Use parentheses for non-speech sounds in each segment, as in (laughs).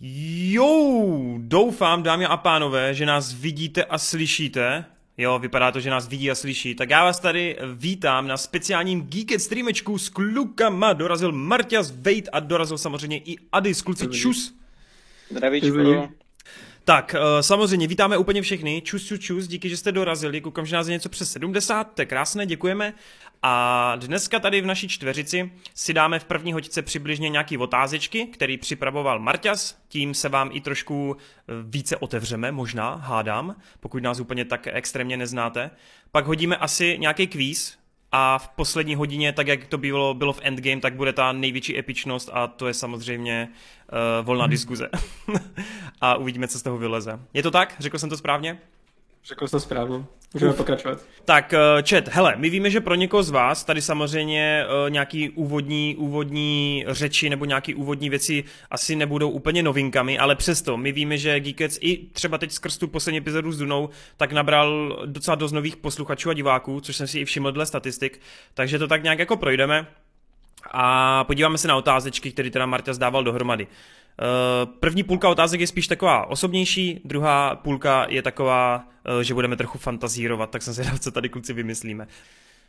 Jo, doufám, dámy a pánové, že nás vidíte a slyšíte. Jo, vypadá to, že nás vidí a slyší. Tak já vás tady vítám na speciálním Geeket streamečku s klukama. Dorazil Marťas, Vejt a dorazil samozřejmě i Adis. Kluci, čus. Zdravíčko. Tak, uh, samozřejmě vítáme úplně všechny. Čus, čus, čus, díky, že jste dorazili. Koukám, že nás je něco přes 70, to je krásné, děkujeme. A dneska tady v naší čtveřici si dáme v první hodice přibližně nějaký otázečky, který připravoval Marťas. Tím se vám i trošku eh, více otevřeme, možná, hádám, pokud nás úplně tak extrémně neznáte. Pak hodíme asi nějaký kvíz, a v poslední hodině, tak jak to bylo, bylo v Endgame, tak bude ta největší epičnost a to je samozřejmě uh, volná hmm. diskuze. (laughs) a uvidíme, co z toho vyleze. Je to tak? Řekl jsem to správně? Řekl jsi to správně. Můžeme pokračovat. Tak, Čet, eh, hele, my víme, že pro někoho z vás tady samozřejmě uh, nějaký úvodní, úvodní řeči nebo nějaký úvodní věci asi nebudou úplně novinkami, ale přesto my víme, že Geekets i třeba teď skrz tu poslední epizodu s Dunou, tak nabral docela dost nových posluchačů a diváků, což jsem si i všiml dle statistik, takže to tak nějak jako projdeme a podíváme se na otázečky, které teda Marta zdával dohromady. Eh, první půlka otázek je spíš taková osobnější, druhá půlka je taková, eh, že budeme trochu fantazírovat, tak jsem si dal, co tady kluci vymyslíme.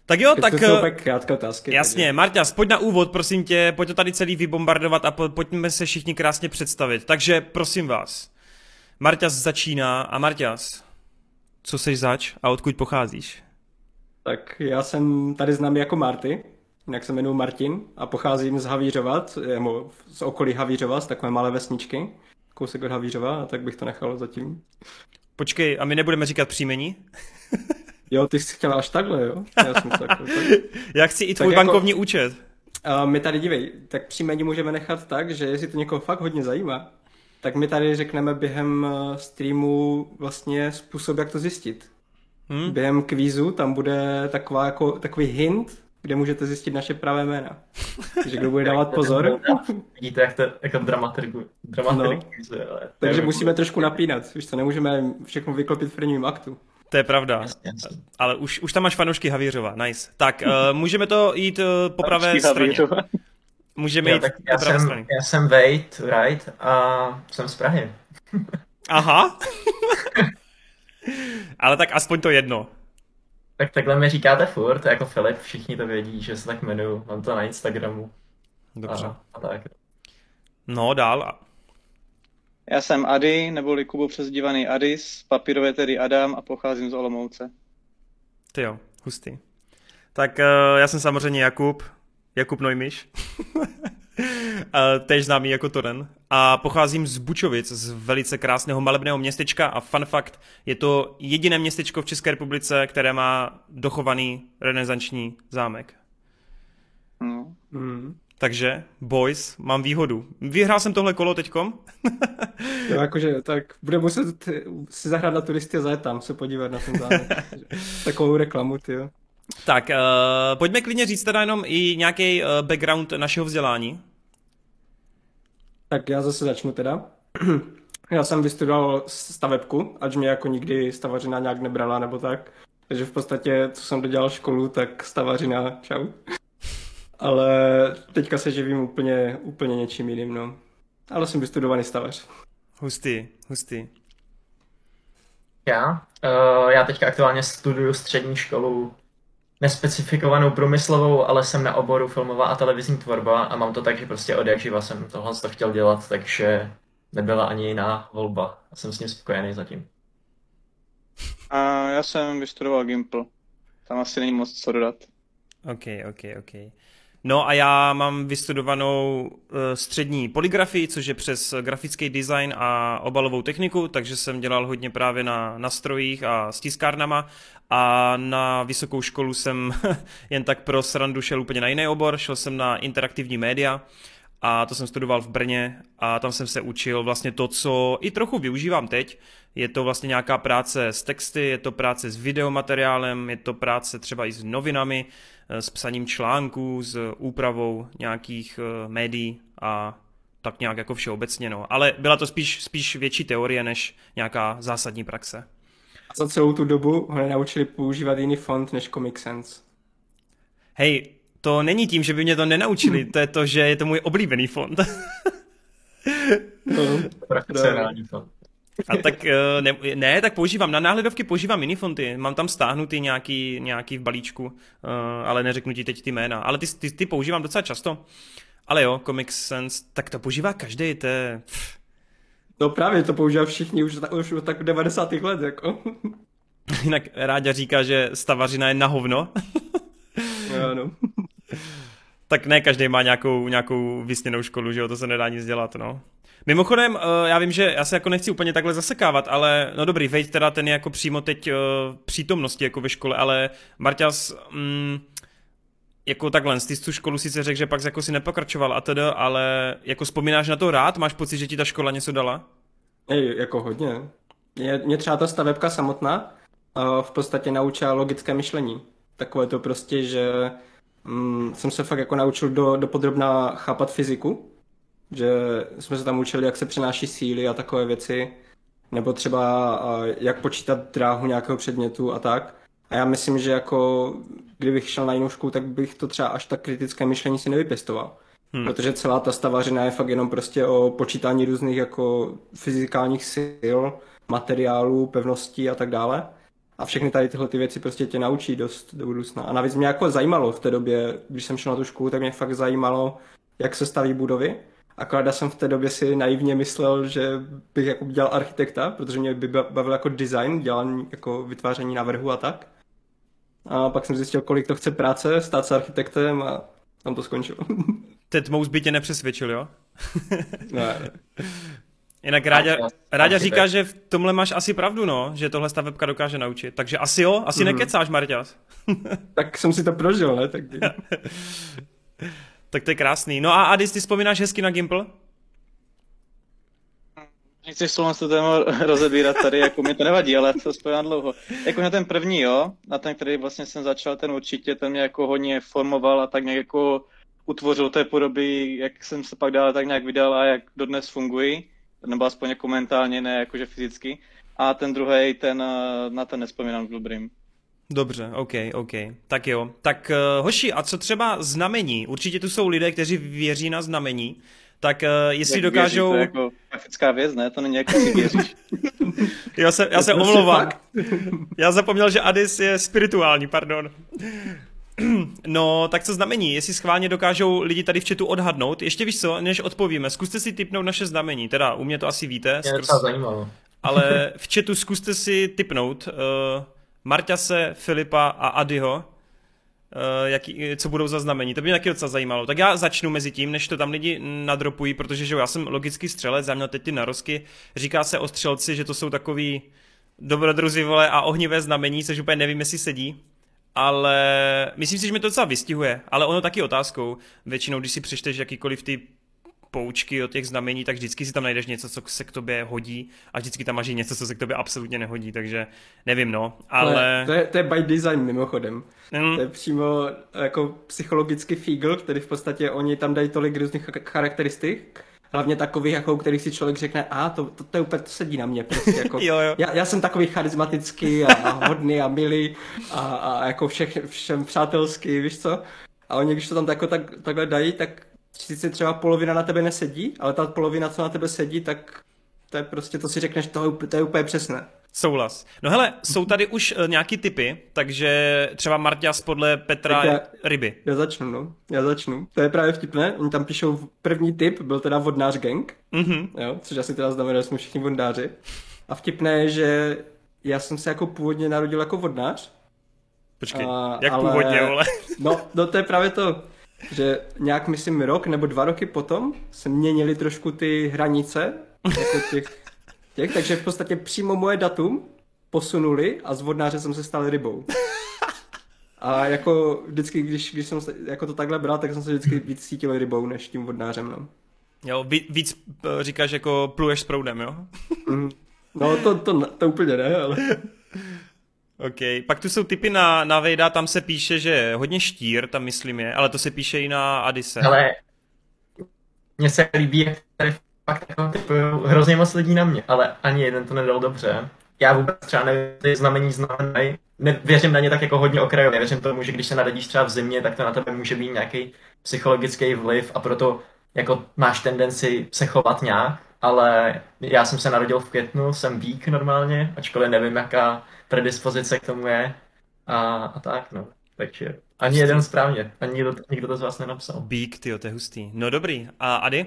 Tak jo, tak... To eh, krátké otázky. Jasně, Marťas, pojď na úvod, prosím tě, pojď to tady celý vybombardovat a pojďme se všichni krásně představit. Takže prosím vás, Marťas začíná a Marťas, co seš zač a odkud pocházíš? Tak já jsem tady znám jako Marty, jinak se jmenuji Martin a pocházím z Havířova, z okolí Havířova, z takové malé vesničky, kousek od Havířova, a tak bych to nechal zatím. Počkej, a my nebudeme říkat příjmení? (laughs) jo, ty jsi chtěla až takhle, jo? Já, jsem takhle, tak... (laughs) Já chci i tvůj tak bankovní jako, účet. Uh, my tady dívej, tak příjmení můžeme nechat tak, že jestli to někoho fakt hodně zajímá, tak my tady řekneme během eh, streamu vlastně způsob, jak to zjistit. Hmm? Během kvízu tam bude taková jako, takový hint, kde můžete zjistit naše pravé jména. (laughs) Takže kdo bude dávat pozor. Vidíte, jak to jako dramaturgu, dramaturgu no. Takže musíme trošku napínat, už to nemůžeme všechno vyklopit v prvním aktu. To je pravda. Ale už, už tam máš fanoušky Havířova, nice. Tak, uh, (laughs) můžeme to jít uh, po pravé straně. Můžeme jo, jít já po pravé jsem, straně. Já jsem Wade Wright a jsem z Prahy. Aha. (laughs) Ale tak aspoň to jedno. Tak takhle mi říkáte furt, jako Filip, všichni to vědí, že se tak jmenuju, mám to na Instagramu. Dobře. A, a tak. No, dál. Já jsem Ady, neboli Kubo přezdívaný Adis, papírové tedy Adam a pocházím z Olomouce. Ty jo, hustý. Tak uh, já jsem samozřejmě Jakub, Jakub Nojmiš. (laughs) (laughs) Tež známý jako Toren. A pocházím z Bučovic, z velice krásného malebného městečka a fun fact, je to jediné městečko v České republice, které má dochovaný renesanční zámek. No. Mm. Takže, boys, mám výhodu. Vyhrál jsem tohle kolo teďkom. (laughs) jo, jakože, tak bude muset si zahrát na turisty a zajet tam, se podívat na ten zámek. (laughs) Takovou reklamu, ty jo. Tak, uh, pojďme klidně říct teda jenom i nějaký uh, background našeho vzdělání. Tak já zase začnu teda. (clears throat) já jsem vystudoval stavebku, ať mě jako nikdy stavařina nějak nebrala nebo tak. Takže v podstatě, co jsem dodělal školu, tak stavařina, čau. (laughs) Ale teďka se živím úplně, úplně něčím jiným, no. Ale jsem vystudovaný stavař. Hustý, hustý. Já? Uh, já teďka aktuálně studuju střední školu nespecifikovanou průmyslovou, ale jsem na oboru filmová a televizní tvorba a mám to tak, že prostě od jak živa jsem tohle to chtěl dělat, takže nebyla ani jiná volba. A jsem s ním spokojený zatím. A já jsem vystudoval Gimple. Tam asi není moc co dodat. OK, OK, OK. No a já mám vystudovanou uh, střední poligrafii, což je přes grafický design a obalovou techniku, takže jsem dělal hodně právě na, na strojích a s tiskárnama a na vysokou školu jsem (laughs) jen tak pro srandu šel úplně na jiný obor, šel jsem na interaktivní média a to jsem studoval v Brně a tam jsem se učil vlastně to, co i trochu využívám teď. Je to vlastně nějaká práce s texty, je to práce s videomateriálem, je to práce třeba i s novinami, eh, s psaním článků, s úpravou nějakých eh, médií a tak nějak jako všeobecně. No. Ale byla to spíš, spíš větší teorie než nějaká zásadní praxe. A za celou tu dobu ho nenaučili používat jiný font než Comic Sans. Hej, to není tím, že by mě to nenaučili, to je to, že je to můj oblíbený font. No, (laughs) Profesionální fond. A tak eh, ne, ne, tak používám, na náhledovky používám minifonty, mám tam stáhnutý nějaký, nějaký v balíčku, eh, ale neřeknu ti teď ty jména, ale ty, ty, ty používám docela často. Ale jo, Comic Sans, tak to používá každý, to je... no právě to používá všichni už, už tak 90. let, jako. (laughs) Jinak Ráďa říká, že stavařina je na hovno. Jo, (laughs) no. tak ne každý má nějakou, nějakou vysněnou školu, že jo, to se nedá nic dělat, no. Mimochodem, eh, já vím, že já se jako nechci úplně takhle zasekávat, ale no dobrý, Vejt teda ten je jako přímo teď uh, přítomnosti jako ve škole, ale Marťas, mm, jako takhle, ty tu školu sice řekl, že pak jako si nepokračoval a teda, ale jako vzpomínáš na to rád? Máš pocit, že ti ta škola něco dala? Ej, jako hodně. Mě, mě třeba ta stavebka samotná uh, v podstatě naučila logické myšlení. Takové to prostě, že mm, jsem se fakt jako naučil do, do podrobná chápat fyziku, že jsme se tam učili, jak se přenáší síly a takové věci, nebo třeba jak počítat dráhu nějakého předmětu a tak. A já myslím, že jako kdybych šel na jinou školu, tak bych to třeba až tak kritické myšlení si nevypěstoval. Hmm. Protože celá ta stavařina je fakt jenom prostě o počítání různých jako fyzikálních sil, materiálů, pevností a tak dále. A všechny tady tyhle ty věci prostě tě naučí dost do budoucna. A navíc mě jako zajímalo v té době, když jsem šel na tu školu, tak mě fakt zajímalo, jak se staví budovy. Akorát já jsem v té době si naivně myslel, že bych jako dělal architekta, protože mě by bavil jako design, dělání, jako vytváření návrhu a tak. A pak jsem zjistil, kolik to chce práce, stát se architektem a tam to skončilo. (laughs) Ten tmous by tě nepřesvědčil, jo? (laughs) ne. (laughs) Jinak Ráďa, Ráďa říká, že v tomhle máš asi pravdu, no, že tohle stavebka dokáže naučit. Takže asi jo, asi Mhm. nekecáš, Marťas. Tak jsem si to prožil, ne? Tak... Tak to je krásný. No a Adis, ty vzpomínáš hezky na Gimple? Nechci slovo to téma rozebírat tady, jako mi to nevadí, ale to spojím dlouho. Jako na ten první, jo, na ten, který vlastně jsem začal, ten určitě, ten mě jako hodně formoval a tak nějak jako utvořil té podoby, jak jsem se pak dál tak nějak vydal a jak dodnes fungují, nebo aspoň jako mentálně, ne jakože fyzicky. A ten druhý, ten, eh, na ten nespomínám dobrým. Dobře, OK, OK. Tak jo. Tak uh, hoši, a co třeba znamení? Určitě tu jsou lidé, kteří věří na znamení. Tak uh, jestli Jak dokážou... Věří, to je jako grafická věc, ne? To není jako si věříš. (laughs) Já se, já se omlouvám. Já zapomněl, že Adis je spirituální, pardon. (clears throat) No, tak co znamení? Jestli schválně dokážou lidi tady v chatu odhadnout, ještě víš co, než odpovíme, zkuste si typnout naše znamení, teda u mě to asi víte, Mě skrz, docela zajímalo. ale v chatu zkuste si typnout uh, Marťase, Filipa a Adyho, uh, jaký, co budou za znamení. To by mě taky docela zajímalo. Tak já začnu mezi tím, než to tam lidi nadropují, protože že jo, já jsem logický střelec, já měl teď ty narosky. Říká se o střelci, že to jsou takový dobrodruzi vole a ohnivé znamení, což úplně nevím, jestli sedí. Ale myslím si, že mi to docela vystihuje. Ale ono taky otázkou. Většinou, když si přečteš jakýkoliv ty poučky o těch znamení, tak vždycky si tam najdeš něco, co se k tobě hodí a vždycky tam máš něco, co se k tobě absolutně nehodí, takže nevím no, ale... To je, to je by design mimochodem. Mm, To je přímo jako psychologický fígl, který v podstatě oni tam dají tolik různých ch- charakteristik, hlavně takových, jako u kterých si člověk řekne, a to, to, to, je úplně, to sedí na mě prostě, jako, (laughs) Jo, jo. Já, já jsem takový charismatický a, a hodný a milý a, a jako všech, všem přátelský, víš co? A oni, když to tam tako, tak, takhle dají, tak sice třeba polovina na tebe nesedí, ale ta polovina, co na tebe sedí, tak to je prostě, to si řekneš, to je, úplně- to je úplně přesné. souhlas. No hele, jsou tady už uh, nějaký typy, takže třeba Marťas podle Petra Tak já- ryby. Já začnu, no. Já začnu. To je právě vtipné. Oni tam píšou první tip, byl teda vodnář gang, Mhm. jo, což asi teda znamená, že jsme všichni vodnáři. A vtipné je, že já jsem se jako původně narodil jako vodnář. Počkej, A- jak ale- původně, vole. No, no to je právě to, že nějak myslím rok nebo dva roky potom se měnily trošku ty hranice jako těch, těch, takže v podstatě přímo moje datum posunuli a z vodnáře jsem se stal rybou. A jako vždycky, když, když jsem se, jako to takhle bral, tak jsem se vždycky víc cítil rybou než tím vodnářem, no. Jo, ví- víc uh, říkáš jako pluješ s proudem, jo? Mhm. No to, to, to úplně ne, ale... OK, pak tu jsou typy na, na Vejda, tam se píše, že hodně štír, tam myslím je, ale to se píše i na Adise. Ale mně se líbí, jak tady fakt jako typuju hrozně moc lidí na mě, ale ani jeden to nedal dobře. Já vůbec třeba nevím, ty znamení znamenají. Ne, věřím na ně tak jako hodně okrajově. Věřím tomu, že když se naradíš třeba v zimě, tak to na tebe může být nějaký psychologický vliv a proto jako máš tendenci se chovat nějak. ale já jsem se narodil v květnu, jsem vík normálně, ačkoliv nevím, jaká predispozice k tomu je a, a tak, no. Takže ani jeden správně, ani nikdo, nikdo to z vás nenapsal. Bík, ty to je hustý. No dobrý. A Ady?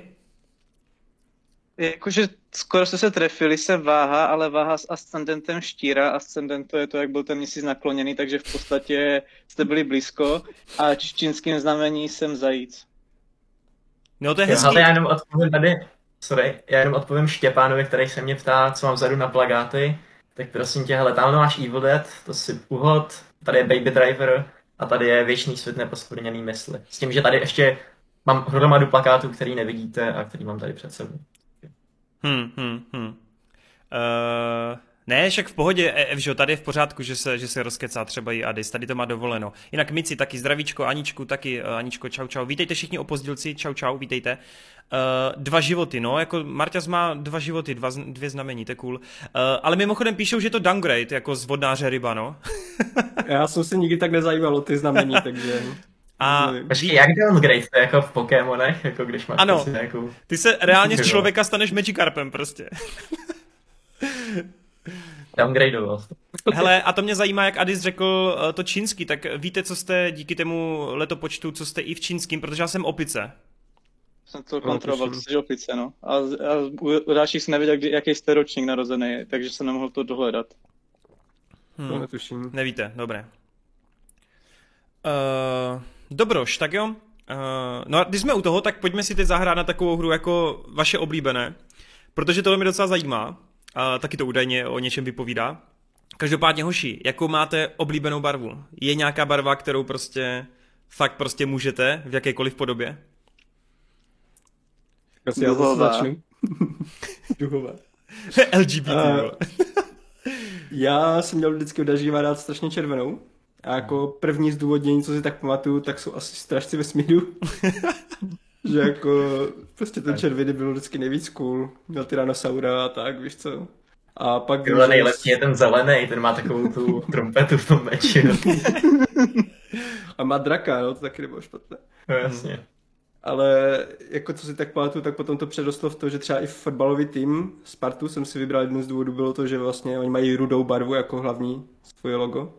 Jakože skoro jste se trefili, se váha, ale váha s ascendentem štíra. Ascendent to je to, jak byl ten měsíc nakloněný, takže v podstatě jste byli blízko. A v čínským znamení jsem zajíc. No to je Jo, hezký. ale já jenom odpovím tady, sorry, já jenom odpovím Štěpánovi, který se mě ptá, co mám vzadu na plagáty. Tak prosím tě, hele, tam máš Evil Dead, to si uhod, tady je Baby Driver a tady je Věčný svět neposkvrněný mysli. S tím, že tady ještě mám hromadu plakátů, který nevidíte a který mám tady před sebou. Hm, hm, hm. Uh, ne, však v pohodě, e, Evžo, tady je v pořádku, že se, že se rozkecá třeba i Adis, tady to má dovoleno. Jinak Mici, taky zdravíčko, Aničku, taky uh, Aničko, čau, čau. Vítejte všichni opozdilci, čau, čau, vítejte. Uh, dva životy, no, jako Marťas má dva životy, dva, dvě znamení, to je cool. Uh, ale mimochodem píšou, že je to downgrade, jako z vodnáře ryba, no. (laughs) Já jsem se nikdy tak nezajímal o ty znamení, takže... A. Počkej, jak downgrade, to je jako v Pokémonech, jako když máš Ano. prostě nějakou... ty se reálně z člověka staneš Magikarpem prostě. (laughs) Downgradeoval. Hele, a to mě zajímá, jak Adis řekl eh, to čínský, tak víte, co jste díky tomu letopočtu, co jste i v čínským, protože já jsem opice. Jsem to kontroloval, tuším. to jsi opice, no. A, a u, u dalších jsem nevěděl, kdy, jaký jste ročník narozený, takže jsem nemohl to dohledat. To Hm. netuším. Nevíte, dobré. Uh, dobroš, tak jo. Uh, no a když jsme u toho, tak pojďme si teď zahrát na takovou hru jako vaše oblíbené, protože tohle mě docela zajímá. A taky to údajně o něčem vypovídá. Každopádně, hoši, jakou máte oblíbenou barvu? Je nějaká barva, kterou prostě fakt prostě můžete v jakékoliv podobě? Asi já zase Duhová. začnu. Duhová. LGBT, A- uh, Já jsem měl vždycky od Dažíva rád strašně červenou. A jako první zdůvodnění, co si tak pamatuju, tak jsou asi strašci vesmíru. (laughs) že jako prostě ten červený byl vždycky nejvíc cool. Měl Tyrannosaura a tak, víš co. A pak že- nejlepší je ten zelený, ten má takovou tu (laughs) trumpetu v tom meči. A má draka, no, to taky nebylo špatné. No, jasně. Ale jako co si tak pamatuju, tak potom to předostlo v to, že třeba i fotbalový tým Spartu jsem si vybral jednu z důvodů, bylo to, že vlastně oni mají rudou barvu jako hlavní svoje logo.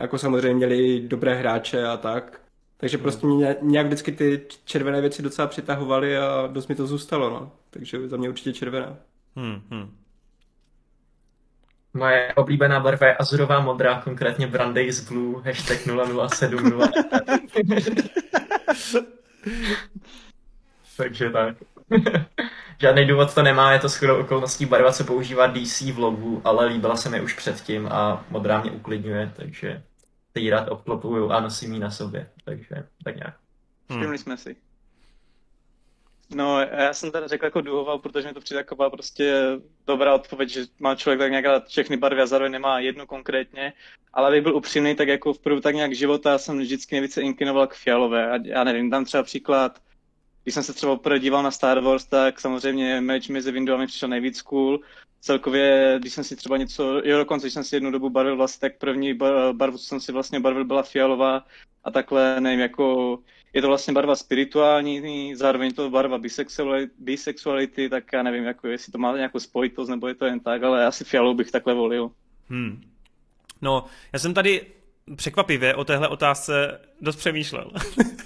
Jako samozřejmě měli i dobré hráče a tak. Takže prostě mě nějak vždycky ty červené věci docela přitahovaly a dost mi to zůstalo, no. Takže za mě určitě červená. hm, hm. Moje oblíbená barva je azurová modrá, konkrétně Brandeis Blue, hashtag 0070. (laughs) Takže tak. (laughs) Žádný důvod to nemá, je to shodou okolností barva, co používá DC v logu, ale líbila se mi už předtím a modrá mě uklidňuje, takže jí rád obklopuju a nosím ji na sobě, takže tak nějak. Všimli jsme si. No, já jsem teda řekl jako duhoval, protože mi to přijde taková prostě dobrá odpověď, že má člověk tak nějak rád všechny barvy a zároveň nemá jednu konkrétně. Ale abych byl upřímný, tak jako v prvu tak nějak života jsem vždycky nejvíce inklinoval k fialové. A já nevím, dám třeba příklad, když jsem se třeba poprvé díval na Star Wars, tak samozřejmě meč mezi windowami přišel nejvíc cool. Celkově, když jsem si třeba něco, jo dokonce, když jsem si jednu dobu barvil vlastně, tak první bar- barvu, co jsem si vlastně barvil, byla fialová a takhle, nevím, jako je to vlastně barva spirituální, zároveň to barva bisexuality, bisexuality, tak já nevím, jako jestli to má nějakou spojitost, nebo je to jen tak, ale asi fialou bych takhle volil. Hmm. No, já jsem tady překvapivě o téhle otázce dost přemýšlel.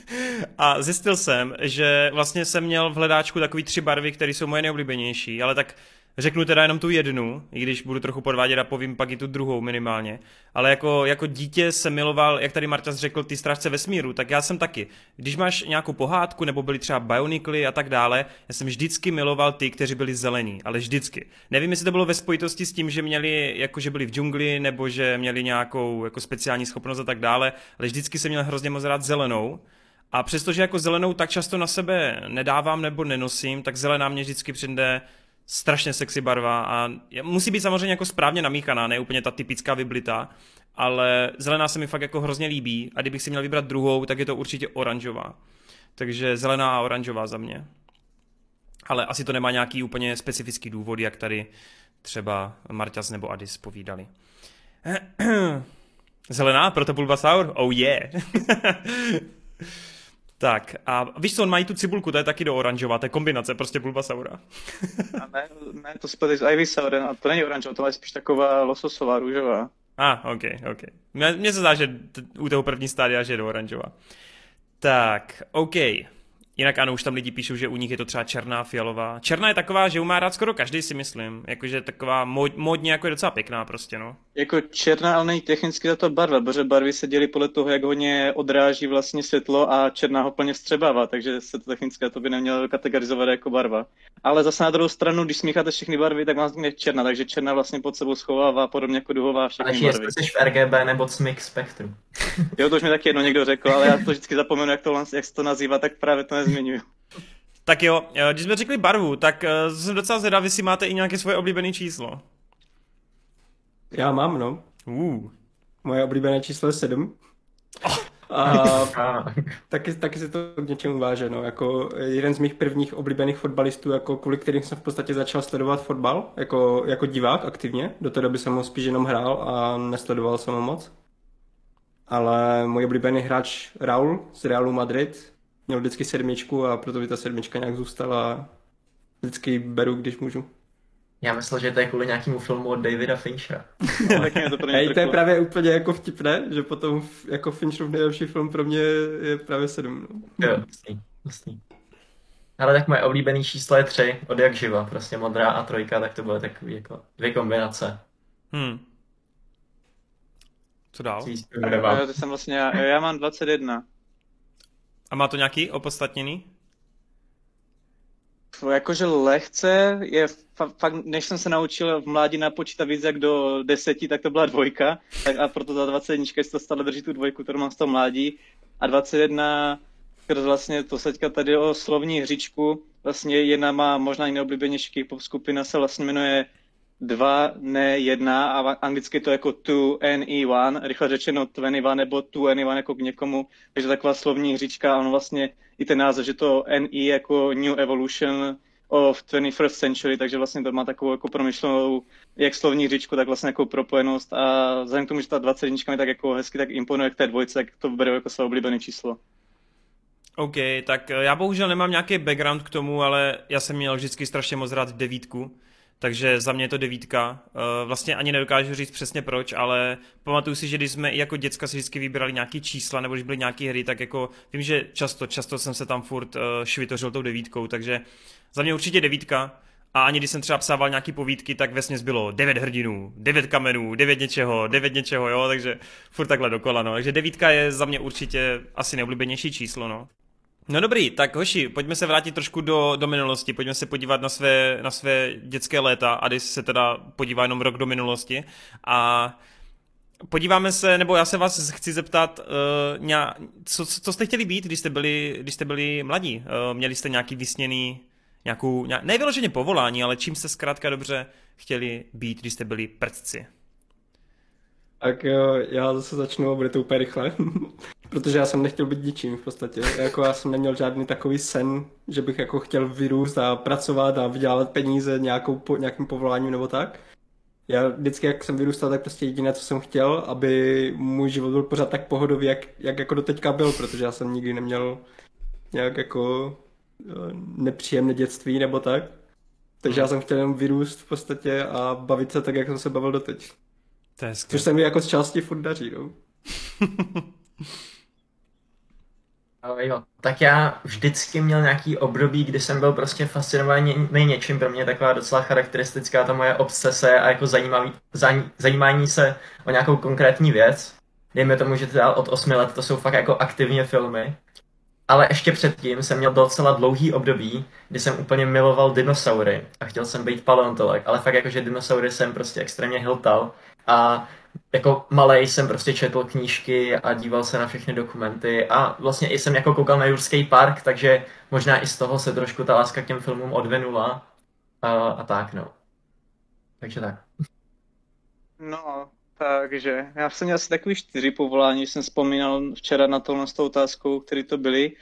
(laughs) a zjistil jsem, že vlastně jsem měl v hledáčku takový tři barvy, které jsou moje nejoblíbenější, ale tak řeknu teda jenom tu jednu, i když budu trochu podvádět a povím pak i tu druhou minimálně. Ale jako, jako dítě jsem miloval, jak tady Marťas řekl, ty strážce vesmíru, tak já jsem taky. Když máš nějakou pohádku, nebo byly třeba Bionicly a tak dále, já jsem vždycky miloval ty, kteří byli zelení, ale vždycky. Nevím, jestli to bylo ve spojitosti s tím, že měli, jako že byli v džungli, nebo že měli nějakou jako speciální schopnost a tak dále, ale vždycky jsem měl hrozně moc rád zelenou. A přestože jako zelenou tak často na sebe nedávám nebo nenosím, tak zelená mě vždycky přijde strašně sexy barva a musí být samozřejmě jako správně namíchaná, ne úplně ta typická vyblitá, ale zelená se mi fakt jako hrozně líbí a kdybych si měl vybrat druhou, tak je to určitě oranžová. Takže zelená a oranžová za mě. Ale asi to nemá nějaký úplně specifický důvod, jak tady třeba Marťas nebo Adis povídali. (clears throat) Zelená, proto Bulbasaur? Oh yeah. (laughs) Tak a víš co, on mají tu cibulku, to je taky do oranžová, to je kombinace, prostě Bulbasaura. A ne, ne, to spadají z Ivysaur, a to není oranžová, to je spíš taková lososová, růžová. A, ah, ok, ok. Mně se zdá, že t- u toho první stádia, že je do oranžová. Tak, ok. Jinak ano, už tam lidi píšou, že u nich je to třeba černá, fialová. Černá je taková, že má rád skoro každý, si myslím. Jakože taková mod, modně jako je docela pěkná prostě, no. Jako černá, ale není technicky za to barva, protože barvy se dělí podle toho, jak hodně odráží vlastně světlo a černá ho plně vstřebává, takže se to technicky to by nemělo kategorizovat jako barva. Ale zase na druhou stranu, když smícháte všechny barvy, tak vám vznikne černá, takže černá vlastně pod sebou schovává podobně jako duhová všechny Ale barvy. Ale jsi v RGB nebo CMYK spektru. jo, to už mi taky jedno někdo řekl, ale já to vždycky zapomenu, jak to, jak se to nazývá, tak právě to nezmiňuju. Tak jo, když jsme řekli barvu, tak jsem docela zvědavý, jestli máte i nějaké svoje oblíbené číslo. Já mám, no. Uh. Moje oblíbené číslo je 7. Oh. (laughs) A taky, taky se to k něčemu váže, no. Jako jeden z mých prvních oblíbených fotbalistů, jako kvůli kterým jsem v podstatě začal sledovat fotbal, jako, jako divák aktivně. Do té doby jsem ho spíš jenom hrál a nesledoval jsem ho moc. Ale můj oblíbený hráč Raul z Realu Madrid měl vždycky sedmičku a proto by ta sedmička nějak zůstala. Vždycky beru, když můžu. Já myslel, že to je kvůli nějakému filmu od Davida Finchera. (laughs) to Hej, to je právě úplně jako vtipné, že potom jako Fincherův nejlepší film pro mě je právě 7. No. Jo, jasný, jasný. Ale tak moje oblíbený číslo je 3, od jak živa, prostě modrá a trojka, tak to byly takový jako dvě kombinace. Hmm. Co dál? Já, to jsem vlastně, já, já mám 21. A má to nějaký opodstatněný? Jakože lehce je fakt, než jsem se naučil v mládí napočítat víc jak do deseti, tak to byla dvojka, tak a proto za 21 si to stále drží tu dvojku, kterou mám z toho mládí. A 21, vlastně to teďka tady o slovní hříčku, vlastně jedna má možná i neoblíbenější pop skupina, se vlastně jmenuje dva, ne jedna a anglicky to jako two e one, rychle řečeno twenty one nebo two one jako k někomu, takže taková slovní hříčka a on vlastně i ten název, že to NE jako New Evolution of 21st Century, takže vlastně to má takovou jako promyšlenou jak slovní hříčku, tak vlastně jako propojenost. A vzhledem k tomu, že ta 20 mi tak jako hezky tak imponuje k té dvojce, tak to beru jako své oblíbené číslo. OK, tak já bohužel nemám nějaký background k tomu, ale já jsem měl vždycky strašně moc rád devítku takže za mě je to devítka. Eh, vlastně ani nedokážu říct přesně proč, ale pamatuju si, že když jsme i jako děcka si vždycky vybírali nějaký čísla, nebo když byly nějaké hry, tak jako vím, že často, často jsem se tam furt eh, švitořil tou devítkou, takže za mě určitě devítka. A ani když jsem třeba psával nějaký povídky, tak vesně bylo devět hrdinů, devět kamenů, devět něčeho, devět něčeho, jo, takže furt takhle dokola, no. Takže devítka je za mě určitě asi neoblíbenější číslo, no. No dobrý, tak hoši, pojďme se vrátit trošku do, do minulosti, pojďme se podívat na své, na své dětské léta a když se teda podívá jenom rok do minulosti a podíváme se, nebo já se vás chci zeptat, uh, ně, co, co jste chtěli být, když jste byli, když jste byli mladí? Uh, měli jste nějaký vysněný, nějakou, nějak, ne vyloženě povolání, ale čím jste zkrátka dobře chtěli být, když jste byli prdci? Tak jo, já zase začnu a bude to úplně rychle. (laughs) Protože já jsem nechtěl být ničím v podstatě. Jako já jsem neměl žádný takový sen, že bych jako chtěl vyrůst a pracovat a vydělávat peníze nějakou, po, nějakým povoláním nebo tak. Já vždycky, jak jsem vyrůstal, tak prostě jediné, co jsem chtěl, aby můj život byl pořád tak pohodový, jak, jak jako doteďka byl, protože já jsem nikdy neměl nějak jako nepříjemné dětství nebo tak. Takže já jsem chtěl jenom vyrůst v podstatě a bavit se tak, jak jsem se bavil doteď. To je Což se mi jako z části furt daří, no. Jo, tak já vždycky měl nějaký období, kdy jsem byl prostě fascinovaný něčím, pro mě taková docela charakteristická ta moje obsese a jako zajímavý, zajímání se o nějakou konkrétní věc. Dejme tomu, že teda od 8 let to jsou fakt jako aktivně filmy. Ale ještě předtím jsem měl docela dlouhý období, kdy jsem úplně miloval dinosaury a chtěl jsem být paleontolog, ale fakt jakože dinosaury jsem prostě extrémně hiltal a jako malej jsem prostě četl knížky a díval se na všechny dokumenty a vlastně i jsem jako koukal na Jurský park, takže možná i z toho se trošku ta láska k těm filmům odvinula a, a tak no. Takže tak. No, takže já jsem měl asi takový čtyři povolání, jsem vzpomínal včera na tohle s tou otázkou, které to byly.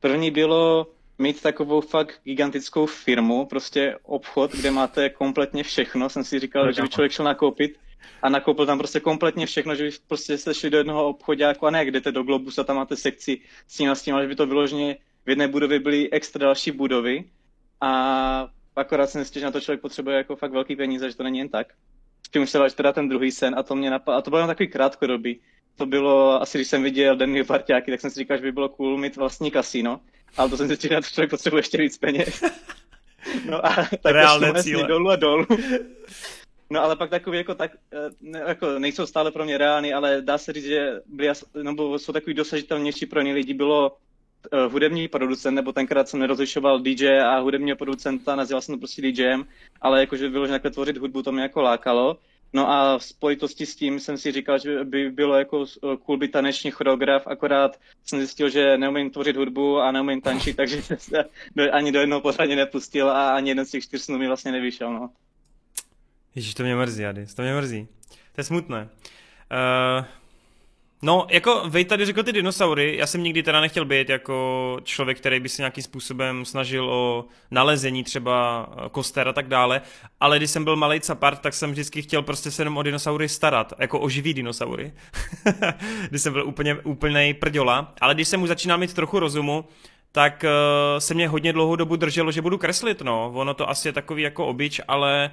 První bylo mít takovou fakt gigantickou firmu, prostě obchod, kde máte kompletně všechno. Jsem si říkal, že by člověk šel nakoupit a nakoupil tam prostě kompletně všechno, že by prostě se šli do jednoho obchodáku a ne, jdete do Globus a tam máte sekci s tím a s tím, ale že by to vyloženě v jedné budově byly extra další budovy a akorát jsem zjistil, že na to člověk potřebuje jako fakt velký peníze, že to není jen tak. S tím už se teda ten druhý sen a to mě napadlo, a to bylo jen takový krátkodobý. To bylo, asi když jsem viděl Denny parťáky, tak jsem si říkal, že by bylo cool mít vlastní kasino, ale to jsem zjistil, že na to člověk potřebuje ještě víc peněz. (laughs) No a tak Reálné cíle. dolů a dolů. No ale pak takový jako tak, eh, ne, jako nejsou stále pro mě reálný, ale dá se říct, že byly, nebo jsou takový dosažitelnější pro ně lidi, bylo uh, hudební producent, nebo tenkrát jsem nerozlišoval DJ a hudebního producenta, nazýval jsem to prostě DJem, ale jakože bylo, že takhle tvořit hudbu, to mě jako lákalo. No a v spojitosti s tím jsem si říkal, že by bylo jako eh, cool být taneční choreograf, akorát jsem zjistil, že neumím tvořit hudbu a neumím tančit, (laughs) takže se ani do jednoho pořádně nepustil a ani jeden z těch čtyř snů mi vlastně nevyšel. No. Ježíš, to mě mrzí, Adis, to mě mrzí. To je smutné. Uh, no, jako vej tady řekl ty dinosaury, já jsem nikdy teda nechtěl být jako člověk, který by se nějakým způsobem snažil o nalezení třeba koster a tak dále, ale když jsem byl malý capart, tak jsem vždycky chtěl prostě se jenom o dinosaury starat, jako o živý dinosaury. (laughs) když jsem byl úplně, úplnej prděla, ale když jsem už začínal mít trochu rozumu, tak uh, se mě hodně dlouhou dobu drželo, že budu kreslit, no. Ono to asi je takový jako obyč, ale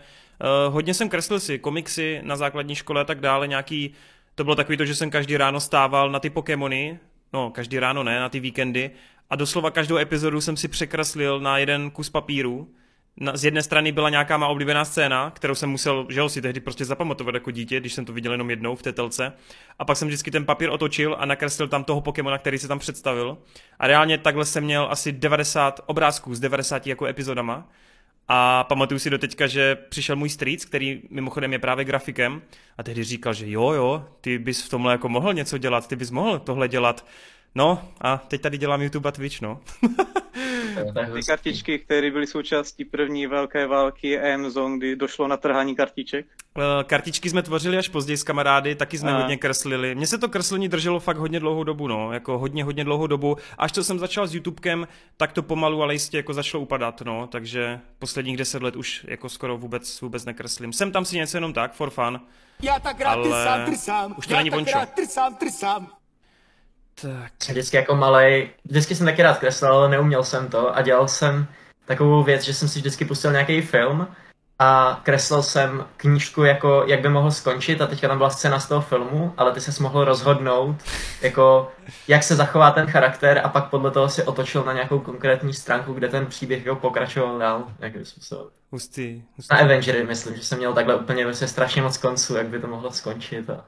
uh, hodně jsem kreslil si komiksy na základní škole a tak dále, nějaký, to bylo takový to, že jsem každý ráno stával na ty Pokémony, no každý ráno ne, na ty víkendy a doslova každou epizodu jsem si překreslil na jeden kus papíru na, z jedné strany byla nějaká má oblíbená scéna, kterou jsem musel, že ho si tehdy prostě zapamatovat jako dítě, když jsem to viděl jenom jednou v té telce. A pak jsem vždycky ten papír otočil a nakreslil tam toho Pokémona, který se tam představil. A reálně takhle jsem měl asi 90 obrázků s 90 jako epizodama. A pamatuju si do teďka, že přišel můj strýc, který mimochodem je právě grafikem, a tehdy říkal, že jo, jo, ty bys v tomhle jako mohl něco dělat, ty bys mohl tohle dělat. No a teď tady dělám YouTube a Twitch, no. (laughs) Ty kartičky, které byly součástí první velké války Amazon, kdy došlo na trhání kartiček? Eh, kartičky jsme tvořili až později s kamarády, taky jsme a. hodně kreslili. Mně se to kreslení drželo fakt hodně dlouhou dobu, no, jako hodně, hodně dlouhou dobu. Až co jsem začal s YouTubekem, tak to pomalu, ale jistě jako začalo upadat, no, takže posledních deset let už jako skoro vůbec, vůbec nekreslím. Jsem tam si něco jenom tak, for fun. Já tak rád ale... trsám, trsám. Už to Já není tak rád trsám, trsám. Tak. Vždycky jako malej, vždycky jsem taky rád kreslil, ale neuměl jsem to a dělal jsem takovou věc, že jsem si vždycky pustil nějaký film a kreslil jsem knížku jako, jak by mohl skončit a teďka tam byla scéna z toho filmu, ale ty se mohl rozhodnout, jako, jak se zachová ten charakter a pak podle toho si otočil na nějakou konkrétní stránku, kde ten příběh jako pokračoval dál. Způsobem. Hustý, hustý. Na Avengery myslím, že jsem měl takhle úplně vlastně strašně moc konců, jak by to mohlo skončit. A...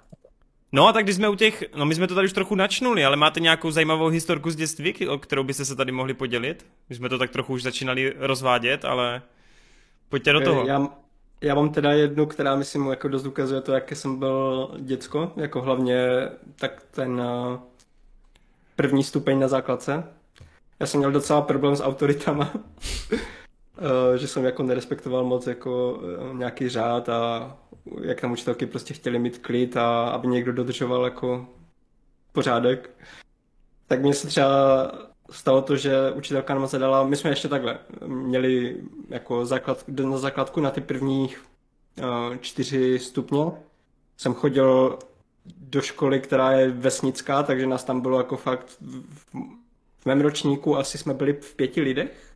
No a tak když jsme u těch, no my jsme to tady už trochu načnuli, ale máte nějakou zajímavou historku z dětství, o kterou byste se tady mohli podělit? My jsme to tak trochu už začínali rozvádět, ale pojďte do toho. Já, já mám teda jednu, která myslím jako dost ukazuje to, jak jsem byl děcko, jako hlavně tak ten uh, první stupeň na základce. Já jsem měl docela problém s autoritama, uh, (laughs) že jsem jako nerespektoval moc jako nějaký řád a jak tam učitelky prostě chtěli mít klid a aby někdo dodržoval jako pořádek. Tak mně se třeba stalo to, že učitelka nám zadala, my jsme ještě takhle měli jako základ, na základku na ty prvních uh, čtyři stupně. Jsem chodil do školy, která je vesnická, takže nás tam bylo jako fakt v, v mém ročníku asi jsme byli v pěti lidech.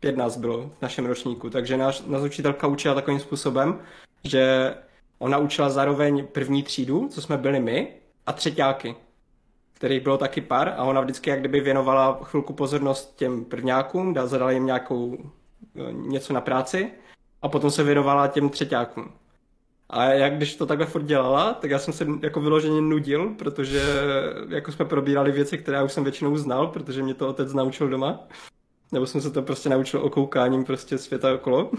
Pět nás bylo v našem ročníku, takže nás, nás učitelka učila takovým způsobem, že ona učila zároveň první třídu, co jsme byli my, a třetíáky, kterých bylo taky pár a ona vždycky jak kdyby věnovala chvilku pozornost těm prvňákům, zadala jim nějakou e, něco na práci a potom se věnovala těm třetíákům. A jak když to takhle furt dělala, tak já jsem se jako vyloženě nudil, protože jako jsme probírali věci, které já už jsem většinou znal, protože mě to otec naučil doma. Nebo jsem se to prostě naučil okoukáním prostě světa okolo.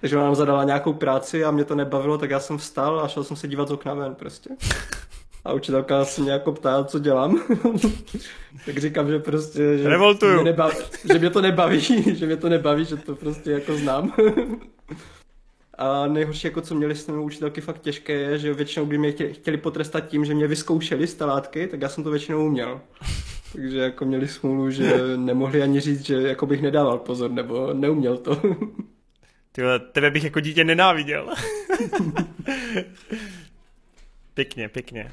Takže ona nám zadala nějakou práci a mě to nebavilo, tak já jsem vstal a šel jsem se dívat z okna ven prostě. A učitelka se mě jako ptá, co dělám. (laughs) tak říkám, že prostě, že mě, nebaví, že mě to nebaví, (laughs) že mě to nebaví, že to prostě jako znám. (laughs) A nejhorší, jako co měli s těmi učitelky fakt těžké, je, že většinou by mě chtěli potrestat tím, že mě vyzkoušeli z talátky, tak já jsem to většinou uměl. Takže jako měli smůlu, že nemohli ani říct, že jako bych nedával pozor, nebo neuměl to. Tyhle, tebe bych jako dítě nenáviděl. (laughs) pěkně, pěkně.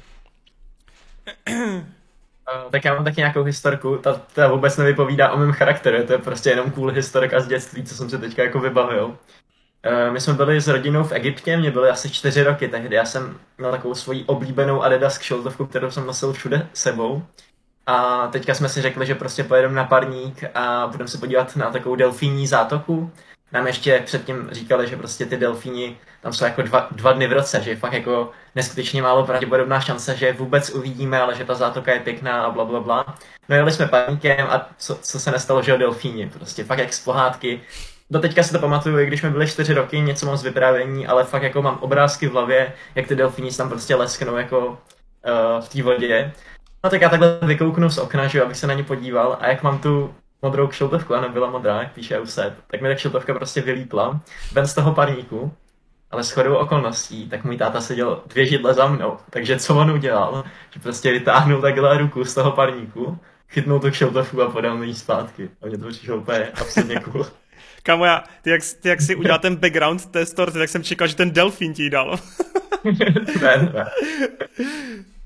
Tak já mám taky nějakou historku, ta, ta vůbec nevypovídá o mém charakteru, to je prostě jenom cool historka z dětství, co jsem si teďka jako vybavil. Uh, my jsme byli s rodinou v Egyptě, mě byly asi čtyři roky tehdy, já jsem měl takovou svoji oblíbenou Adidas kšiltovku, kterou jsem nosil všude sebou. A teďka jsme si řekli, že prostě pojedeme na parník a budeme se podívat na takovou delfínní zátoku. Nám ještě předtím říkali, že prostě ty delfíni tam jsou jako dva, dva dny v roce, že je fakt jako neskutečně málo pravděpodobná šance, že je vůbec uvidíme, ale že ta zátoka je pěkná a bla bla bla. No jeli jsme paníkem a co, co se nestalo, že o delfíni, prostě fakt jak z pohádky. Do teďka si to pamatuju, i když jsme byli čtyři roky, něco mám z vyprávění, ale fakt jako mám obrázky v hlavě, jak ty delfíni tam prostě lesknou jako uh, v té vodě. No tak já takhle vykouknu z okna, že abych se na ně podíval a jak mám tu modrou kšiltovku a nebyla modrá, jak píše Euseb, tak mi ta kšiltovka prostě vylípla ven z toho parníku ale s chodou okolností, tak můj táta seděl dvě židle za mnou. Takže co on udělal? Že prostě vytáhnul takhle ruku z toho parníku, chytnul tu kšeltovku a podal mi ji zpátky. A mě to přišlo úplně absolutně cool. (laughs) Kamo, já, ty jak, ty jak si udělal ten background té storty, tak jsem čekal, že ten delfín ti dal. (laughs) ne, ne.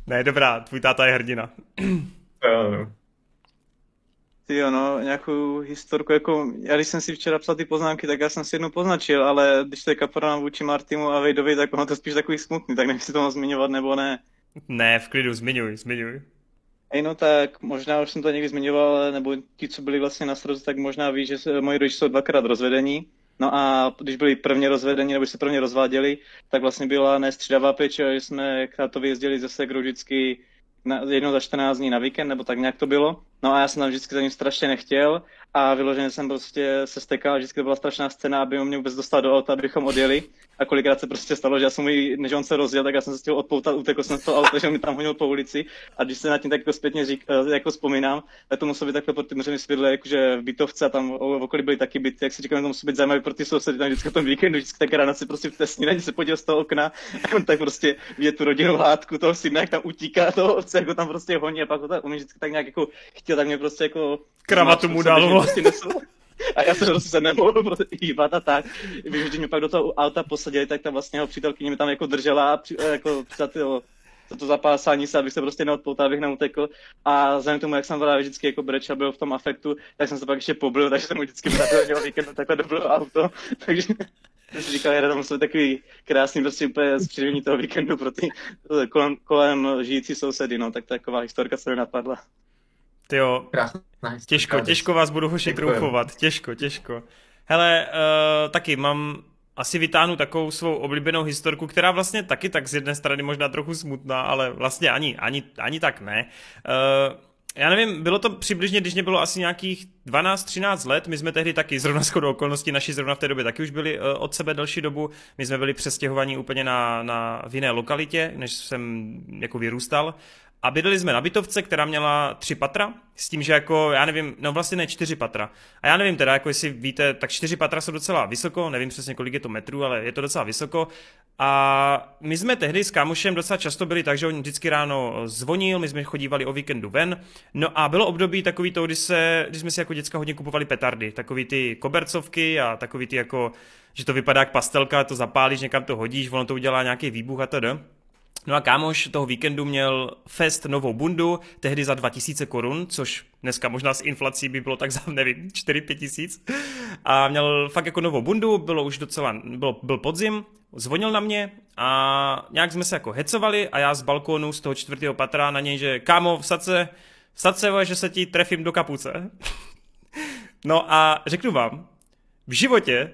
Ne, dobrá, tvůj táta je hrdina. (laughs) Jo. Ty jo, no, nějakou historku, jako, já když jsem si včera psal ty poznámky, tak já jsem si jednu poznačil, ale když to je kaporán vůči Martimu a Vejdovi, tak ono to spíš takový smutný, tak nevím, jestli to mám zmiňovat nebo ne. Ne, v klidu, zmiňuj, zmiňuj. Ej, no tak možná už jsem to někdy zmiňoval, nebo ti, co byli vlastně na sroze, tak možná ví, že moji rodiče jsou dvakrát rozvedení. No a když byli prvně rozvedení, nebo se prvně rozváděli, tak vlastně byla nestřídavá péče, že jsme k tátovi jezdili zase vždycky na, jednou za 14 dní na víkend, nebo tak nějak to bylo. No a já jsem tam vždycky za ním strašně nechtěl a vyloženě jsem prostě se stekal, vždycky to byla strašná scéna, aby mě vůbec dostal do auta, abychom odjeli. A kolikrát se prostě stalo, že já jsem mu, než on se rozjel, tak já jsem se chtěl odpoutat, utekl jsem z toho auta, že on mi tam honil po ulici. A když se na tím tak jako zpětně řík, eh, jako vzpomínám, tak to muselo být takhle pod tím svědle, jakože v bytovce a tam v okolí byly taky byty, jak si říkám, to musí být zajímavý pro ty sousedy, tam vždycky tom víkendu, vždycky tak ráno si prostě v té snídaní se podíval z toho okna a (laughs) on tak prostě vidět tu rodinnou hádku toho syna, jak tam utíká toho otce, jako tam prostě honí a pak ho tak, on vždycky tak nějak jako chtěl, tak mě prostě jako Kravatu mu dal. Prostě a já jsem se nemohl hýbat a tak. Víš, když mě pak do toho auta posadili, tak ta vlastně jeho přítelkyně mi tam jako držela a při, jako za to, za to zapásání se, abych se prostě neodpoutal, abych neutekl. A vzhledem k tomu, jak jsem byl vždycky jako breča byl v tom afektu, tak jsem se pak ještě poblil, takže jsem mu vždycky vrátil víkendu takhle dobro auto. (laughs) takže jsem si říkal, že musel takový krásný prostě úplně zpříjemní toho víkendu pro ty kolem, kolem žijící sousedy, no, tak taková historka se mi napadla. Ty jo, těžko, těžko vás budu hoši trumfovat, těžko, těžko. Hele, uh, taky mám, asi vytáhnu takovou svou oblíbenou historku, která vlastně taky tak z jedné strany možná trochu smutná, ale vlastně ani, ani, ani tak ne. Uh, já nevím, bylo to přibližně, když mě bylo asi nějakých 12-13 let, my jsme tehdy taky, zrovna shodou okolností, naši zrovna v té době taky už byli uh, od sebe delší dobu, my jsme byli přestěhovaní úplně na, na v jiné lokalitě, než jsem jako vyrůstal a bydleli jsme na bytovce, která měla tři patra, s tím, že jako, já nevím, no vlastně ne čtyři patra. A já nevím teda, jako jestli víte, tak čtyři patra jsou docela vysoko, nevím přesně kolik je to metrů, ale je to docela vysoko. A my jsme tehdy s kámošem docela často byli tak, že on vždycky ráno zvonil, my jsme chodívali o víkendu ven. No a bylo období takový to, kdy, se, kdy jsme si jako děcka hodně kupovali petardy, takový ty kobercovky a takový ty jako, že to vypadá jak pastelka, to zapálíš, někam to hodíš, ono to udělá nějaký výbuch a tedy. No a kámoš toho víkendu měl fest novou bundu, tehdy za 2000 korun, což dneska možná s inflací by bylo tak za, nevím, 4-5 tisíc. A měl fakt jako novou bundu, bylo už docela, bylo, byl podzim, zvonil na mě a nějak jsme se jako hecovali a já z balkónu z toho čtvrtého patra na něj, že kámo, vsad se, vsad se, že se ti trefím do kapuce. (laughs) no a řeknu vám, v životě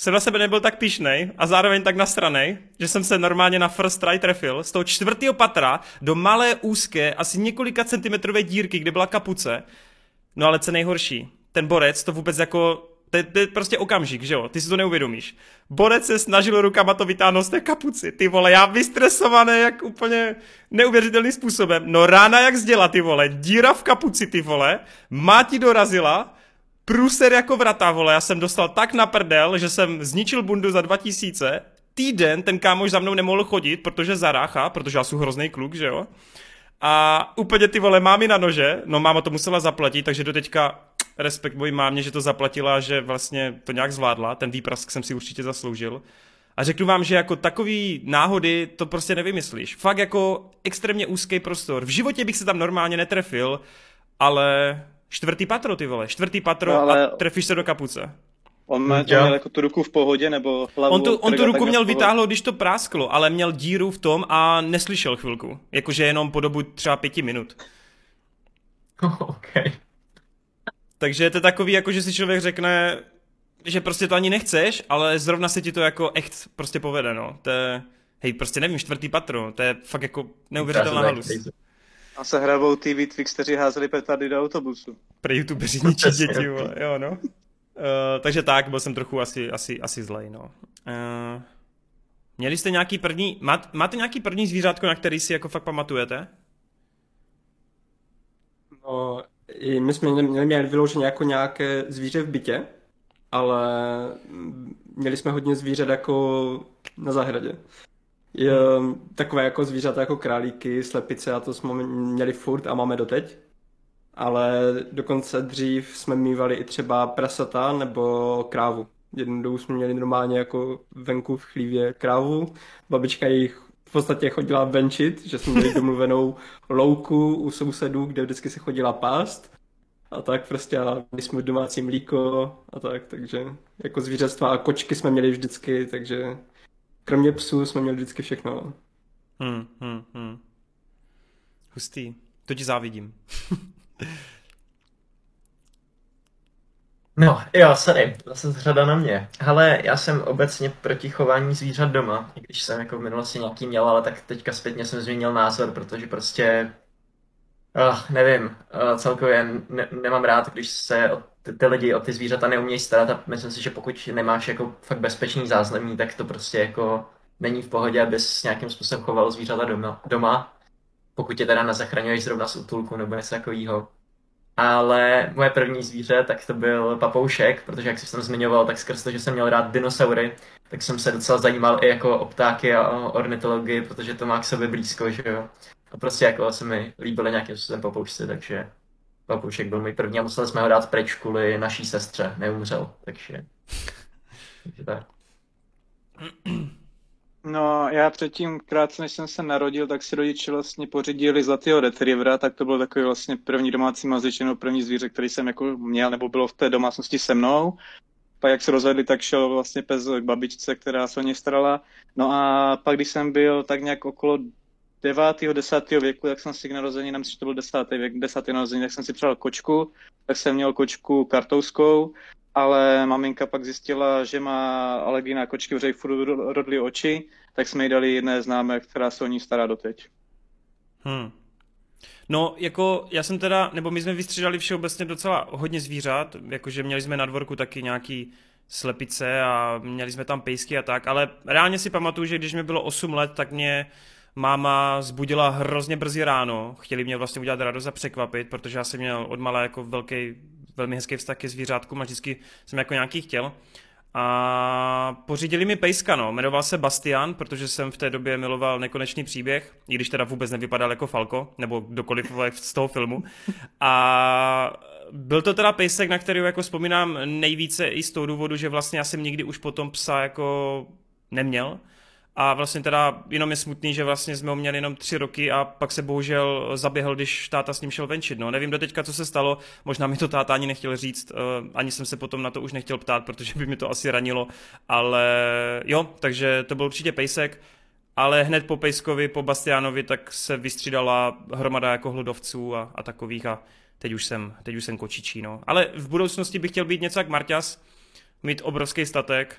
jsem na sebe nebyl tak pišnej a zároveň tak nasranej, že jsem se normálně na first try trefil z toho čtvrtého patra do malé úzké, asi několika centimetrové dírky, kde byla kapuce. No ale co nejhorší, ten borec to vůbec jako to je, to je prostě okamžik, že jo? Ty si to neuvědomíš. Borec se snažil rukama to vytáhnout z té kapuci. Ty vole, já vystresované jak úplně neuvěřitelným způsobem. No rána jak zděla, ty vole. Díra v kapuci, ty vole. Má ti dorazila průser jako vrata, vole, já jsem dostal tak na prdel, že jsem zničil bundu za 2000, týden ten kámoš za mnou nemohl chodit, protože zarácha, protože já jsem hrozný kluk, že jo. A úplně ty vole mámy na nože, no máma to musela zaplatit, takže do teďka respekt mojí mámě, že to zaplatila, že vlastně to nějak zvládla, ten výprask jsem si určitě zasloužil. A řeknu vám, že jako takový náhody to prostě nevymyslíš. Fakt jako extrémně úzký prostor. V životě bych se tam normálně netrefil, ale čtvrtý patro, ty vole, čtvrtý patro No, ale- a trefíš se do kapuce. On má Jo. měl jako tu ruku v pohodě, nebo hlavu... On tu, on tu ruku měl vytáhlo, když to prásklo, ale měl díru v tom a neslyšel chvilku. Jakože jenom po dobu třeba pěti minut. (laughs) OK. Takže je to takový, jako že si člověk řekne, že prostě to ani nechceš, ale zrovna se ti to jako echt prostě povede, no. To je, hej, prostě nevím, čtvrtý patro, to je fakt jako neuvěřitelná halus. A se hrabou ty výtvik, kteří házeli petardy do autobusu. Pro youtubeři ničí děti, vole, jo no. Uh, takže tak, byl jsem trochu asi, asi, asi zlej, no. Uh, měli jste nějaký první, má, máte nějaký první zvířátko, na který si jako fakt pamatujete? No, i my jsme měli, měli vyloženě jako nějaké zvíře v bytě, ale mm, měli jsme hodně zvířat jako na zahradě. Je, takové jako zvířata jako králíky, slepice a to jsme měli furt a máme doteď. Ale dokonce dřív jsme mývali i třeba prasata nebo krávu. Jednu dobu jsme měli normálně jako venku v chlívě krávu. Babička jich v podstatě chodila venčit, že jsme měli domluvenou (laughs) louku u sousedů, kde vždycky se chodila pást. A tak prostě a měli jsme domácí mlíko a tak, takže jako zvířectva a kočky jsme měli vždycky, takže kromě psů jsme měli vždycky všechno. no. Hmm, hmm, hmm. Hustý. To ti závidím. (laughs) No, jo, sorry, zase řada na mě. Hele, já jsem obecně proti chování zvířat doma, i když jsem jako v minulosti nějaký měl, ale tak teďka zpětně jsem změnil názor, protože prostě, uh, nevím, uh, celkově ne- nemám rád, když se o ty, ty lidi o ty zvířata neumějí starat a myslím si, že pokud nemáš jako fakt bezpečný zázemí, tak to prostě jako není v pohodě, abys nějakým způsobem choval zvířata doma, doma pokud tě teda nezachraňuješ zrovna z útulku nebo něco takového. Ale moje první zvíře, tak to byl papoušek, protože jak jsem zmiňoval, tak skrz to, že jsem měl rád dinosaury, tak jsem se docela zajímal i jako o ptáky a o ornitologii, protože to má k sobě blízko, že jo. A prostě jako se mi líbily nějakým způsobem papoušci, takže papoušek byl můj první a museli jsme ho dát pryč kvůli naší sestře, neumřel, takže... takže tak. No, já předtím, krátce než jsem se narodil, tak si rodiče vlastně pořídili zlatého retrievera, tak to byl takový vlastně první domácí mazlič, nebo první zvíře, který jsem jako měl, nebo bylo v té domácnosti se mnou. Pak jak se rozvedli, tak šel vlastně pes k babičce, která se o něj starala. No a pak, když jsem byl tak nějak okolo 9. 10. věku, tak jsem si k narození, myslím, že to byl 10. věk, 10. narození, tak jsem si přál kočku, tak jsem měl kočku kartouskou, ale maminka pak zjistila, že má alergii na kočky, protože furt rodly oči, tak jsme jí dali jedné známé, která se o ní stará doteď. Hmm. No, jako já jsem teda, nebo my jsme vystřídali všeobecně docela hodně zvířat, jakože měli jsme na dvorku taky nějaký slepice a měli jsme tam pejsky a tak, ale reálně si pamatuju, že když mi bylo 8 let, tak mě máma zbudila hrozně brzy ráno. Chtěli mě vlastně udělat radost a překvapit, protože já jsem měl od malé jako velký, velmi hezký vztah ke zvířátkům a vždycky jsem jako nějaký chtěl. A pořídili mi pejska, no. Jmenoval se Bastian, protože jsem v té době miloval nekonečný příběh, i když teda vůbec nevypadal jako Falko, nebo kdokoliv z toho filmu. A byl to teda pejsek, na který jako vzpomínám nejvíce i z toho důvodu, že vlastně já jsem nikdy už potom psa jako neměl. A vlastně teda jenom je smutný, že vlastně jsme ho měli jenom tři roky a pak se bohužel zaběhl, když táta s ním šel venčit. No, nevím do teďka, co se stalo, možná mi to táta ani nechtěl říct, uh, ani jsem se potom na to už nechtěl ptát, protože by mi to asi ranilo, ale jo, takže to byl určitě pejsek, ale hned po Pejskovi, po Bastianovi, tak se vystřídala hromada jako hlodovců a, a takových a teď už jsem, teď už jsem kočičí, no. Ale v budoucnosti bych chtěl být něco jak Marťas, mít obrovský statek,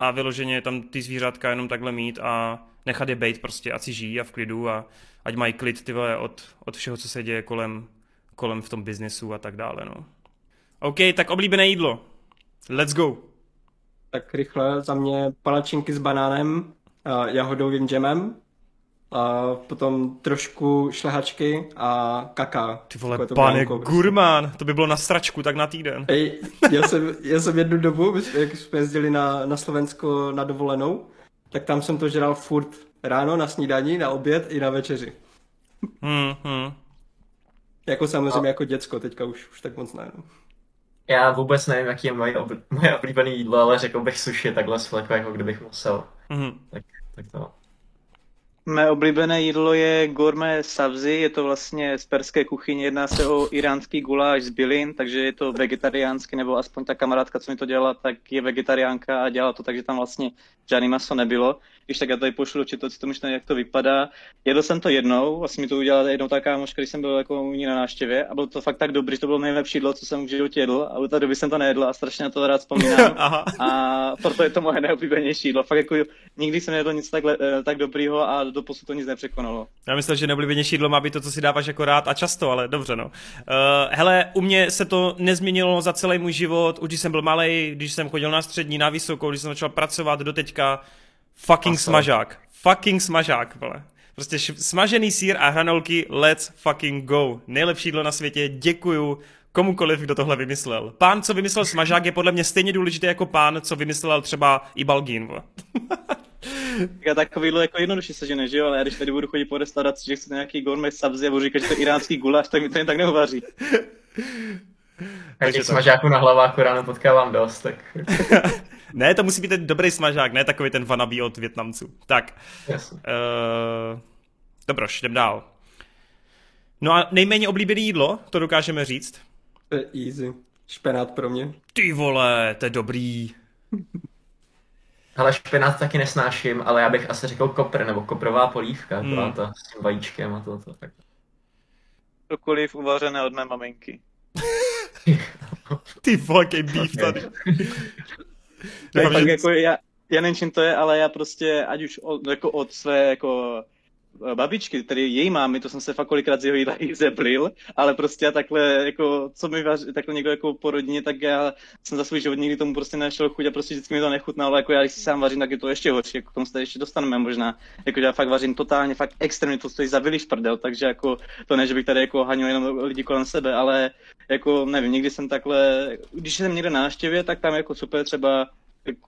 a vyloženě tam ty zvířátka jenom takhle mít a nechat je bejt prostě, ať si žijí a v klidu a ať mají klid ty vole, od, od všeho, co se děje kolem, kolem v tom biznesu a tak dále, no. OK, tak oblíbené jídlo. Let's go. Tak rychle za mě palačinky s banánem, a jahodovým džemem, a potom trošku šlehačky a kaká. Ty vole, pane prostě. gurmán, to by bylo na stračku, tak na týden. Ej, já jsem, já jsem jednu dobu, jak jsme jezdili na, na Slovensko na dovolenou, tak tam jsem to žral furt ráno na snídani, na oběd i na večeři. Hmm, hmm. Jako samozřejmě jako děcko, teďka už, už tak moc ne. No. Já vůbec nevím, jaký je moje, obl- moje oblíbené jídlo, ale řekl bych sushi takhle fleku, jako kdybych musel. Mhm. Tak, tak to. Mé oblíbené jídlo je gourmet sabzi, je to vlastně z perské kuchyně, jedná se o iránský guláš z bylin, takže je to vegetariánský, nebo aspoň ta kamarádka, co mi to dělala, tak je vegetariánka a dělala to tak, že tam vlastně žádný maso nebylo. Když tak já tady pošlu určitě to, co to myšlení, jak to vypadá. Jedl jsem to jednou, vlastně mi to udělala jednou taká možka, když jsem byl jako u ní na návštěvě a bylo to fakt tak dobrý, že to bylo nejlepší jídlo, co jsem v životě jedl a u té doby jsem to nejedl a strašně na to rád vzpomínám. (laughs) Aha. A proto je to moje nejoblíbenější jídlo. Fakt jako nikdy jsem nejedl nic tak, eh, tak dobrýho a do posud to nic nepřekonalo. Já myslel, že neoblíbenější jídlo má být to, co si dáváš jako rád a často, ale dobře no. Uh, hele, u mě se to nezměnilo za celý můj život, už když jsem byl malý, když jsem chodil na střední, na vysokou, když jsem začal pracovat do teďka, fucking Maso. smažák. Fucking smažák, vole. Prostě š- smažený sír a hranolky, let's fucking go. Nejlepší jídlo na světě, děkuju komukoliv, kdo tohle vymyslel. Pán, co vymyslel smažák, je podle mě stejně důležitý jako pán, co vymyslel třeba i Balgín, vole. (laughs) Já takovýhle jako jednoduše se žene, že jo, ale já když tady budu chodit po restauraci, že chci nějaký gourmet sabzi a budu říkat, že to je iránský guláš, tak mi to jen tak neuvaří. (laughs) Takže smažáků na hlaváku ráno potkávám dost, tak (laughs) ne, to musí být ten dobrý smažák, ne takový ten vanabí od Větnamců. Tak, uh, dobroš, jdem dál. No a nejméně oblíbené jídlo, to dokážeme říct. To je easy. Špenát pro mě. Ty vole, to je dobrý. (laughs) Ale špenát taky nesnáším, ale já bych asi řekl kopr, nebo koprová polívka, Hmm. byla ta s tím vajíčkem a to, to tak. Cokoliv uvařené od mé maminky. (laughs) Ty jaký beef tady. (laughs) Ne, Doufám, tak že- jako já, já nevím, čím to je, ale já prostě, ať už od, jako od své jako babičky, tedy její mámy, to jsem se fakt kolikrát z jeho jídla (laughs) zeblil, ale prostě já takhle, jako, co mi vaří, takhle někdo jako po rodině, tak já jsem za svůj život nikdy tomu prostě našel chuť a prostě vždycky mi to nechutnalo, jako já když si sám vařím, tak je to ještě horší, jako k tomu se ještě dostaneme možná, jako já fakt vařím totálně, fakt extrémně, to stojí za vylíš prdel, takže jako to ne, že bych tady jako hanil jenom lidi kolem sebe, ale jako nevím, někdy jsem takhle, když jsem někde na návštěvě, tak tam jako super třeba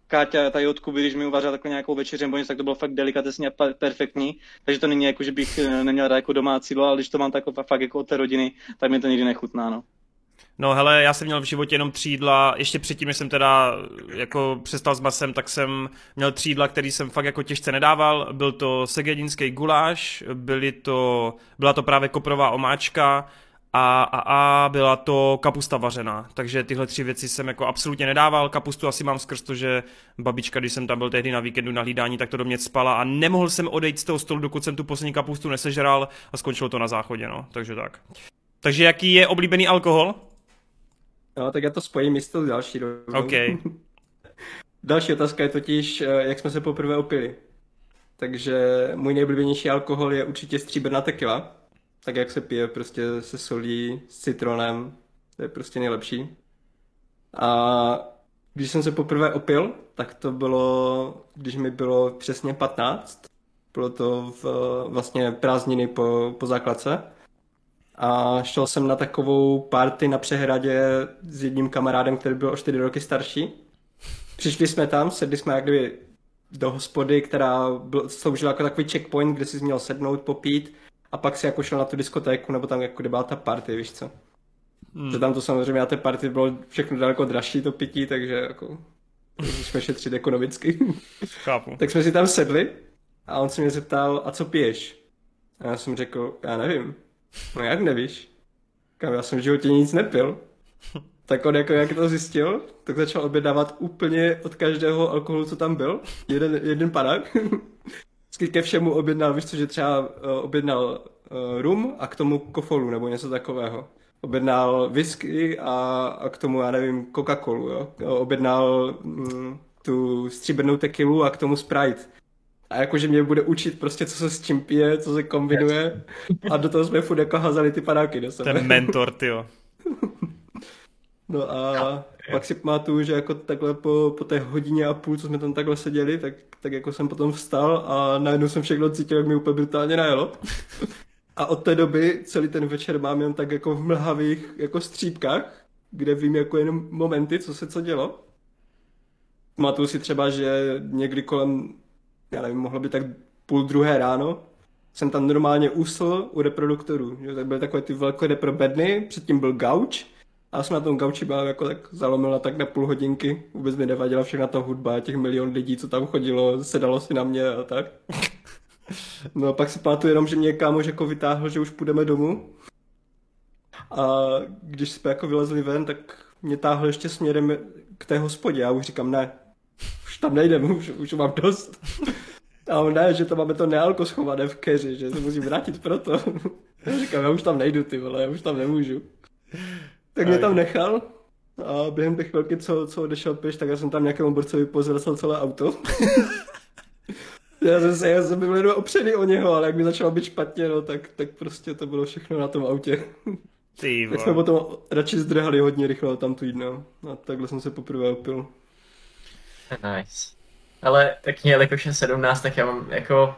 Káťa tady od Kuby, když mi uvařila takovou nějakou večeři nebo něco, tak to bylo fakt delikatesně a perfektní. Takže to není jako, že bych eh, neměl rád jako domácí ale když to mám tak fakt jako od té rodiny, tak mi to nikdy nechutná, no. No hele, já jsem měl v životě jenom tři jídla, ještě předtím, jsem teda jako přestal s masem, tak jsem měl tři jídla, který jsem fakt jako těžce nedával. Byl to segedinský guláš, byly to, byla to právě koprová omáčka a, a, a byla to kapusta vařená. Takže tyhle tři věci jsem jako absolutně nedával. Kapustu asi mám skrz to, že babička, když jsem tam byl tehdy na víkendu na hlídání, tak to do mě spala a nemohl jsem odejít z toho stolu, dokud jsem tu poslední kapustu nesežral a skončilo to na záchodě, no. Takže tak. Takže jaký je oblíbený alkohol? No, tak já to spojím s tou další rovnou. OK. (laughs) Další otázka je totiž, eh, jak jsme se poprvé opili. Takže můj nejoblíbenější alkohol je určitě stříbrná tequila. Tak jak se pije prostě se solí, s citronem. To je prostě nejlepší. A když jsem se poprvé opil, tak to bylo, když mi bylo přesně 15. Bylo to v vlastně prázdniny po, po základce. A šel jsem na takovou party na přehradě s jedním kamarádem, který byl o 4 roky starší. Přišli jsme tam, sedli jsme jak kdyby do hospody, která byl, sloužila jako takový checkpoint, kde si měl sednout, popít a pak si jako šel na tu diskotéku, nebo tam jako kde byla ta party, víš co. Hmm. Že tam to samozřejmě na té party bylo všechno daleko dražší to pití, takže jako jsme šetřit ekonomicky. Chápu. tak jsme si tam sedli a on se mě zeptal, a co piješ? A já jsem řekl, já nevím. No jak nevíš? Kam já jsem v životě nic nepil. (laughs) Tak on jako jak to zjistil, tak začal objednávat úplně od každého alkoholu, co tam byl. Jeden, jeden panák. Vždycky ke všemu objednal, víš co, že třeba uh, objednal uh, rum a k tomu kofolu nebo něco takového. Objednal whisky a, a k tomu, já nevím, Coca-Colu, jo. Objednal mm, tu stříbrnou tequilu a k tomu Sprite. A jakože mě bude učit prostě, co se s čím pije, co se kombinuje. A do toho jsme furt jako hazali ty panáky do sebe. Ten mentor, tyjo. (laughs) No a pak si pamatuju, že jako takhle po, po té hodině a půl, co jsme tam takhle seděli, tak, tak jako jsem potom vstal a najednou jsem všechno cítil, jak mi úplně brutálně najelo. (laughs) A od té doby celý ten večer mám jen tak jako v mlhavých jako střípkách, kde vím jako jenom momenty, co se co dělo. Pamatuju si třeba, že někdy kolem, já nevím, mohlo by tak půl druhé ráno, jsem tam normálně usl u reproduktorů. Že? Tak byly takové ty velké repro bedny, předtím byl gauč, A jsem na tom gauči byl jako tak zalomila tak na půl hodinky. Vůbec mi nevadila všechna ta hudba, těch milion lidí, co tam chodilo, sedalo si na mě a tak. (laughs) No a pak si pamatuju jenom, že mě kámoš jako vytáhl, že už půjdeme domů. A když jsme jako vylezli ven, tak mě táhl ještě směrem k té hospodě. Já už říkám, ne, už tam nejdem, už, už mám dost. (laughs) A on ne, že to máme to nealko schované v keři, že se musím vrátit proto. (laughs) Já říkám, já už tam nejdu, ty vole, já už tam nemůžu. Tak mě tam nechal a během těch chvilky, co, co odešel pěš, tak já jsem tam nějakému borcovi pozvracel celé auto. (laughs) já jsem se, já jsem byl jenom opřený o něho, ale jak mi začalo být špatně, no, tak, tak prostě to bylo všechno na tom autě. Ty (laughs) tak jsme potom radši zdrhali hodně rychle tam tu jídno. A takhle jsem se poprvé opil. Nice. Ale tak mě, jakož je 17, tak já mám jako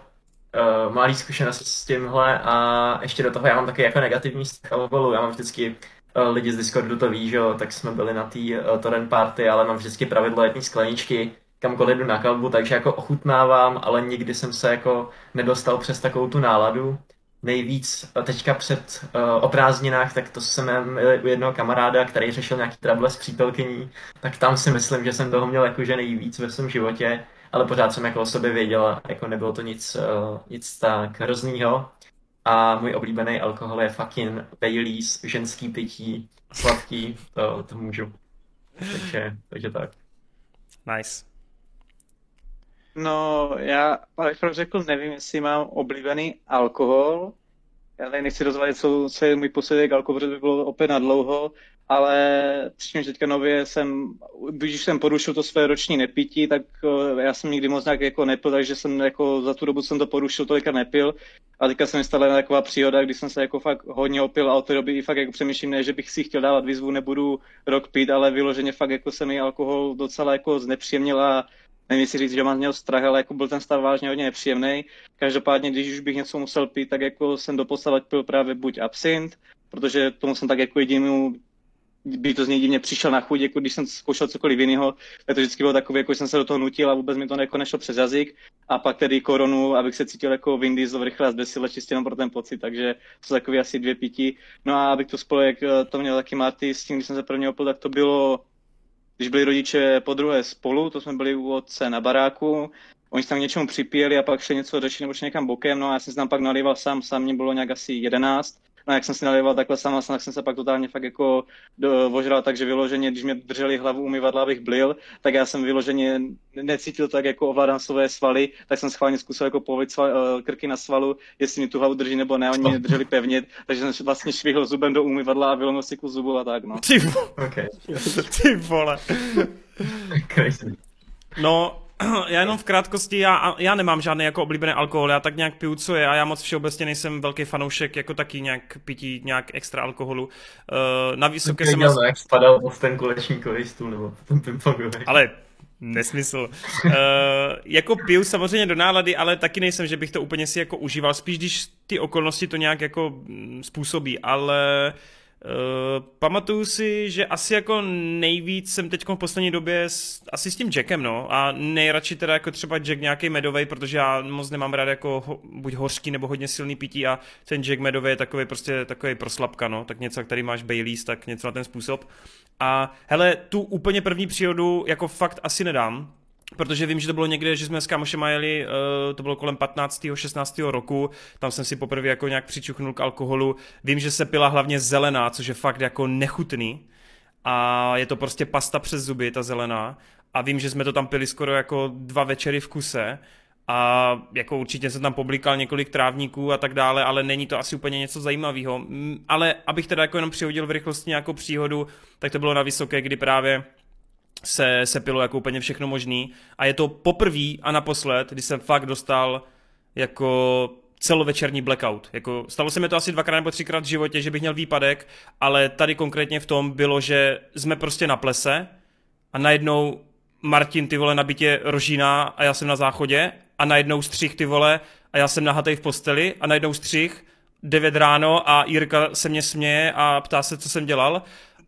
uh, malý zkušenost s tímhle a ještě do toho já mám taky jako negativní vztah Já mám vždycky lidi z Discordu to ví, že jo, tak jsme byli na té uh, torrent party, ale mám vždycky pravidlo jedné skleničky, kamkoliv jdu na kalbu, takže jako ochutnávám, ale nikdy jsem se jako nedostal přes takovou tu náladu. Nejvíc teďka před uh, o prázdninách, tak to jsem měl u jednoho kamaráda, který řešil nějaký trable s přítelkyní, tak tam si myslím, že jsem toho měl jakože nejvíc ve svém životě ale pořád jsem jako o sobě věděla, jako nebylo to nic, uh, nic tak hroznýho. A můj oblíbený alkohol je fucking Baileys, ženský pití, sladký, to, to můžu. Takže, takže tak. Nice. No, já bych řekl, nevím, jestli mám oblíbený alkohol. Já tady nechci rozvádět, co, co je můj posledek alkohol, protože by bylo opět na dlouho, ale přičemž teďka nově jsem, když jsem porušil to své roční nepití, tak eh, já jsem nikdy moc nějak jako nepil, takže jsem jako za tu dobu jsem to porušil, tolika nepil. A teďka se mi stala taková příhoda, kdy jsem se jako fakt hodně opil a od té doby i fakt jako přemýšlím, ne, že bych si chtěl dávat výzvu, nebudu rok pít, ale vyloženě fakt jako se mi alkohol docela jako znepříjemnil a nevím si říct, že mám měl strach, ale jako byl ten stav vážně hodně nepříjemný. Každopádně, když už bych něco musel pít, tak jako jsem doposavat pil právě buď absint, protože tomu jsem tak jako jedinou by to z něj divně přišel na chuť, jako když jsem zkoušel cokoliv jiného, tak to vždycky bylo takové, jako jsem se do toho nutil a vůbec mi to jako nešlo přes jazyk. A pak tedy koronu, abych se cítil jako Vin Diesel rychle zbesile čistě jenom pro ten pocit, takže to jsou takové asi dvě pití. No a abych to spolek, eh, to měl taky Marty s tím, když jsem se prvně opil, tak to bylo, když byli rodiče po druhé spolu, to jsme byli u otce na baráku, oni se tam něčemu připíjeli a pak šli něco řešit nebo šli někam bokem, no a já jsem se tam pak nalíval sám, sám mě bylo nějak asi jedenáct No jak jsem si nalieval takhle sama, tak jsem se pak totálně fakt jako do, ožral, takže vyloženě, když mě drželi hlavu umyvadla, abych blil, tak já jsem vyloženě necítil tak, jako ovládám své svaly, tak jsem schválně zkusil jako polovit sval, uh, krky na svalu, jestli mi tu hlavu drží nebo ne, oni mě drželi pevně, takže jsem vlastně švihl zubem do umyvadla a vylomil si kus zubu a tak, no. Ty, okay. Ty vole. Crazy. No, (clears throat) já jenom v krátkosti, já, já nemám žádný jako oblíbený alkohol, já tak nějak piju, co je a já moc všeobecně nejsem velký fanoušek jako taky nějak pití nějak extra alkoholu. Uh, na vysoké jsem... Dělal, jak spadal pod ten kulečníkový stůl nebo ten pingpongový. Ale nesmysl. Uh, jako piju samozřejmě do nálady, ale taky nejsem, že bych to úplně si jako užíval, spíš když ty okolnosti to nějak jako mm, způsobí, ale uh, Uh, pamatuju si, že asi jako nejvíc jsem teď v poslední době s, asi s tím Jackem, no, a nejradši teda jako třeba Jack nějaký medový, protože já moc nemám rád jako ho, buď hořký nebo hodně silný pití a ten Jack medový je takový prostě takový proslapka, no, tak něco, který máš Baileys, tak něco na ten způsob. A hele, tu úplně první přírodu jako fakt asi nedám, protože vím, že to bylo někde, že jsme s kámošem jeli, uh, to bylo kolem 15. 16. roku, tam jsem si poprvé jako nějak přičuchnul k alkoholu. Vím, že se pila hlavně zelená, což je fakt jako nechutný. A je to prostě pasta přes zuby, ta zelená. A vím, že jsme to tam pili skoro jako dva večery v kuse. A jako určitě jsem tam publikal několik trávníků a tak dále, ale není to asi úplně něco zajímavého. Ale abych teda jako jenom přihodil v rychlosti nějakou příhodu, tak to bylo na Vysoké, kdy právě se, se pilo jako úplně všechno možný a je to poprvé a naposled, kdy jsem fakt dostal jako celovečerní blackout. Jako, stalo se mi to asi dvakrát nebo třikrát v životě, že bych měl výpadek, ale tady konkrétně v tom bylo, že jsme prostě na plese a najednou Martin ty vole na bytě rožíná a já jsem na záchodě a najednou střih ty vole a já jsem nahatej v posteli a najednou střih 9 ráno a Jirka se mě směje a ptá se, co jsem dělal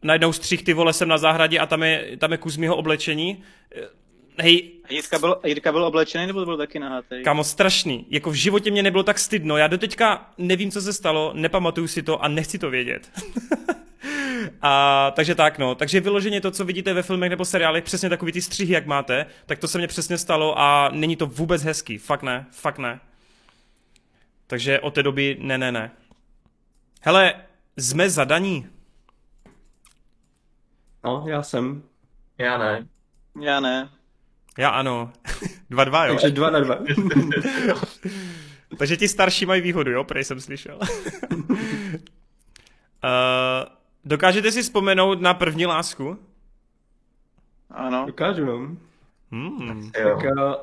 najednou střih ty vole jsem na zahradě a tam je, tam je kus mýho oblečení. Hej. Jirka byl, Jirka byl oblečený nebo byl taky nahatý? Kámo, strašný. Jako v životě mě nebylo tak stydno. Já doteďka nevím, co se stalo, nepamatuju si to a nechci to vědět. (laughs) A, takže tak, no. Takže vyloženě to, co vidíte ve filmech nebo seriálech, přesně takový ty střihy, jak máte, tak to se mně přesně stalo a není to vůbec hezký. Fakt ne, fakt ne. Takže od té doby ne, ne, ne. Hele, jsme zadaní. No, já jsem. Já ne. Já ne. Já ano. (laughs) dva dva, jo? Takže dva na dva. (laughs) Takže ti starší mají výhodu, jo? Prej jsem slyšel. uh, (laughs) dokážete si vzpomenout na první lásku? Ano. Dokážu, no. Hmm. Jo. Tak a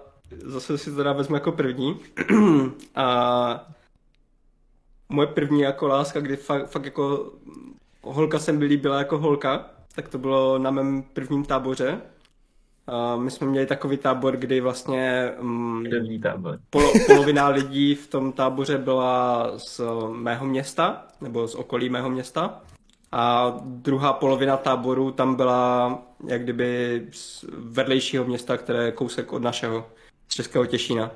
zase si to teda vezmu jako první. (clears throat) a moje první jako láska, kdy fakt, fakt jako holka jsem mi líbila jako holka, tak to bylo na mém prvním táboře. A my jsme měli takový tábor, kdy vlastně um, tábor. polo, polovina lidí v tom táboře byla z mého města, nebo z okolí mého města. A druhá polovina táboru tam byla jak kdyby z vedlejšího města, které je kousek od našeho, z Českého Těšína.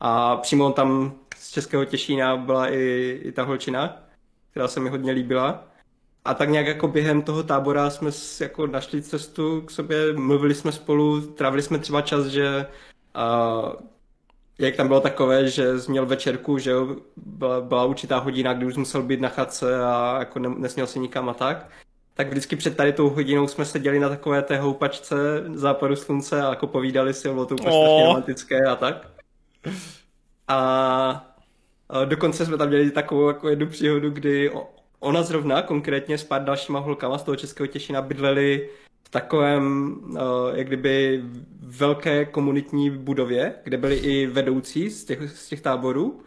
A přímo tam z Českého Těšína byla i, i ta holčina, která se mi hodně líbila. A tak nějak jako během toho tábora jsme jako našli cestu k sobě, mluvili jsme spolu, trávili jsme třeba čas, že a, jak tam bylo takové, že jsi měl večerku, že jo, byla, byla určitá hodina, kdy už musel být na chatce a jako ne, nesměl si nikam a tak. Tak vždycky před tady tou hodinou jsme seděli na takové té houpačce západu slunce a jako povídali si, bylo to úplně strašně romantické a tak. A, a dokonce jsme tam měli takovou jako jednu příhodu, kdy ona zrovna konkrétně s pár dalšíma holkama z toho Českého Těšina bydleli v takovém, uh, jak kdyby velké komunitní budově, kde byli i vedoucí z těch, z těch táborů.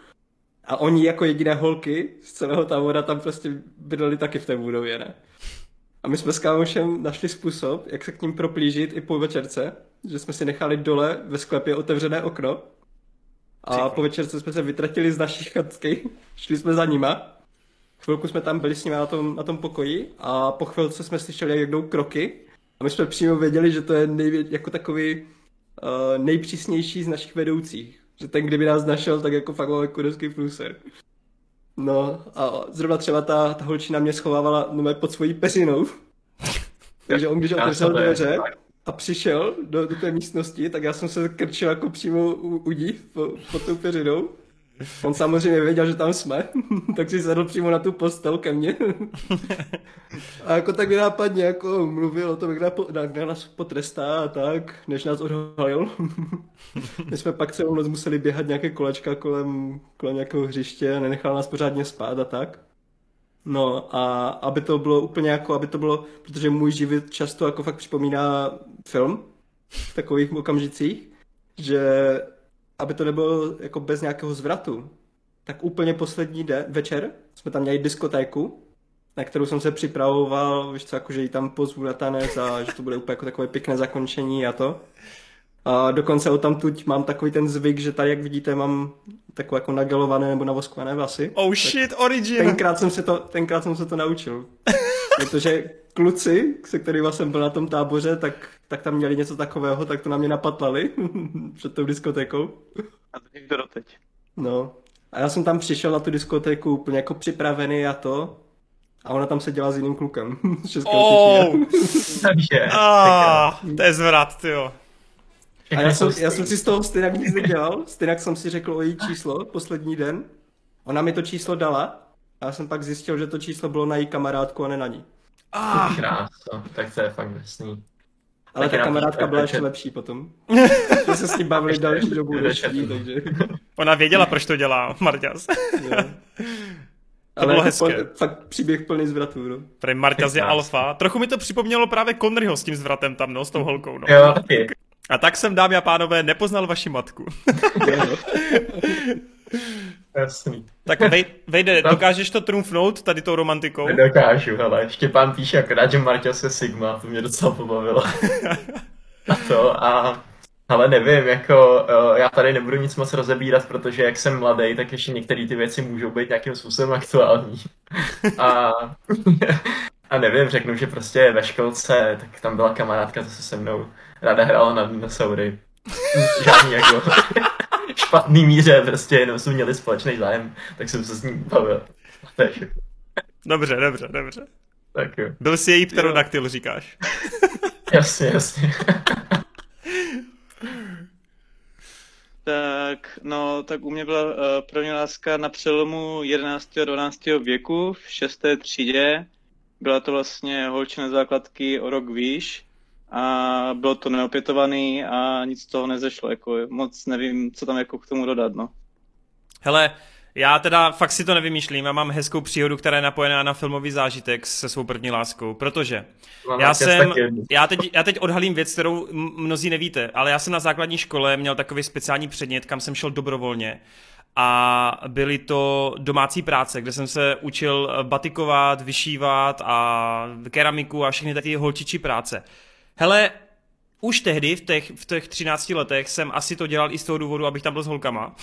A oni jako jediné holky z celého tábora tam prostě bydleli taky v té budově, ne? A my jsme s kámošem našli způsob, jak se k ním proplížit i po večerce, že jsme si nechali dole ve sklepě otevřené okno a po večerce jsme se vytratili z naší chatky, šli jsme za nima, chvilku jsme tam byli s nimi na tom, na tom pokoji a po chvilce jsme slyšeli, jak jdou kroky a my jsme přímo věděli, že to je nejvě, jako takový uh, nejpřísnější z našich vedoucích. Že ten, kdyby nás našel, tak jako fakt byl doský průser. No a zrovna třeba ta, ta holčina mě schovávala no, pod svojí peřinou. (laughs) Takže on, když otevřel dveře a přišel do, do té místnosti, tak já jsem se krčil jako přímo u, u ní po, pod tou peřinou. On samozřejmě věděl, že tam jsme, (laughs) tak si sedl přímo na tu postel ke mně. (laughs) A jako tak nápadně jako mluvil o tom, jak nás, po- jak nás potrestá a tak, než nás odhalil. (laughs) My jsme pak celou noc museli běhat nějaké kolečka kolem, kolem nějakého hřiště, nenechal nás pořádně spát a tak. No a aby to bylo úplně jako, aby to bylo, protože můj život často jako fakt připomíná film v takových okamžicích, že aby to nebylo jako bez nějakého zvratu, tak úplně poslední den, večer jsme tam měli diskotéku, na kterou jsem se připravoval, víš co, jako, že ji tam pozvu na tanec a že to bude úplně jako takové pěkné zakončení a to. A dokonce o tam tuď mám takový ten zvyk, že tady, jak vidíte, mám takové jako nagelované nebo navoskované vlasy. Oh shit, origin! Tenkrát jsem se to, tenkrát jsem se to naučil. (laughs) Protože kluci, se kterými jsem byl na tom táboře, tak, tak tam měli něco takového, tak to na mě napatlali (laughs) před tou diskotékou. A to doteď. No. A já jsem tam přišel na tu diskotéku úplně jako připravený a to. A ona tam seděla s jiným klukem. (laughs) z Českého Oh. Takže. (laughs) ah, to je zvrat, tyjo. A já jsem, já jsem si z toho stejnak nic nedělal. Stejnak jsem si řekl o její číslo poslední den. Ona mi to číslo dala. A já jsem pak zjistil, že to číslo bylo na její kamarádku a ne na ní. Ah, Krásno, tak to je fakt drsný. Ale Taky ta kamarádka byla ještě lepší potom. (laughs) Jsme se s ní bavili Ještě- další dobu ještě- další, takže... (laughs) ona věděla, proč to dělá, Marťas. (laughs) To bylo jako hezké. pl- fakt příběh plný zvratů, no. Prej Marťas je alfa. Trochu mi to připomnělo právě Conryho s tím zvratem tam, no, s tou holkou, no. Jo, taky. A tak jsem, dámy a pánové, nepoznal vaši matku. (laughs) Jasný. Tak vej, Vejde, dokážeš to trumfnout tady tou romantikou? Nedokážu, hele. Štěpán píše akorát, že Marťas je Sigma, to mě docela pobavilo. (laughs) a to a ale nevím, jako eh, já tady nebudu nic moc rozebírat, protože jak jsem mladý, tak ještě některé ty věci můžou být nějakým způsobem aktuální. A, a nevím, řeknu, že prostě ve školce, tak tam byla kamarádka zase se mnou, ráda hrála na dinosaury. Žádný jako špatný míře, prostě jenom jsme měli společný zájem, tak jsem se s ní bavil. Dobře, dobře, dobře. Tak jo. Byl jsi její pterodaktyl, říkáš. (laughs) Jasně, jasně. (laughs) Tak, no, tak u mě byla uh, první láska na přelomu 11. a 12. věku v 6. třídě. Byla to vlastně holčina základky o rok výš a bylo to neopětovaný a nic z toho nezešlo, jako moc nevím, co tam jako k tomu dodat, no. Hele, já teda fakt si to nevymýšlím, já mám hezkou příhodu, která je napojená na filmový zážitek se svou první láskou, protože já jsem, já teď, já teď odhalím věc, kterou mnozí nevíte, ale já jsem na základní škole měl takový speciální předmět, kam jsem šel dobrovolně a byly to domácí práce, kde jsem se učil batikovat, vyšívat a keramiku a všechny ty holčičí práce. Hele, už tehdy, v těch, v těch 13 letech, jsem asi to dělal i z toho důvodu, abych tam byl s holkama.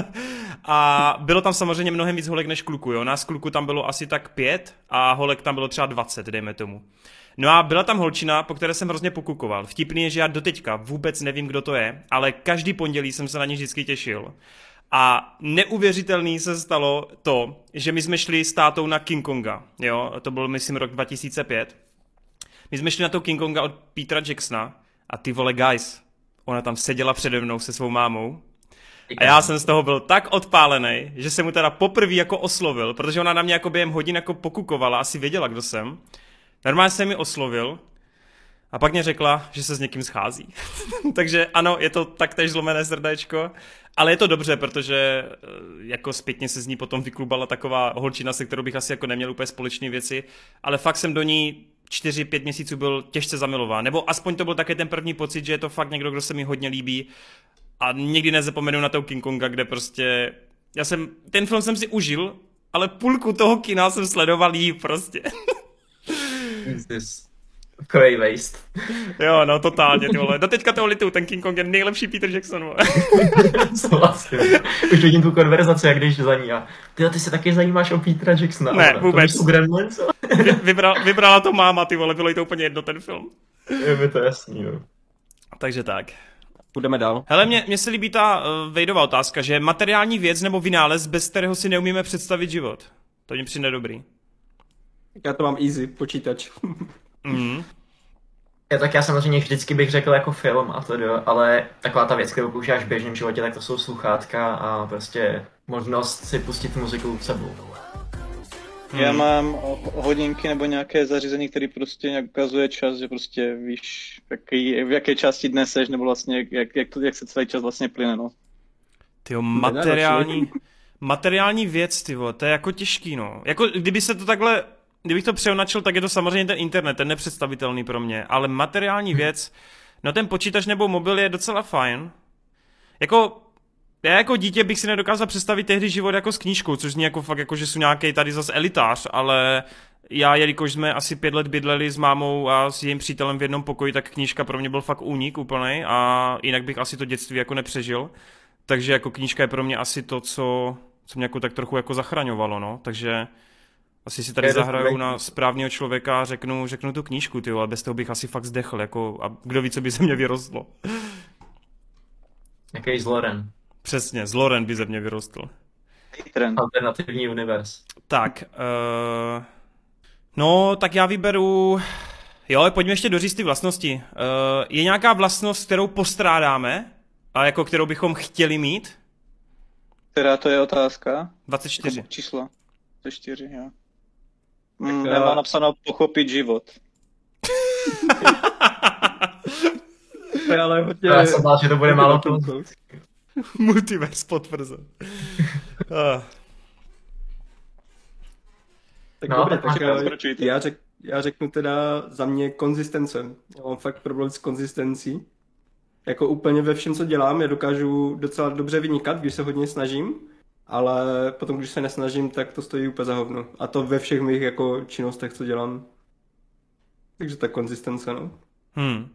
(laughs) a bylo tam samozřejmě mnohem víc holek než kluku, jo. Nás kluku tam bylo asi tak pět a holek tam bylo třeba 20, dejme tomu. No a byla tam holčina, po které jsem hrozně pokukoval. Vtipný je, že já doteďka vůbec nevím, kdo to je, ale každý pondělí jsem se na ně vždycky těšil. A neuvěřitelný se stalo to, že my jsme šli s tátou na King Konga, jo, to byl myslím rok 2005. My jsme šli na to King Konga od Petra Jacksona a ty vole guys, ona tam seděla přede mnou se svou mámou a já jsem z toho byl tak odpálený, že jsem mu teda poprvé jako oslovil, protože ona na mě jako během hodin jako pokukovala, asi věděla, kdo jsem. Normálně jsem mi oslovil a pak mě řekla, že se s někým schází. (laughs) Takže ano, je to taktéž zlomené srdéčko, ale je to dobře, protože eh, jako zpětně se z ní potom vyklubala taková holčina, se kterou bych asi jako neměl úplně společné věci, ale fakt jsem do ní 4-5 měsíců byl těžce zamilován. Nebo aspoň to byl také ten první pocit, že je to fakt někdo, kdo se mi hodně líbí. A nikdy nezapomenu na toho King Konga, kde prostě... Já jsem, ten film jsem si užil, ale půlku toho kina jsem sledoval jí prostě. (laughs) Cray waste. (laughs) Jo, no totálně, ty vole. Do teďka toho litu, ten King Kong je nejlepší Peter Jackson, vole. (laughs) vlastně. Už vidím tu konverzaci, jak jdeš za ní a ty, ty se taky zajímáš o Petra Jacksona. Ne, ale, vůbec. To Gremlins, Vybral, vybrala to máma, ty vole, bylo jí to úplně jedno ten film. Je mi to jasný, no. Takže tak. Půjdeme dál. Hele, mně, mně se líbí ta uh, Vejdová otázka, že materiální věc nebo vynález, bez kterého si neumíme představit život. To mě přijde dobrý. Já to mám easy, počítač. Mm. Já, tak já samozřejmě vždycky bych řekl jako film a to jo, ale taková ta věc, kterou používáš v běžném životě, tak to jsou sluchátka a prostě možnost si pustit muziku v sebou. Hmm. Já mám hodinky nebo nějaké zařízení, které prostě nějak ukazuje čas, že prostě víš, jaký, v jaké části dne seš, nebo vlastně jak, jak, to, jak se celý čas vlastně plyne, no. Tyjo, materiální, materiální věc, ty to je jako těžký, no. Jako kdyby se to takhle kdybych to přeonačil, tak je to samozřejmě ten internet, ten nepředstavitelný pro mě, ale materiální věc, no ten počítač nebo mobil je docela fajn. Jako, já jako dítě bych si nedokázal představit tehdy život jako s knížkou, což zní jako fakt jako, že jsou nějaký tady zase elitář, ale já, jelikož jsme asi pět let bydleli s mámou a s jejím přítelem v jednom pokoji, tak knížka pro mě byl fakt únik úplný a jinak bych asi to dětství jako nepřežil. Takže jako knížka je pro mě asi to, co, co mě jako tak trochu jako zachraňovalo, no. Takže asi si tady zahraju na správného člověka a řeknu, řeknu tu knížku, ty, ale bez toho bych asi fakt zdechl, jako, a kdo ví, co by ze mě vyrostlo. Jaký z Loren. Přesně, z Loren by ze mě vyrostl. Alternativní univerz. Tak, uh, no, tak já vyberu, jo, pojďme ještě doříct ty vlastnosti. Uh, je nějaká vlastnost, kterou postrádáme a jako kterou bychom chtěli mít? Která to je otázka? 24. Číslo. 24, jo. Mm, já... Nemá napsáno pochopit život. ale hodně... Já jsem bál, že to bude málo to. (laughs) Multiverse potvrzen. ah. Tak no, dobré, tak já, já, řek, já řeknu teda za mě konzistence. Já mám fakt problém s konzistencí. Jako úplně ve všem, co dělám, já dokážu docela dobře vynikat, když se hodně snažím, ale potom, když se nesnažím, tak to stojí úplně za hovno. A to ve všech mých jako činnostech, co dělám. Takže ta konzistence, no. Hmm.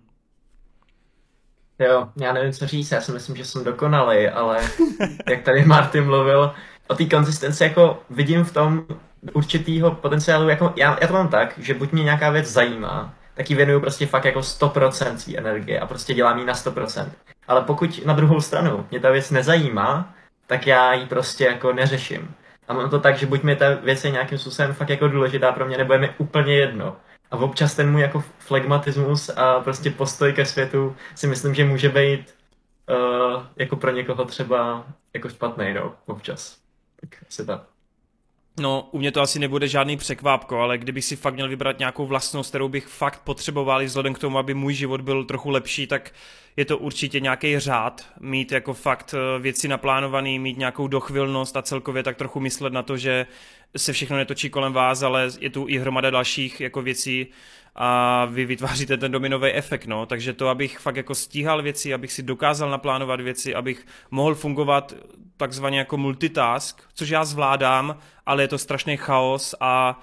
Jo, já nevím, co říct, já si myslím, že jsem dokonalý, ale (laughs) jak tady Martin mluvil o té konzistenci, jako vidím v tom určitýho potenciálu, jako já, já to mám tak, že buď mě nějaká věc zajímá, tak ji věnuju prostě fakt jako 100% své energie a prostě dělám ji na 100%. Ale pokud na druhou stranu mě ta věc nezajímá, tak já ji prostě jako neřeším. A mám to tak, že buď mi ta věc je nějakým způsobem fakt jako důležitá pro mě, nebo je mi úplně jedno. A občas ten můj jako flegmatismus a prostě postoj ke světu si myslím, že může být uh, jako pro někoho třeba jako špatný, no, občas. Tak asi tak. No, u mě to asi nebude žádný překvápko, ale kdybych si fakt měl vybrat nějakou vlastnost, kterou bych fakt potřeboval, vzhledem k tomu, aby můj život byl trochu lepší, tak je to určitě nějaký řád, mít jako fakt eh, věci naplánovaný, mít nějakou dochvilnost a celkově tak trochu myslet na to, že se všechno netočí kolem vás, ale je tu i hromada dalších jako věcí a vy vytváříte ten dominový efekt, no. Takže to, abych fakt jako stíhal věci, abych si dokázal naplánovat věci, abych mohl fungovat takzvaně jako multitask, což já zvládám, ale je to strašný chaos a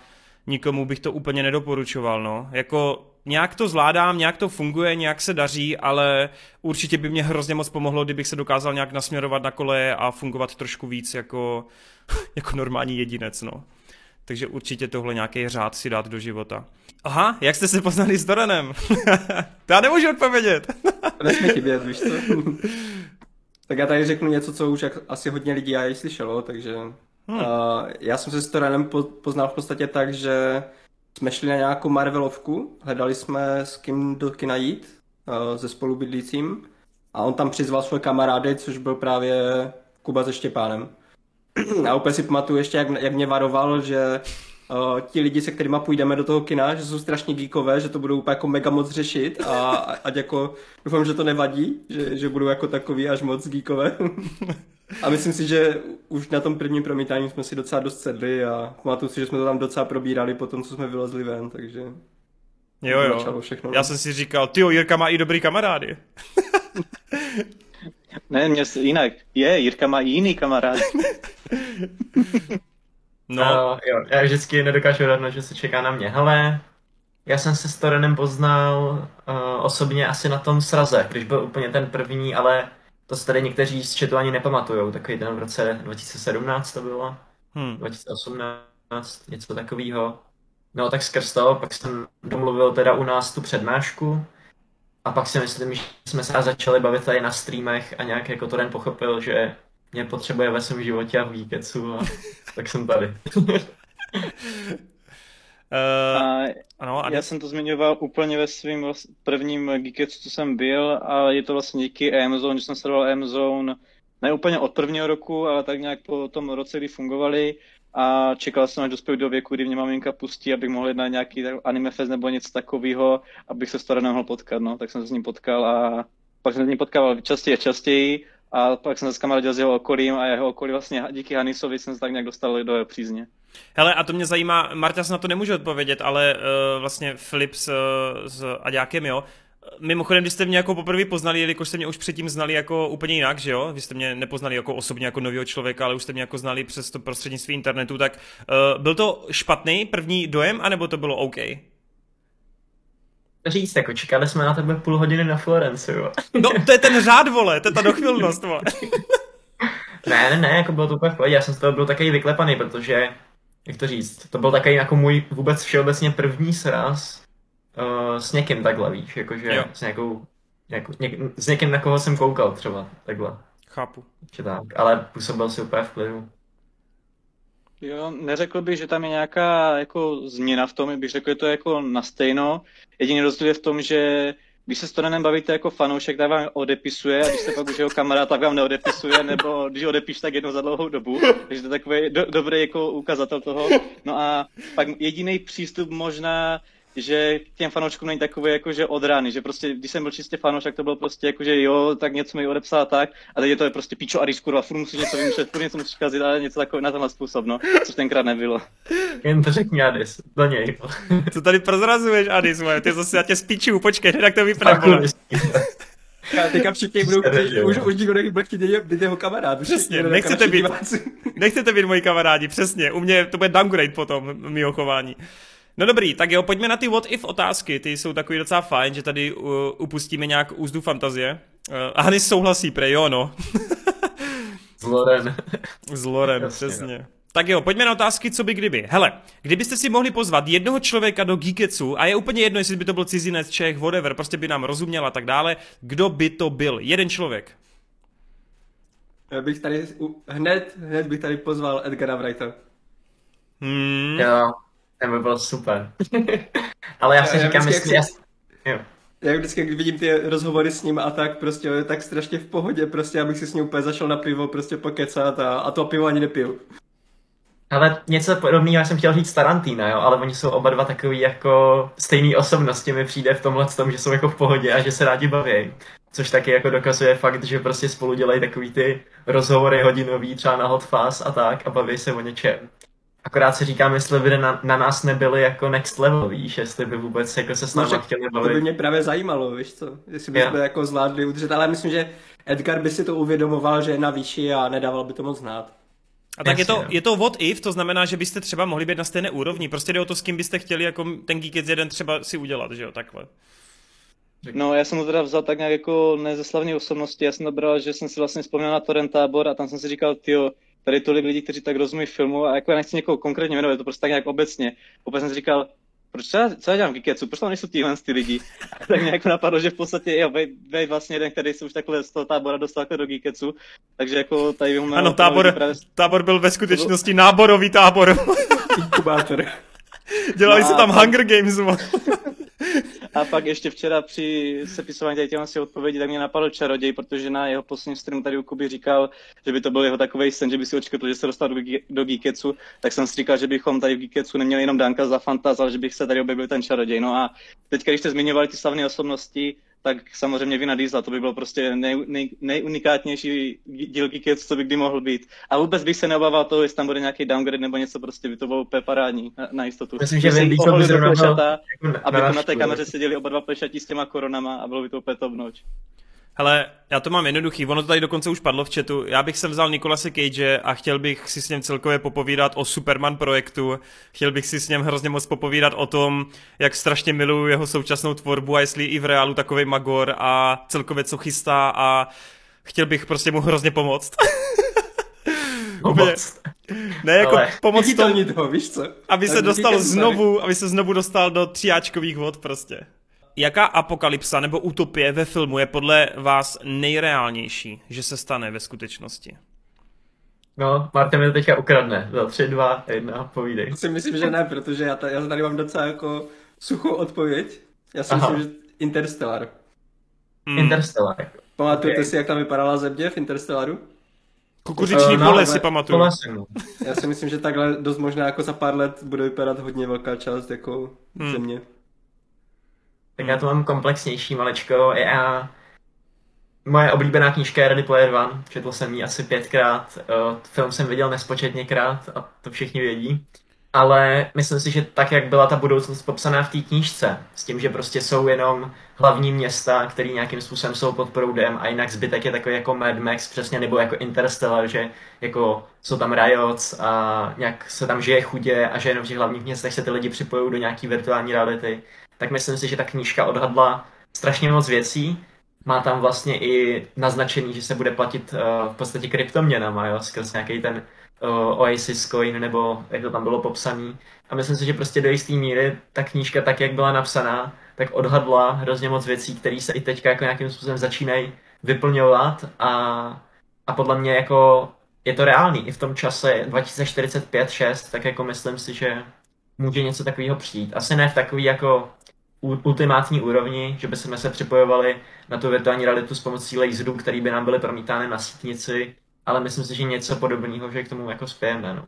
nikomu bych to úplně nedoporučoval, no. Jako nějak to zvládám, nějak to funguje, nějak se daří, ale určitě by mě hrozně moc pomohlo, kdybych se dokázal nějak nasměrovat na koleje a fungovat trošku víc jako, (laughs) jako normální jedinec, no. Takže určitě tohle nějaký řád si dát do života. Aha, jak jste se poznali s Doranem? (laughs) to já nemůžu odpovědět. (laughs) Nesmí chybět, víš co? tak já tady řeknu něco, co už asi hodně lidí já slyšelo, takže hmm. uh, já jsem se s Doranem poznal v podstatě tak, že jsme šli na nějakou Marvelovku, hledali jsme s kým do kina jít, uh, se spolubydlícím a on tam přizval svoje kamarády, což byl právě Kuba se Štěpánem. (clears throat) A úplně si pamatuju ještě, jak, jak mě varoval, že uh, ti lidi, se kterými půjdeme do toho kina, že jsou strašně geekové, že to budou úplně jako mega moc řešit a ať jako, doufám, že to nevadí, že, že budou jako takový až moc geekové. a myslím si, že už na tom prvním promítání jsme si docela dost sedli a pamatuju si, že jsme to tam docela probírali po tom, co jsme vylezli ven, takže... Jo, jo. Všechno, Já jsem si říkal, ty Jirka má i dobrý kamarády. ne, mě jinak. Je, Jirka má i jiný kamarád. (laughs) No. Uh, jo, já vždycky nedokážu radnout, že se čeká na mě. Hele, já jsem se s Torenem poznal uh, osobně asi na tom sraze, když byl úplně ten první, ale to se tady někteří z chatu ani nepamatujou. Takový ten v roce 2017 to bylo, hmm. 2018, něco takového. No tak skrz to, pak jsem domluvil teda u nás tu přednášku a pak si myslím, že jsme se začali bavit tady na streamech a nějak jako Toren pochopil, že mě potřebuje ve svém životě a v Geeketsu a tak jsem tady. Uh, a ano, a já jsem to zmiňoval úplně ve svém prvním Geeketsu, co jsem byl a je to vlastně díky Amazon, že jsem sledoval Amazon ne úplně od prvního roku, ale tak nějak po tom roce, kdy fungovali a čekal jsem, až dospěl do věku, kdy mě maminka pustí, abych mohl jít na nějaký anime fest nebo něco takového, abych se s Torenem mohl potkat, no. Tak jsem se s ním potkal a pak jsem se s ním potkával častěji a častěji a pak jsem se kamarádil s jeho okolím a jeho okolí vlastně díky Hanisovi jsem se tak nějak dostal do jeho přízně. Hele, a to mě zajímá, Marta se na to nemůže odpovědět, ale uh, vlastně Filip s, s Aďákem, jo, Mimochodem, když jste mě jako poprvé poznali, jelikož jste mě už předtím znali jako úplně jinak, že jo? Vy jste mě nepoznali jako osobně jako nového člověka, ale už jste mě jako znali přes to prostřednictví internetu, tak uh, byl to špatný první dojem, anebo to bylo OK? Říct, jako čekali jsme na tebe půl hodiny na Florenci, jo. No, to je ten řád, vole, to je ta dochvilnost, vole. (laughs) ne, ne, ne, jako bylo to úplně v pohodě, já jsem z toho byl takový vyklepaný, protože, jak to říct, to byl takový jako můj vůbec všeobecně první sraz uh, s někým takhle, víš, jakože jo. s nějakou, jako, něk, s někým, na koho jsem koukal třeba, takhle. Chápu. tak, ale působil si úplně v klidu. Jo, neřekl bych, že tam je nějaká jako změna v tom, bych řekl, že to je jako na stejno. Jediný rozdíl je v tom, že když se s Torenem bavíte jako fanoušek, tak vám odepisuje a když jste pak už jeho kamarád, tak vám neodepisuje, nebo když odepíš, tak jednou za dlouhou dobu. Takže to je takový do, dobrý jako ukazatel toho. No a pak jediný přístup možná že těm fanouškům není takový jako, že od rány, že prostě, když jsem byl čistě fanoušek, tak to bylo prostě jako, že jo, tak něco mi odepsal tak, a teď je to je prostě pičo a kurva, furt musíš něco vymýšlet, furt něco musíš kazit, ale něco takové na tenhle způsob, no, což tenkrát nebylo. Jen to řekni Adis, do něj. Co tady prozrazuješ, Adis, moje, ty zase já tě spíču, počkej, tak to vypadá, vole. Teďka všichni budou chtít, už, už nikdo nebude chtít být jeho kamarád. Přesně, nechcete být, nechcete být moji kamarádi, přesně. U mě to bude downgrade potom, mýho chování. No dobrý, tak jo, pojďme na ty what if otázky, ty jsou takový docela fajn, že tady uh, upustíme nějak úzdu fantazie. Uh, a Hanis souhlasí, pre jo, no. (laughs) S Loren. S Loren, přesně. No. Tak jo, pojďme na otázky, co by kdyby. Hele, kdybyste si mohli pozvat jednoho člověka do Geeketsu, a je úplně jedno, jestli by to byl cizinec, Čech, whatever, prostě by nám rozuměl a tak dále, kdo by to byl? Jeden člověk. Já bych tady hned, hned bych tady pozval Edgara Wrighta. Hmm. Jo, ten by byl super. (laughs) Ale já si Já- já říkám, jestli... jak Já. Já vždycky, když vidím ty rozhovory s ním a tak, prostě je tak strašně v pohodě, prostě abych si s ním úplně zašel na pivo, prostě pokecat a, a to pivo ani nepiju. Ale něco podobného jsem chtěl říct Tarantina, jo, ale oni jsou oba dva takový jako stejný osobnosti mi přijde v tomhle tom, že jsou jako v pohodě a že se rádi baví. Což taky jako dokazuje fakt, že prostě spolu dělají takový ty rozhovory hodinový třeba na hot fast a tak a baví se o něčem. Akorát si říkám, jestli by na, na nás nebyli jako next level, víš, jestli by vůbec jako se s náma však chtěli To by bavit. mě právě zajímalo, víš co, jestli Jo. bychom jako zvládli udržet, ale myslím, že Edgar by si to uvědomoval, že je na výši a nedával by to moc znát. A tak je to, Jasně, no. je to what if, to znamená, že byste třeba mohli být na stejné úrovni. Prostě jde o to, s kým byste chtěli jako ten Geekets jeden třeba si udělat, že jo, takhle. No, já jsem to teda vzal tak nějak jako ne ze slavné osobnosti, já jsem to bral, že jsem si vlastně vzpomněl na Torrent tábor a tam jsem si říkal, tyjo, tady je tolik lidí, kteří tak rozumí filmu a jako já nechci někoho konkrétně jmenovat, je to prostě tak nějak obecně. Opět jsem si říkal, proč co já, co já dělám v Geeketsu, proč tam nejsou tyhle ty lidi? A tak mě jako napadlo, že v podstatě jo, bej, bej vlastně jeden, který se už takhle z toho tábora dostal takhle do Geeketsu, takže jako tady vyhumil Ano, tábor, právě... tábor byl ve skutečnosti náborový tábor. Inkubátor. Dělali No se tam Hunger Games. A pak ještě včera při sepisování tady těchto odpovědí, tak mě napadl čaroděj, protože na jeho posledním streamu tady u Kuby říkal, že by to byl jeho takový sen, že by si očekal, že se dostal do, do Geeketsu, tak jsem si říkal, že bychom tady v Geeketsu neměli jenom Danka za fantaz, ale že bych se tady objevil ten čaroděj. No a teď, když jste zmiňovali ty slavné osobnosti, tak samozřejmě Vina Diesla, to by bylo prostě nej, nej, nejunikátnější díl Geeketsu, co by kdy mohl být. A vůbec bych se neobával toho, jestli tam bude nějaký downgrade nebo něco, prostě by to bylo úplně parádní na, na jistotu. Myslím, že Vin Diesel by zrovna plešata, jako aby to na té kameře seděli oba dva plešatí s těma koronama a bylo by to úplně top notch. Hele, já to mám jednoduchý, ono to tady dokonce už padlo v chatu. Já bych sem vzal Nikolase Cage a chtěl bych si s ním celkově popovídat o Superman projektu. Chtěl bych si s ním hrozně moc popovídat o tom, jak strašně miluju jeho současnou tvorbu a jestli i v reálu takový magor a celkově co chystá a chtěl bych prostě mu hrozně pomoct. (laughs) Pomoc. Ne, jako Ale- pomoct tom, Viditelní toho, víš co? aby se Tak dostal díky, znovu, aby se znovu dostal do tříáčkových vod prostě. Jaká apokalypsa nebo utopie ve filmu je podle vás nejreálnější, že se stane ve skutečnosti? No, Martin mi to teďka ukradne. Za tři, dva, jedna, povídej. Já si myslím, že ne, protože já, ta, já tady mám docela jako suchou odpověď. Já si Aha. myslím, že Interstellar. Hmm. Interstellar. Pamatujete Ok. si, jak tam vypadala země v Interstellaru? Kukuřiční Eh, no, pole ale si pamatuju. No. Já si myslím, že takhle dost možná jako za pár let bude vypadat hodně velká část jako Hmm. země. Tak já to mám komplexnější malečko. Já... Moje oblíbená knížka je Ready Player One. Četl jsem ji asi pětkrát. eh, Film jsem viděl nespočetněkrát a to všichni vědí. Ale myslím si, že tak, jak byla ta budoucnost popsaná v té knížce, s tím, že prostě jsou jenom hlavní města, které nějakým způsobem jsou pod proudem a jinak zbytek je takový jako Mad Max přesně, nebo jako Interstellar, že jako jsou tam riots a nějak se tam žije chudě a že jenom v těch hlavních městech se ty lidi připojují do nějaký virtuální reality, tak myslím si, že ta knížka odhadla strašně moc věcí. Má tam vlastně i naznačený, že se bude platit uh, v podstatě kryptoměnama, jo, skrz nějaký ten uh, Oasis coin, nebo jak to tam bylo popsaný. A myslím si, že prostě do jisté míry ta knížka, tak jak byla napsaná, tak odhadla hrozně moc věcí, které se i teďka jako nějakým způsobem začínají vyplňovat a, a podle mě jako je to reálný. I v tom čase 2045-6, tak jako myslím si, že může něco takového přijít. Asi ne v takový jako ultimátní úrovni, že by jsme se připojovali na tu virtuální realitu s pomocí laserů, které by nám byly promítány na sítnici, ale myslím si, že něco podobného, že k tomu jako spějeme. No.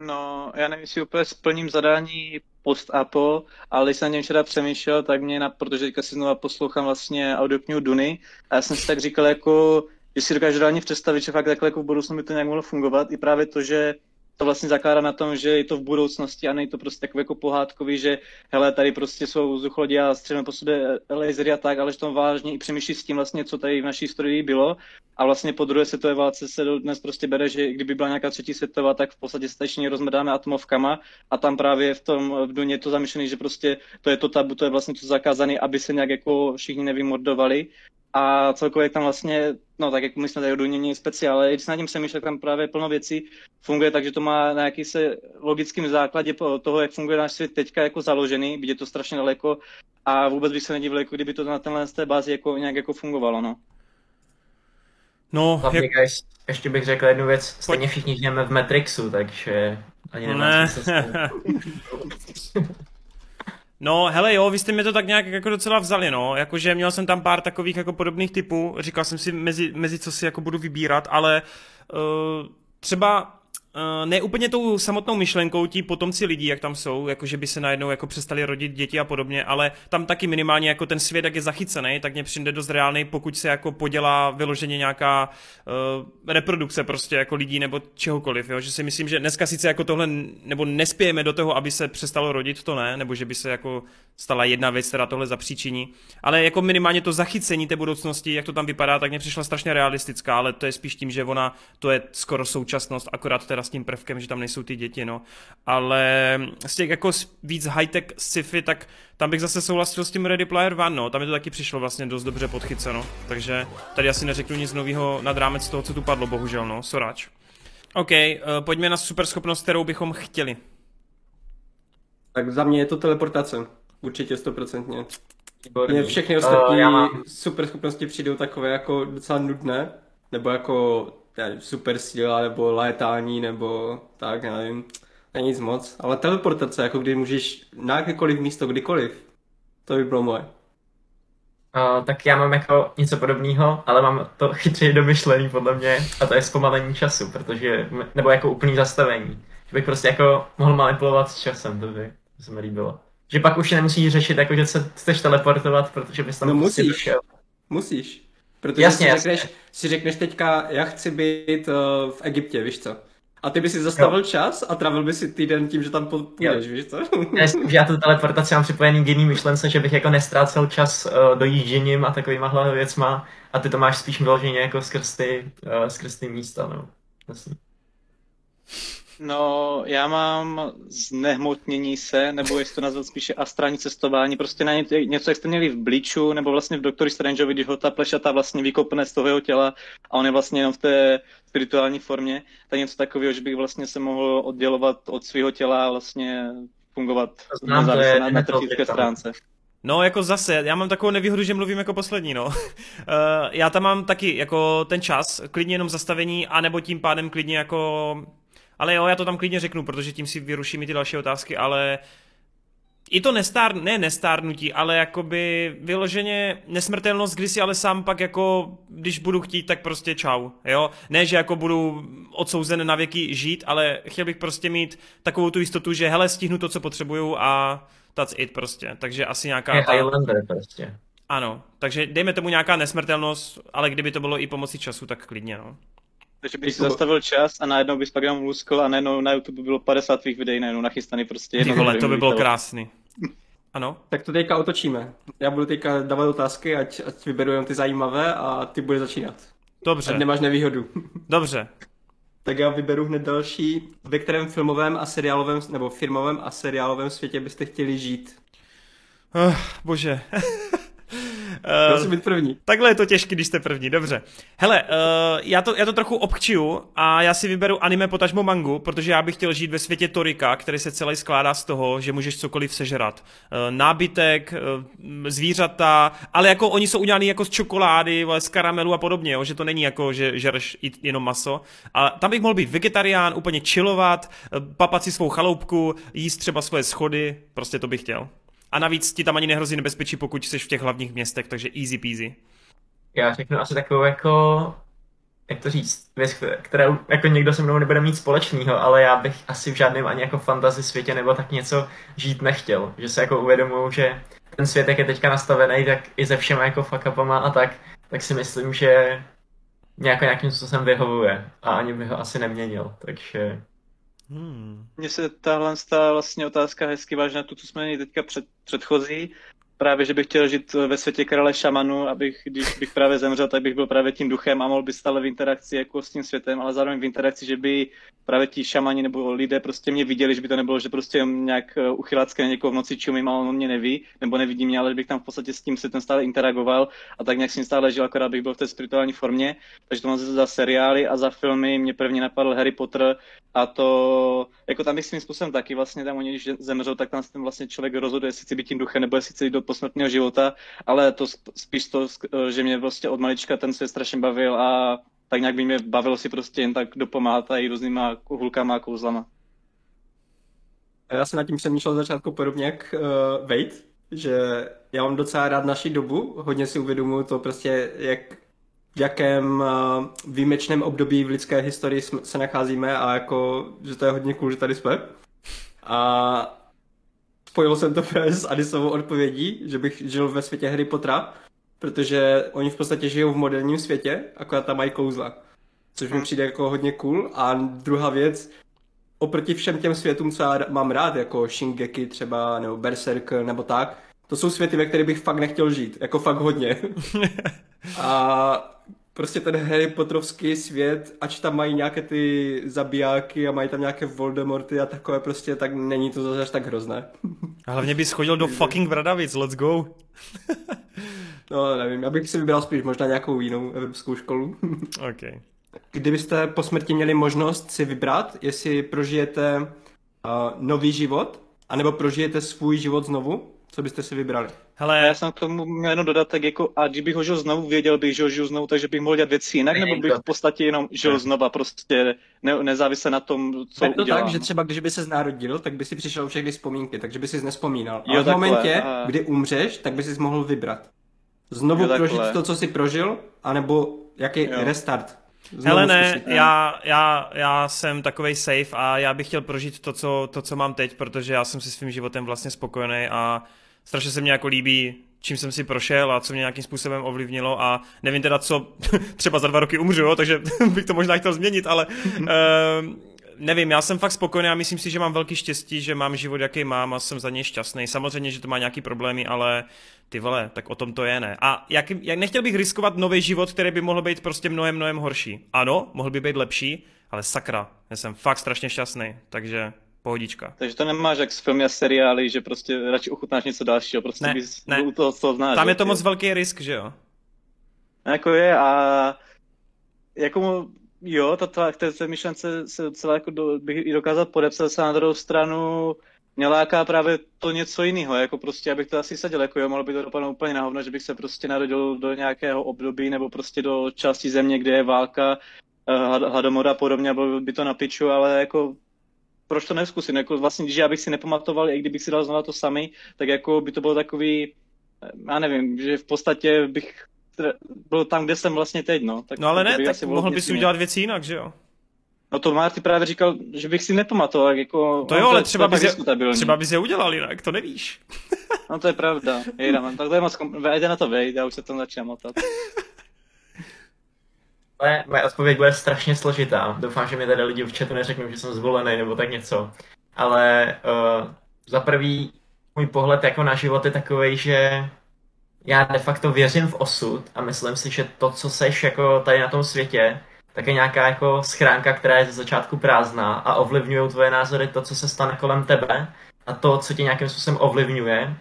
No, já nevím, jestli úplně splním zadání post-apo, ale když jsem na něm včera přemýšlel, tak mě, na, protože teďka si znova poslouchám vlastně audioknihu Duny, a já jsem si tak říkal jako, že si dokážu reálně představit, že fakt takhle jako v budoucnu by to nějak mohlo fungovat, i právě to, že to vlastně zakládá na tom, že je to v budoucnosti a není to prostě takový jako pohádkový, že hele, tady prostě jsou zuchlodi a střelíme po sobě lasery a tak, ale že to vážně i přemýšlí s tím vlastně, co tady v naší historii bylo. A vlastně po druhé světové válce se dnes prostě bere, že kdyby byla nějaká třetí světová, tak v podstatě stačně rozmrdáme atomovkama a tam právě v tom v Duně je to zamýšlené, že prostě to je to tabu, to je vlastně to zakázané, aby se nějak jako všichni nevymordovali. A celkově jak tam vlastně, no tak jak my jsme tady o Duně měli speciál, ale když se nad tím přemýšlel, tam právě plno věcí funguje tak, že to má na jaký se logickým základě toho, jak funguje náš svět teďka jako založený, byť je to strašně daleko a vůbec bych se nedivil, jako kdyby to na tenhle z té bázi jako nějak jako fungovalo, no. No, Hlavně, jak... guys, ještě bych řekl jednu věc, stejně všichni žijeme v Matrixu, takže ani nemá Ne. (laughs) No, hele jo, vy jste mi to tak nějak jako docela vzali, no, jakože měl jsem tam pár takových jako podobných typů, říkal jsem si mezi, mezi co si jako budu vybírat, ale uh, třeba uh, ne úplně tou samotnou myšlenkou ti potomci lidí, jak tam jsou, jako že by se najednou jako přestali rodit děti a podobně, ale tam taky minimálně jako ten svět, jak je zachycený, tak mě přijde dost reálný, pokud se jako podělá vyloženě nějaká uh, reprodukce prostě jako lidí nebo čehokoliv, jo? že si myslím, že dneska sice jako tohle, nebo nespějeme do toho, aby se přestalo rodit, to ne, nebo že by se jako stala jedna věc, která tohle zapříčiní, ale jako minimálně to zachycení té budoucnosti, jak to tam vypadá, tak mě přišla strašně realistická, ale to je spíš tím, že ona, to je skoro současnost, akorát teda s tím prvkem, že tam nejsou ty děti, no. Ale z těch jako s- víc high-tech sci-fi, tak tam bych zase souhlasil s tím Ready Player One, no. Tam mi to taky přišlo vlastně dost dobře podchyceno. Takže tady asi neřeknu nic nového nad rámec toho, co tu padlo, bohužel, no. Soráč. OK, uh, pojďme na superschopnost, kterou bychom chtěli. Tak za mě je to teleportace. Určitě stoprocentně. Mně všechny Eh, ostatní mám- super schopnosti přijdou takové jako docela nudné, nebo jako nevím, super síla, nebo létání, nebo tak, nevím, není nic moc. Ale teleportace, jako kdy můžeš na jakékoliv místo, kdykoliv, to by bylo moje. Uh, tak já mám jako něco podobného, ale mám to chytřeji domyšlený podle mě a to je zpomalení času, protože, nebo jako úplný zastavení. Že bych prostě jako mohl manipulovat s časem, to by to se mi líbilo. Že pak už nemusíš řešit, jako že se chceš teleportovat, protože bys tam No prostě musíš. došel. Musíš. Protože Jasně, si, jasně. řekneš, si řekneš teďka, já chci být uh, v Egyptě, víš co? A ty by si zastavil čas a trávil by si týden tím, že tam půjdeš, víš co? Já, že já tu teleportaci mám připojený k jiný myšlence, že bych jako nestrácel čas uh, dojížděním a takovýma hlavně věcma a ty to máš spíš vyloženě jako skrz ty, uh, skrz ty místa, no. Jasně. No, já mám znehmotnění se, nebo jestli to nazvat spíše astrální cestování, prostě na ně, něco, jak jste měli v Bleachu, nebo vlastně v Doktoru Strangeovi, když ho ta plešata vlastně vykopne z toho jeho těla a on je vlastně jenom v té spirituální formě, tak něco takového, že bych vlastně se mohl oddělovat od svého těla a vlastně fungovat znám, je na, na technické Gear, stránce. No, jako zase, já mám takovou nevýhodu, že mluvím jako poslední, no. uh, (laughs) já tam mám taky jako ten čas, klidně jenom zastavení, anebo tím pádem klidně jako... Ale jo, já to tam klidně řeknu, protože tím si vyruším i ty další otázky, ale i to nestár, ne nestárnutí, ale jakoby vyloženě nesmrtelnost, kdy si ale sám pak jako, když budu chtít, tak prostě čau, jo. Ne, že jako budu odsouzen na věky žít, ale chtěl bych prostě mít takovou tu jistotu, že hele, stihnu to, co potřebuju a that's it prostě. Takže asi nějaká... Je ta- Highlander prostě. Ano, takže dejme tomu nějaká nesmrtelnost, ale kdyby to bylo i pomocí času, tak klidně, no. Takže bych si zastavil čas a najednou bys pak jenom luskl a najednou na YouTube bylo 50 tvých videí najednou nachystaný prostě Ty jedno vole, to by bylo krásný. Ano? Tak to teďka otočíme. Já budu teďka dávat otázky, ať, ať vyberu jenom ty zajímavé a ty budeš začínat. Dobře, Ať nemáš nevýhodu. dobře. tak já vyberu hned další. Ve kterém filmovém a seriálovém, nebo firmovém a seriálovém světě byste chtěli žít? Uh, bože. (laughs) Uh, být první. takhle je to těžké, když jste první, dobře. Hele, uh, já, to, já to trochu obchčiju a já si vyberu anime potažmo mangu, protože já bych chtěl žít ve světě Torika, který se celý skládá z toho, že můžeš cokoliv sežrat. Uh, nábytek, uh, zvířata, ale jako oni jsou udělaný jako z čokolády, z karamelu a podobně, jo, že to není jako, že žereš jenom maso. A tam bych mohl být vegetarián, úplně chillovat, uh, papat si svou chaloupku, jíst třeba svoje schody, prostě to bych chtěl. A navíc ti tam ani nehrozí nebezpečí, pokud jsi v těch hlavních městech, takže easy peasy. Já řeknu asi takovou jako, jak to říct, věc, kterou jako někdo se mnou nebude mít společného, ale já bych asi v žádném ani jako fantasy světě nebo tak něco žít nechtěl. Že se jako uvědomuju, že ten svět, jak je teďka nastavený, tak i se všema jako fuck upama a tak, tak si myslím, že nějak nějakým způsobem vyhovuje a ani bych ho asi neměnil, takže Hmm. Se tahle ta vlastně otázka hezky váží na tu, co jsme měli teďka před, předchozí. Právě, že bych chtěl žít ve světě krále šamanu, abych, když bych právě zemřel, tak bych byl právě tím duchem a mohl být stále v interakci jako s tím světem, ale zároveň v interakci, že by právě ti šamani nebo lidé prostě mě viděli, že by to nebylo, že prostě nějak eh, uchylácky na někoho v noci čumím a on mě neví, nebo nevidí mě, ale že bych tam v podstatě s tím světem stále interagoval a tak nějak s ním stále žil, akorát bych byl v té spirituální formě. Takže to mám za seriály a za filmy mě prvně napadl Harry Potter a to, jako tam bych svým způsobem taky vlastně tam oni, když zemřou, tak tam vlastně člověk rozhoduje, jestli chce být tím duchem, nebo jestli chce jít do posmrtného života, ale to sp- spíš to, že mě vlastně od malička ten svět strašně bavil a tak nějak by mě bavilo si prostě jen tak dopomáhat tady různýma hulkama a kouzlama. Já jsem nad tím přemýšlel začátku podobně jak uh, Wade, že já mám docela rád naši dobu, hodně si uvědomuji to prostě, jak v jakém uh, výjimečném období v lidské historii se nacházíme a jako, že to je hodně cool, že tady jsme. A spojil jsem to právě (laughs) s Adisovou odpovědí, že bych žil ve světě Harry Pottera, protože oni v podstatě žijou v moderním světě, akorát tam mají kouzla. Což mi Hmm. přijde jako hodně cool. A druhá věc, oproti všem těm světům, co já mám rád, jako Shingeki třeba, nebo Berserk, nebo tak, to jsou světy, ve kterých bych fakt nechtěl žít, jako fakt hodně. (laughs) a prostě ten Harry Potterovský svět, ač tam mají nějaké ty zabijáky a mají tam nějaké Voldemorty a takové prostě, tak není to zase až tak hrozné. A hlavně bys chodil do (laughs) fucking Bradavic, let's go. No, nevím, já bych si vybral spíš možná nějakou jinou evropskou školu. (laughs) OK. Kdybyste po smrti měli možnost si vybrat, jestli prožijete uh, nový život, anebo prožijete svůj život znovu, co byste si vybrali? Hele, já jsem k tomu měl jenom dodatek, jako, a kdybych ho žil znovu, věděl bych, že ho žiju znovu, takže bych mohl dělat věci jinak, Není nebo bych to. v podstatě jenom žil znova, prostě ne, nezávisle na tom, co Je to udělám. tak, že třeba když by se znárodil, tak by si přišel všechny vzpomínky, takže by si nespomínal. Jo, Ale v takhle, momentě, a- kdy umřeš, tak by si mohl vybrat. Znovu Jo, takhle. prožít to, co jsi prožil, anebo jaký Jo. restart. Znovu Hele ne, zkusit. já, já, já jsem takovej safe a já bych chtěl prožít to co, to, co mám teď, protože já jsem si svým životem vlastně spokojený a strašně se mě jako líbí, čím jsem si prošel a co mě nějakým způsobem ovlivnilo a nevím teda co, (laughs) třeba za dva roky umřu, jo, takže (laughs) bych to možná chtěl změnit, ale uh, (laughs) nevím, já jsem fakt spokojený a myslím si, že mám velký štěstí, že mám život, jaký mám a jsem za něj šťastný. Samozřejmě, že to má nějaký problémy, ale ty vole, tak o tom to je, ne? A jak, jak nechtěl bych riskovat nový život, který by mohl být prostě mnohem, mnohem horší. Ano, mohl by být lepší, ale sakra, já jsem fakt strašně šťastný, takže pohodička. Takže to nemáš jak s filmy a seriály, že prostě radši ochutnáš něco dalšího, prostě Ne, bys ne. u toho, co znáš. Tam je to moc velký risk, že jo? Jako je a jako jo, ta k té myšlence se docela jako do, bych i dokázal podepsat se na druhou stranu mě láká právě to něco jiného, jako prostě, abych to asi sadil, jako jo, mohlo by to dopadnout úplně na hovno, že bych se prostě narodil do nějakého období nebo prostě do části země, kde je válka, eh, hlad- hladomor a podobně, bylo by to na piču, ale jako proč to neskusit, jako vlastně, když já bych si nepamatoval, i kdybych si dal znova to samý, tak jako by to bylo takový, já nevím, že v podstatě bych byl tam, kde jsem vlastně teď, no. Tak No ale ne, tak mohl bys udělat věci jinak, že jo? No to Marty právě říkal, že bych si nepamatoval, jak jako... To jo, ale třeba bys, tak je, třeba bys je udělal jinak, to nevíš. No to je pravda, Jejda, (laughs) tak to je moc, kom... vejde na to vejde, já už se tam začínám motat. (laughs) Ale moje odpověď bude strašně složitá. Doufám, že mi tady lidi v chatu neřeknou, že jsem zvolený nebo tak něco. Ale uh, za prvý, můj pohled jako na život je takový, že já de facto věřím v osud a myslím si, že to, co seš jako tady na tom světě, tak je nějaká jako schránka, která je ze začátku prázdná a ovlivňují tvoje názory to, co se stane kolem tebe a to, co tě nějakým způsobem ovlivňuje.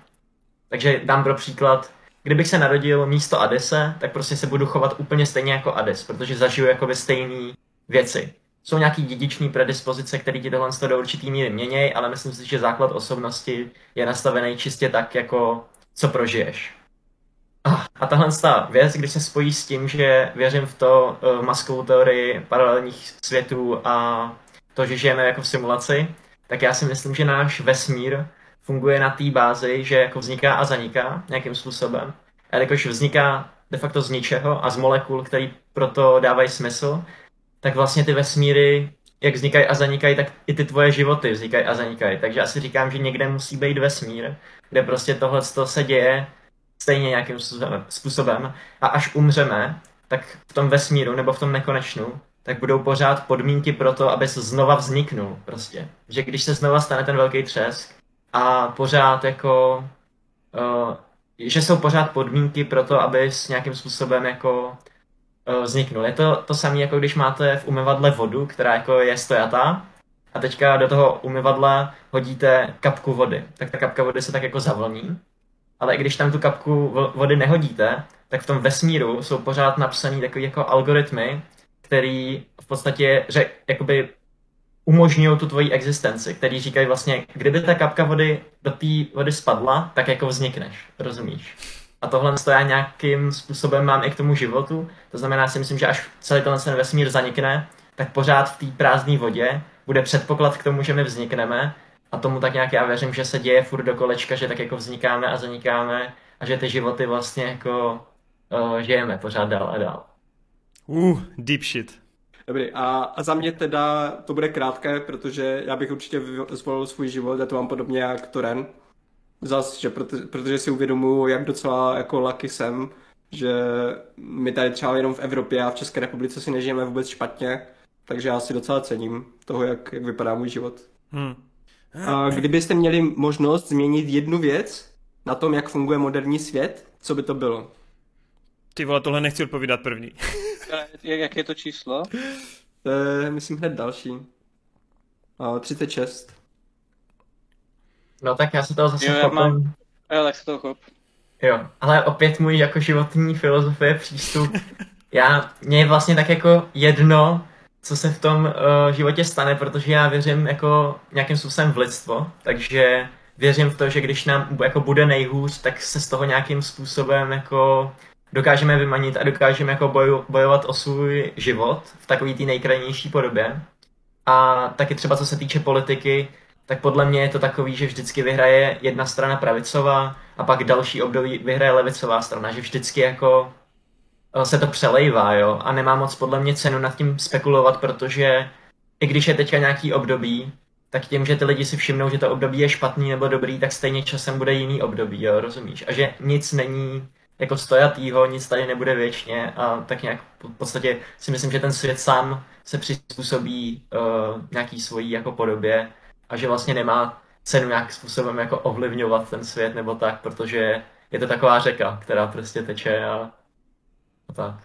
Takže dám pro příklad, kdybych se narodil místo Adise, tak prostě se budu chovat úplně stejně jako Adis, protože zažiju jakoby stejné věci. Jsou nějaký dědiční predispozice, které ti tohle do určitý míry měnějí, ale myslím si, že základ osobnosti je nastavený čistě tak, jako co prožiješ. A tahle ta věc, když se spojí s tím, že věřím v to, eh, v maskovou teorii paralelních světů a to, že žijeme jako v simulaci, tak já si myslím, že náš vesmír funguje na té bázi, že jako vzniká a zaniká nějakým způsobem. A jakož vzniká de facto z ničeho a z molekul, který proto dávají smysl, tak vlastně ty vesmíry, jak vznikají a zanikají, tak i ty tvoje životy vznikají a zanikají. Takže asi říkám, že někde musí být vesmír, kde prostě tohle se děje stejně nějakým způsobem- a až umřeme, tak v tom vesmíru nebo v tom nekonečnu, tak budou pořád podmínky pro to, aby se znova vzniknul prostě. Že když se znova stane ten velký třesk a pořád jako, uh, že jsou pořád podmínky pro to, aby s nějakým způsobem jako uh, vzniknul. Je to to samé, jako když máte v umyvadle vodu, která jako je stojatá, a teďka do toho umyvadla hodíte kapku vody. Tak ta kapka vody se tak jako zavlní, ale i když tam tu kapku vo- vody nehodíte, tak v tom vesmíru jsou pořád napsaný takový jako algoritmy, který v podstatě řek, jakoby umožňují tu tvoji existenci, který říkají vlastně, kdyby ta kapka vody do té vody spadla, tak jako vznikneš, rozumíš? A tohle to já nějakým způsobem mám i k tomu životu. To znamená, si myslím, že až celý ten vesmír zanikne, tak pořád v té prázdné vodě bude předpoklad k tomu, že my vznikneme. A tomu tak nějak já věřím, že se děje furt do kolečka, že tak jako vznikáme a zanikáme a že ty životy vlastně jako uh, žijeme pořád dál a dál. Uh, deep shit. Dobrý, a, a za mě teda to bude krátké, protože já bych určitě zvolil svůj život, já to mám podobně jak Toren. Zas, že proto, protože si uvědomuji, jak docela jako lucky jsem, že my tady třeba jenom v Evropě a v České republice si nežijeme vůbec špatně, takže já si docela cením toho, jak, jak vypadá můj život. Hmm. A kdybyste měli možnost změnit jednu věc na tom, jak funguje moderní svět, co by to bylo? Ty vole, tohle nechci odpovídat první. (laughs) Jak je to číslo? To je, myslím, hned další. A 36. No tak já se toho zase jo, chopím. Mám... Jo, tak se toho chop. Jo, ale opět můj jako životní filozofie, přístup. (laughs) Já, mě je vlastně tak jako jedno, co se v tom uh, životě stane, protože já věřím jako nějakým způsobem v lidstvo, takže věřím v to, že když nám jako bude nejhůř, tak se z toho nějakým způsobem jako dokážeme vymanit a dokážeme jako boju, bojovat o svůj život v takové té nejkrajnější podobě. A taky třeba co se týče politiky, tak podle mě je to takový, že vždycky vyhraje jedna strana pravicová a pak další období vyhraje levicová strana, že vždycky jako eh, se to přelejvá, jo, a nemá moc podle mě cenu nad tím spekulovat, protože i když je teďka nějaký období, tak tím, že ty lidi si všimnou, že to období je špatný nebo dobrý, tak stejně časem bude jiný období, jo, rozumíš? A že nic není jako stojatýho, nic tady nebude věčně a tak nějak v podstatě si myslím, že ten svět sám se přizpůsobí uh, nějaký svojí jako podobě a že vlastně nemá cenu nějakým způsobem jako ovlivňovat ten svět nebo tak, protože je to taková řeka, která prostě teče a, a tak.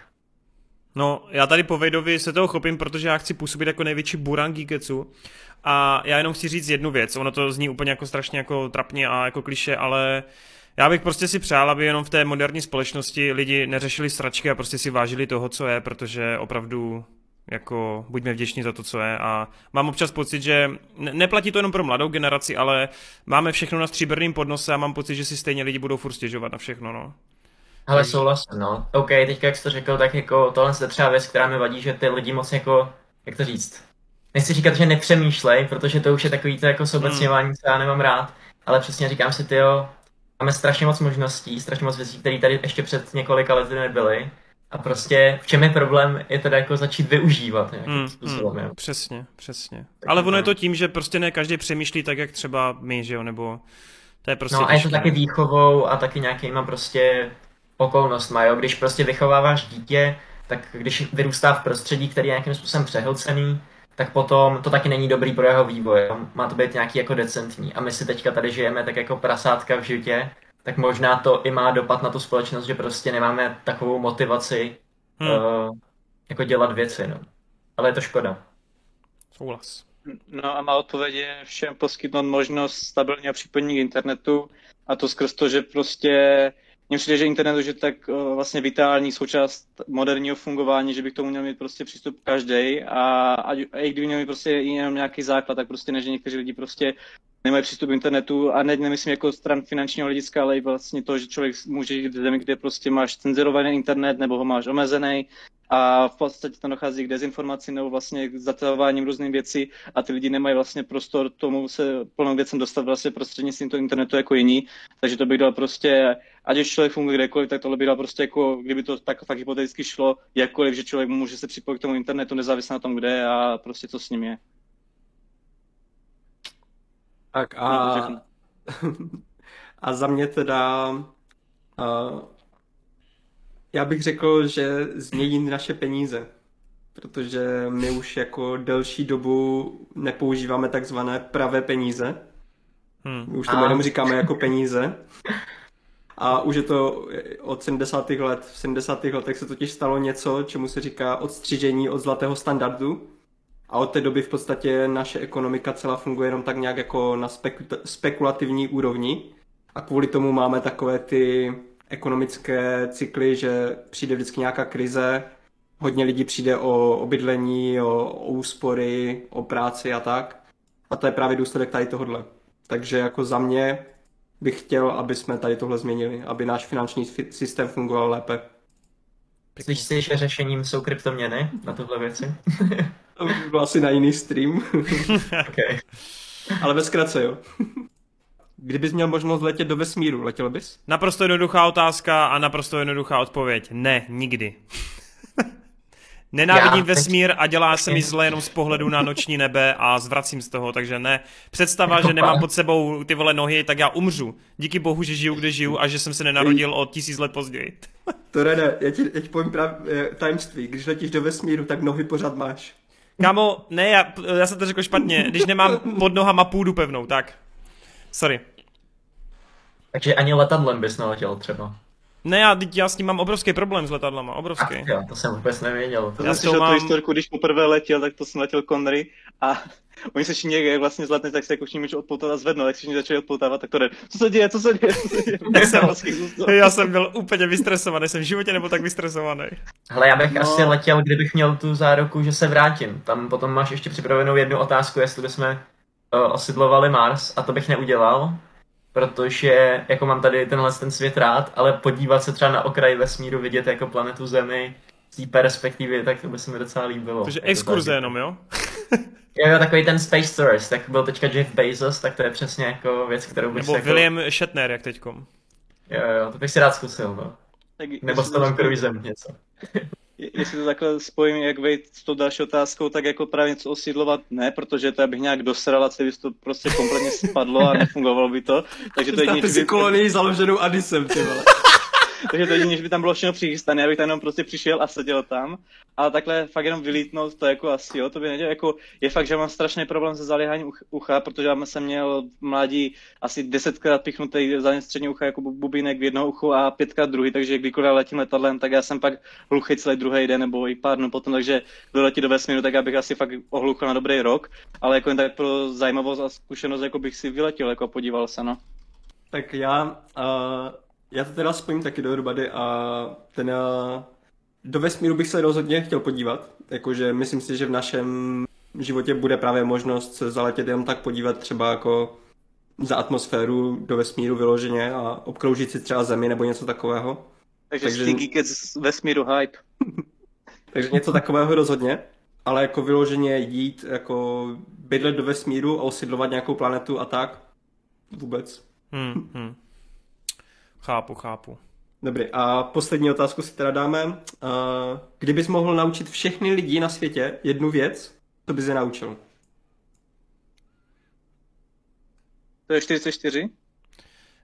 No, já tady po Vejdovi se toho chopím, protože já chci působit jako největší buran Geeketsu a já jenom chci říct jednu věc, ono to zní úplně jako strašně jako trapně a jako kliše, ale já bych prostě si přál, aby jenom v té moderní společnosti lidi neřešili sračky a prostě si vážili toho, co je, protože opravdu jako buďme vděční za to, co je a mám občas pocit, že neplatí to jenom pro mladou generaci, ale máme všechno na stříbrným podnose a mám pocit, že si stejně lidi budou furt stěžovat na všechno, no. Ale souhlasím, no. OK, teďka jak jsi to řekl, tak jako tohle je třeba věc, která mi vadí, že ty lidi moc jako, jak to říct, nechci říkat, že nepřemýšlej, protože to už je takový to jako sobecněvání, hmm. co já nemám rád, ale přesně říkám si, ty jo, máme strašně moc možností, strašně moc věcí, které tady ještě před několika lety nebyly. A prostě v čem je problém, je teda jako začít využívat nějakým mm, způsobem. Mm, přesně, přesně. Tak Ale ono je to tím, že prostě ne každý přemýšlí tak, jak třeba my, že jo, nebo to je prostě No a je to taky výchovou a taky nějakýma prostě okolnostma, jo. Když prostě vychováváš dítě, tak když vyrůstá v prostředí, který je nějakým způsobem přehlcený, tak potom to taky není dobrý pro jeho vývoj. Má to být nějaký jako decentní. A my si teďka tady žijeme tak jako prasátka v životě, tak možná to i má dopad na tu společnost, že prostě nemáme takovou motivaci hmm. uh, jako dělat věci. No. Ale je to škoda. Souhlas. No a má odpověď je všem poskytnout možnost stabilního připojení k internetu a to skrz to, že prostě mně přijde, že internet už je tak uh, vlastně vitální součást moderního fungování, že by k tomu měl mít prostě přístup každý a, a, a i kdyby měl mít prostě jenom nějaký základ, tak prostě než někteří lidi prostě nemají přístup k internetu a ne, nemyslím jako stran finančního hlediska, ale i vlastně to, že člověk může jít v zemi, kde prostě máš cenzurovaný internet nebo ho máš omezený a v podstatě tam dochází k dezinformaci nebo vlastně k zatahováním různým věcí a ty lidi nemají vlastně prostor tomu se plnou věcem dostat vlastně prostřednictvím toho internetu jako jiní. Takže to bych dal prostě, ať už člověk funguje kdekoliv, tak tohle by dal prostě jako, kdyby to tak fakt hypoteticky šlo, jakkoliv, že člověk může se připojit k tomu internetu nezávisle na tom, kde je a prostě co s ním je. Tak a, (laughs) a za mě teda uh, já bych řekl, že změní naše peníze, protože my už jako delší dobu nepoužíváme takzvané pravé peníze. Hmm. My už to jenom říkáme jako peníze. A už je to od 70. let. V 70. letech se totiž stalo něco, čemu se říká odstřižení od zlatého standardu. A od té doby v podstatě naše ekonomika celá funguje jenom tak nějak jako na speku- spekulativní úrovni. A kvůli tomu máme takové ty ekonomické cykly, že přijde vždycky nějaká krize, hodně lidí přijde o, obydlení, o, o úspory, o práci a tak. A to je právě důsledek tady tohohle. Takže jako za mě bych chtěl, aby jsme tady tohle změnili, aby náš finanční systém fungoval lépe. Myslíš si, že řešením jsou kryptoměny na tohle věci? to by bylo asi na jiný stream. (laughs) okay. Ale ve zkratce, jo. Kdybys měl možnost letět do vesmíru, letěl bys? Naprosto jednoduchá otázka a naprosto jednoduchá odpověď. Ne, nikdy. (laughs) Nenávidím Já, vesmír a dělá se mi zle jenom z pohledu na noční nebe a zvracím z toho, takže ne. Představa, že nemám pod sebou ty vole nohy, tak já umřu. Díky bohu, že žiju, kde žiju a že jsem se nenarodil o tisíc let později. (laughs) To Rene, já ti, já ti povím právě eh, tajemství. Když letíš do vesmíru, tak nohy pořád máš. Kámo, ne, já, já jsem to řekl špatně. Když nemám (laughs) pod nohama půdu pevnou, tak. Sorry. Takže ani letadlem bys neletěl třeba. Ne, já, já s tím mám obrovský problém s letadlama, obrovský. Ach, jo, to jsem vůbec nevěděl. To já jsem mám... tu historku, když poprvé letěl, tak to jsem letěl Connery a (laughs) oni se všichni, jak vlastně zletne, tak se jako všichni můžou odpoutat a zvednout, jak se všichni začali odpoutávat, tak to jde. Co se děje, co se děje, co se děje? (laughs) Já jsem, já jsem byl úplně vystresovaný, jsem v životě nebyl tak vystresovaný. Hele, já bych no. asi letěl, kdybych měl tu záruku, že se vrátím. Tam potom máš ještě připravenou jednu otázku, jestli bychom uh, osidlovali Mars a to bych neudělal, protože jako mám tady tenhle ten svět rád, ale podívat se třeba na okraj vesmíru, vidět jako planetu Zemi z té perspektivy, tak to by se mi docela líbilo. Takže jako exkurze jenom, (laughs) jo? jo, takový ten Space Tourist, tak byl teďka Jeff Bezos, tak to je přesně jako věc, kterou bych Nebo jako... William Shatner, jak teďkom. Jo, jo, to bych si rád zkusil, no. Tak, Nebo s Tomem Cruisem něco. Jestli to takhle spojím, jak vejít s tou další otázkou, tak jako právě něco osídlovat ne, protože to bych nějak dosral a celý to prostě kompletně spadlo a nefungovalo by to. Takže to jediný, si kolonii založenou Adisem, ty vole. Takže to jedině, že by tam bylo všechno přichystané, abych tam jenom prostě přišel a seděl tam. Ale takhle fakt jenom vylítnout, to jako asi jo, to by nedělal. Jako, je fakt, že mám strašný problém se zaléháním ucha, protože já jsem měl v mládí asi desetkrát pichnutý za střední ucha jako bubinek v jedno uchu a pětkrát druhý, takže kdykoliv letím letadlem, tak já jsem pak hluchý celý druhý den nebo i pár dnů potom, takže kdo letí do vesmíru, tak já bych asi fakt ohluchl na dobrý rok, ale jako jen tak pro zajímavost a zkušenost, jako bych si vyletěl, jako podíval se, no. Tak já uh já to teda spojím taky dohromady a ten do vesmíru bych se rozhodně chtěl podívat. Jakože myslím si, že v našem životě bude právě možnost se zaletět jenom tak podívat třeba jako za atmosféru do vesmíru vyloženě a obkroužit si třeba Zemi nebo něco takového. Takže, Takže... Stinky z vesmíru hype. (laughs) Takže něco takového rozhodně, ale jako vyloženě jít, jako bydlet do vesmíru a osidlovat nějakou planetu a tak, vůbec. Hmm, hmm. Chápu, chápu. Dobrý, a poslední otázku si teda dáme. Kdybys mohl naučit všechny lidi na světě jednu věc, co bys je naučil? To je 44?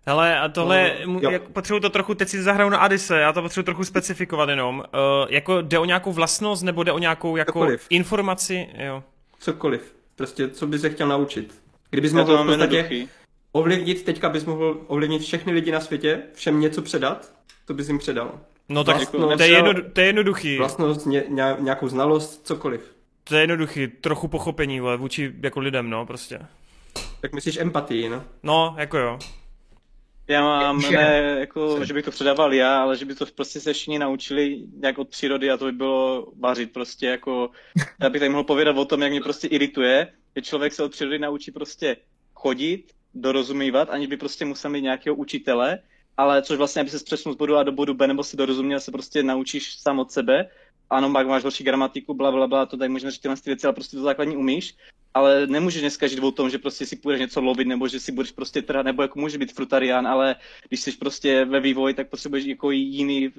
Hele, a tohle, no, jak, potřebuji to trochu, teď si zahraju na Adise, já to potřebuji trochu specifikovat jenom. Uh, jako jde o nějakou vlastnost, nebo jde o nějakou jako Cokoliv. informaci, jo? Cokoliv, prostě co bys se chtěl naučit. Kdybys mohl v podstatě, jednoduchý ovlivnit, teďka bys mohl ovlivnit všechny lidi na světě, všem něco předat, to bys jim předal. No tak vlastnost, to, je jedno, to je jednoduchý. Vlastnost, ně, nějakou znalost, cokoliv. To je jednoduchý, trochu pochopení, vole, vůči jako lidem, no, prostě. Tak myslíš empatii, no? No, jako jo. Já mám, ne, jako, že bych to předával já, ale že by to prostě se všichni naučili nějak od přírody a to by bylo vařit prostě jako, já bych tady mohl povědat o tom, jak mě prostě irituje, že člověk se od přírody naučí prostě chodit, dorozumívat, aniž by prostě musel mít nějakého učitele, ale což vlastně, aby se přesunul z bodu A do bodu B, nebo si dorozuměl, se prostě naučíš sám od sebe. Ano, pak máš horší gramatiku, bla, bla, bla, to tady možná říct tyhle věci, ale prostě to základní umíš ale nemůžeš dneska žít o tom, že prostě si půjdeš něco lovit, nebo že si budeš prostě teda, nebo jako může být frutarián, ale když jsi prostě ve vývoji, tak potřebuješ jako jiný uh,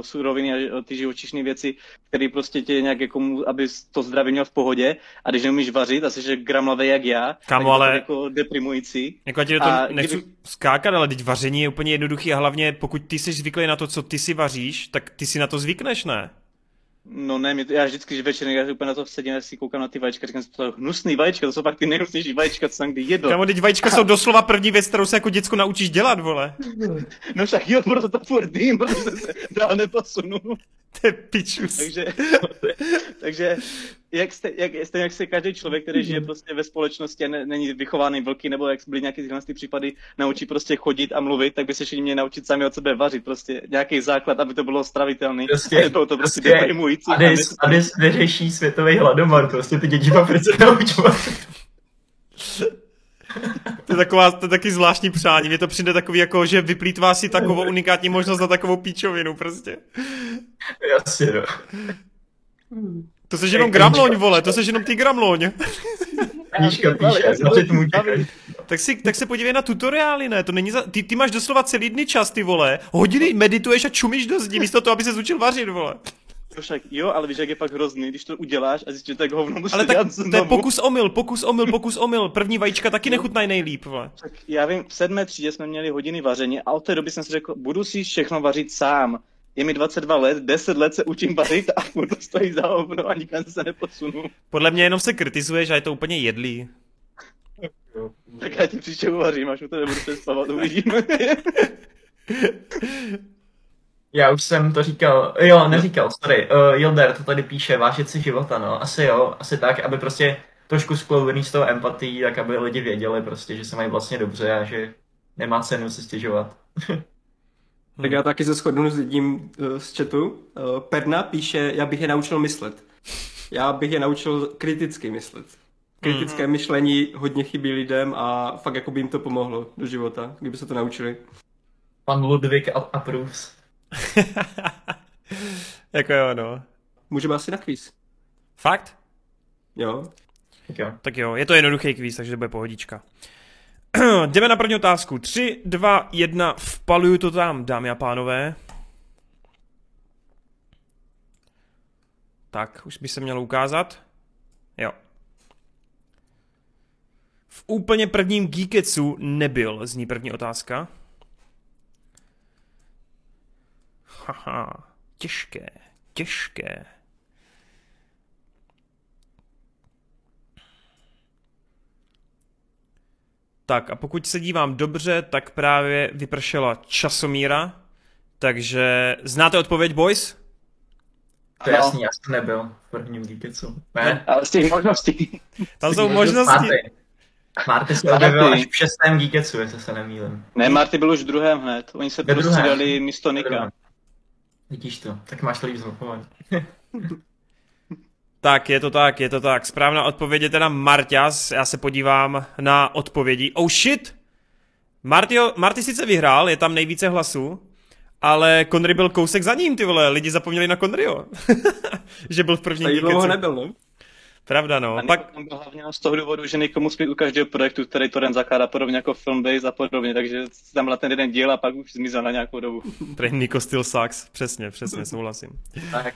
suroviny a ty živočišné věci, které prostě tě nějak jako, aby to zdraví měl v pohodě. A když neumíš vařit a jsi gramlavý jak já, Kamu, tak ale... je to jako deprimující. Jako to a nechci kdyby... skákat, ale teď vaření je úplně jednoduchý a hlavně pokud ty jsi zvyklý na to, co ty si vaříš, tak ty si na to zvykneš, ne? No ne, já vždycky, že večer já úplně na to sedím, já si koukám na ty vajíčka, říkám si, to je hnusný vajíčka, to jsou pak ty nejhnusnější vajíčka, co jsem kdy jedl. Kámo, teď vajíčka jsou doslova první věc, kterou se jako děcko naučíš dělat, vole. (laughs) No však jo, proto to furt dým, protože se dál neposunu. (laughs) To je pičus. takže, (laughs) takže jak, jste, jak, jste, jak se každý člověk, který žije prostě ve společnosti a ne, není vychovaný vlky, nebo jak byly nějaké tyhle případy, naučí prostě chodit a mluvit, tak by se všichni měli naučit sami od sebe vařit. Prostě nějaký základ, aby to bylo stravitelné. Prostě, bylo to prostě, prostě deprimující. Adis, Adis vyřeší světový hladomor, prostě ty děti to přece naučovat. To je, taková, to je taky zvláštní přání. Mně to přijde takový jako, že vyplýtvá si takovou unikátní možnost na takovou píčovinu prostě. Jasně, no. To se jenom gramloň, vole, to se jenom ty gramloň. (laughs) Knížka píše, začít mu. Tak, si, tak se podívej na tutoriály, ne? To není za... ty, ty máš doslova celý dny čas, ty vole. Hodiny medituješ a čumíš do zdi, místo toho, aby se učil vařit, vole. To však jo, ale víš, jak je pak hrozný, když to uděláš a zjistíš, že tak hovno musíš Ale tak dělat to je znovu. pokus omyl, pokus omyl, pokus omyl. První vajíčka taky nechutnají nejlíp, vole. Tak já vím, v sedmé třídě jsme měli hodiny vaření a od té doby jsem si řekl, budu si všechno vařit sám. Je mi 22 let, 10 let se učím vařit a furt to stojí za hovno a nikam se neposunu. Podle mě jenom se kritizuješ a je to úplně jedlý. Tak já ti příště uvařím, až u tebe budu přespavat, uvidíme. Já už jsem to říkal, jo, neříkal, sorry, uh, Yilder to tady píše, vážit si života, no, asi jo, asi tak, aby prostě trošku skloubený z toho empatí, tak aby lidi věděli prostě, že se mají vlastně dobře a že nemá cenu se stěžovat. (laughs) Tak já taky se shodnu s lidím eh, z chatu. Eh, Perna píše, já bych je naučil myslet. Já bych je naučil kriticky myslet. Kritické myšlení hodně chybí lidem a fakt jako by jim to pomohlo do života, kdyby se to naučili. Pan Ludvík a- approves. (laughs) jako jo, no. Můžeme asi na kvíz. Fakt? Jo. Tak jo. Tak jo, je to jednoduchý kvíz, takže to bude pohodička. (clears throat) Jdeme na první otázku. 3, 2, 1, vpaluju to tam, dámy a pánové. Tak, už by se mělo ukázat. Jo. V úplně prvním Geeketsu nebyl, zní první otázka. Haha, těžké, těžké. Tak a pokud se dívám dobře, tak právě vypršela časomíra. Takže znáte odpověď, boys? To je jasný, já jsem nebyl v prvním Geeketsu. Ne? Ale z těch možností. Tam jsou možnosti. Marty. Marty se objevil až v šestém Geeketsu, jestli se nemýlim. Ne, Marty byl už v druhém hned. Oni se Ve druhém. prostřídali místo Nika. Vidíš to, tak máš to líp zopakovat. (laughs) Tak, je to tak, je to tak. Správná odpověď je teda Marťas. Já se podívám na odpovědi. Oh shit! Martio, Marty sice vyhrál, je tam nejvíce hlasů, ale Conry byl kousek za ním, ty vole. Lidi zapomněli na Conryho. (laughs) že byl v prvním Tady dlouho nebyl, no. Pravda, no. A Pak, tam byl hlavně z toho důvodu, že musí být u každého projektu, který Torrent zakládá podobně jako Filmbase a podobně, takže tam byl ten jeden díl a pak už zmizel na nějakou dobu. Prej Nico Steel Sucks. Přesně, přesně, souhlasím. Tak.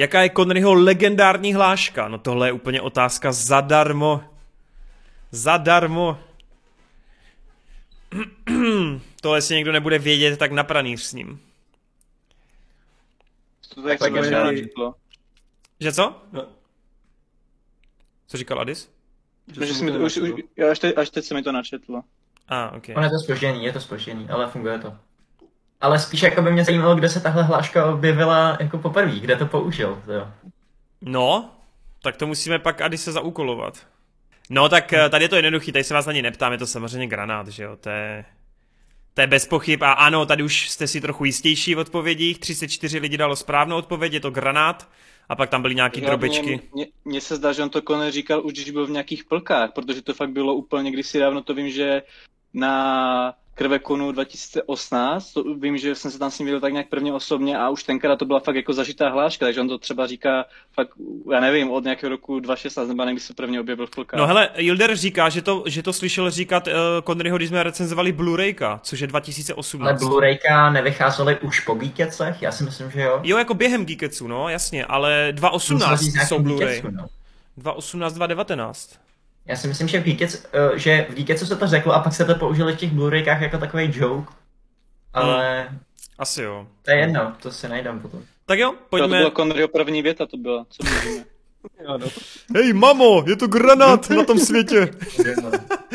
Jaká je Conryho legendární hláška? No tohle je úplně otázka zadarmo. Zadarmo. (clears throat) tohle jestli někdo nebude vědět, tak na pranýř s ním. To tak Tak se je. Že co? no. Co říkal Adis? Že si mi to, už, už, až, teď, až teď se mi to načetlo. A, ah, ok. Ono je to spožděný, je to spožděný, ale funguje to. Ale spíš jako by mě zajímalo, kde se tahle hláška objevila jako poprvé, kde to použil, to jo. No, tak to musíme pak Adise zaúkolovat. No tak eh, tady je to jednoduchý, tady se vás na ní neptám, je to samozřejmě granát, že jo, to je... To je bez pochyb a ano, tady už jste si trochu jistější v odpovědích, 34 lidi dalo správnou odpověď, je to granát a pak tam byly nějaký drobečky. Mně, se zdá, že on to Conor říkal už, když byl v nějakých plkách, protože to fakt bylo úplně kdysi dávno, to vím, že na Krvekonu 2018, to vím, že jsem se tam s ním viděl tak nějak prvně osobně a už tenkrát to byla fakt jako zažitá hláška, takže on to třeba říká fakt, já nevím, od nějakého roku 2016, nebo někdy se prvně objevil v plkách. No hele, Yilder říká, že to, že to slyšel říkat uh, Conneryho, když jsme recenzovali Blu-rayka, což je Ale 2018. Blu-rayka nevycházely už po Geekecech? Já si myslím, že jo. Jo, jako během Geeketsu, no, jasně, ale Musel 2018 říct nějaký jsou Blu-ray. Geeketsu, no. 2018, 2019. Já si myslím, že v, Geekec, eh, že v Geeketsu se to řeklo a pak se to použili v těch Blu-raykách jako takový joke. Ale Asi jo. to je jedno, to si najdem potom. Tak jo, To, to pojďme. byla Conneryho první věta, to byla, co můžeme. (laughs) Jo, no. Hej, mamo, je to granát na tom světě.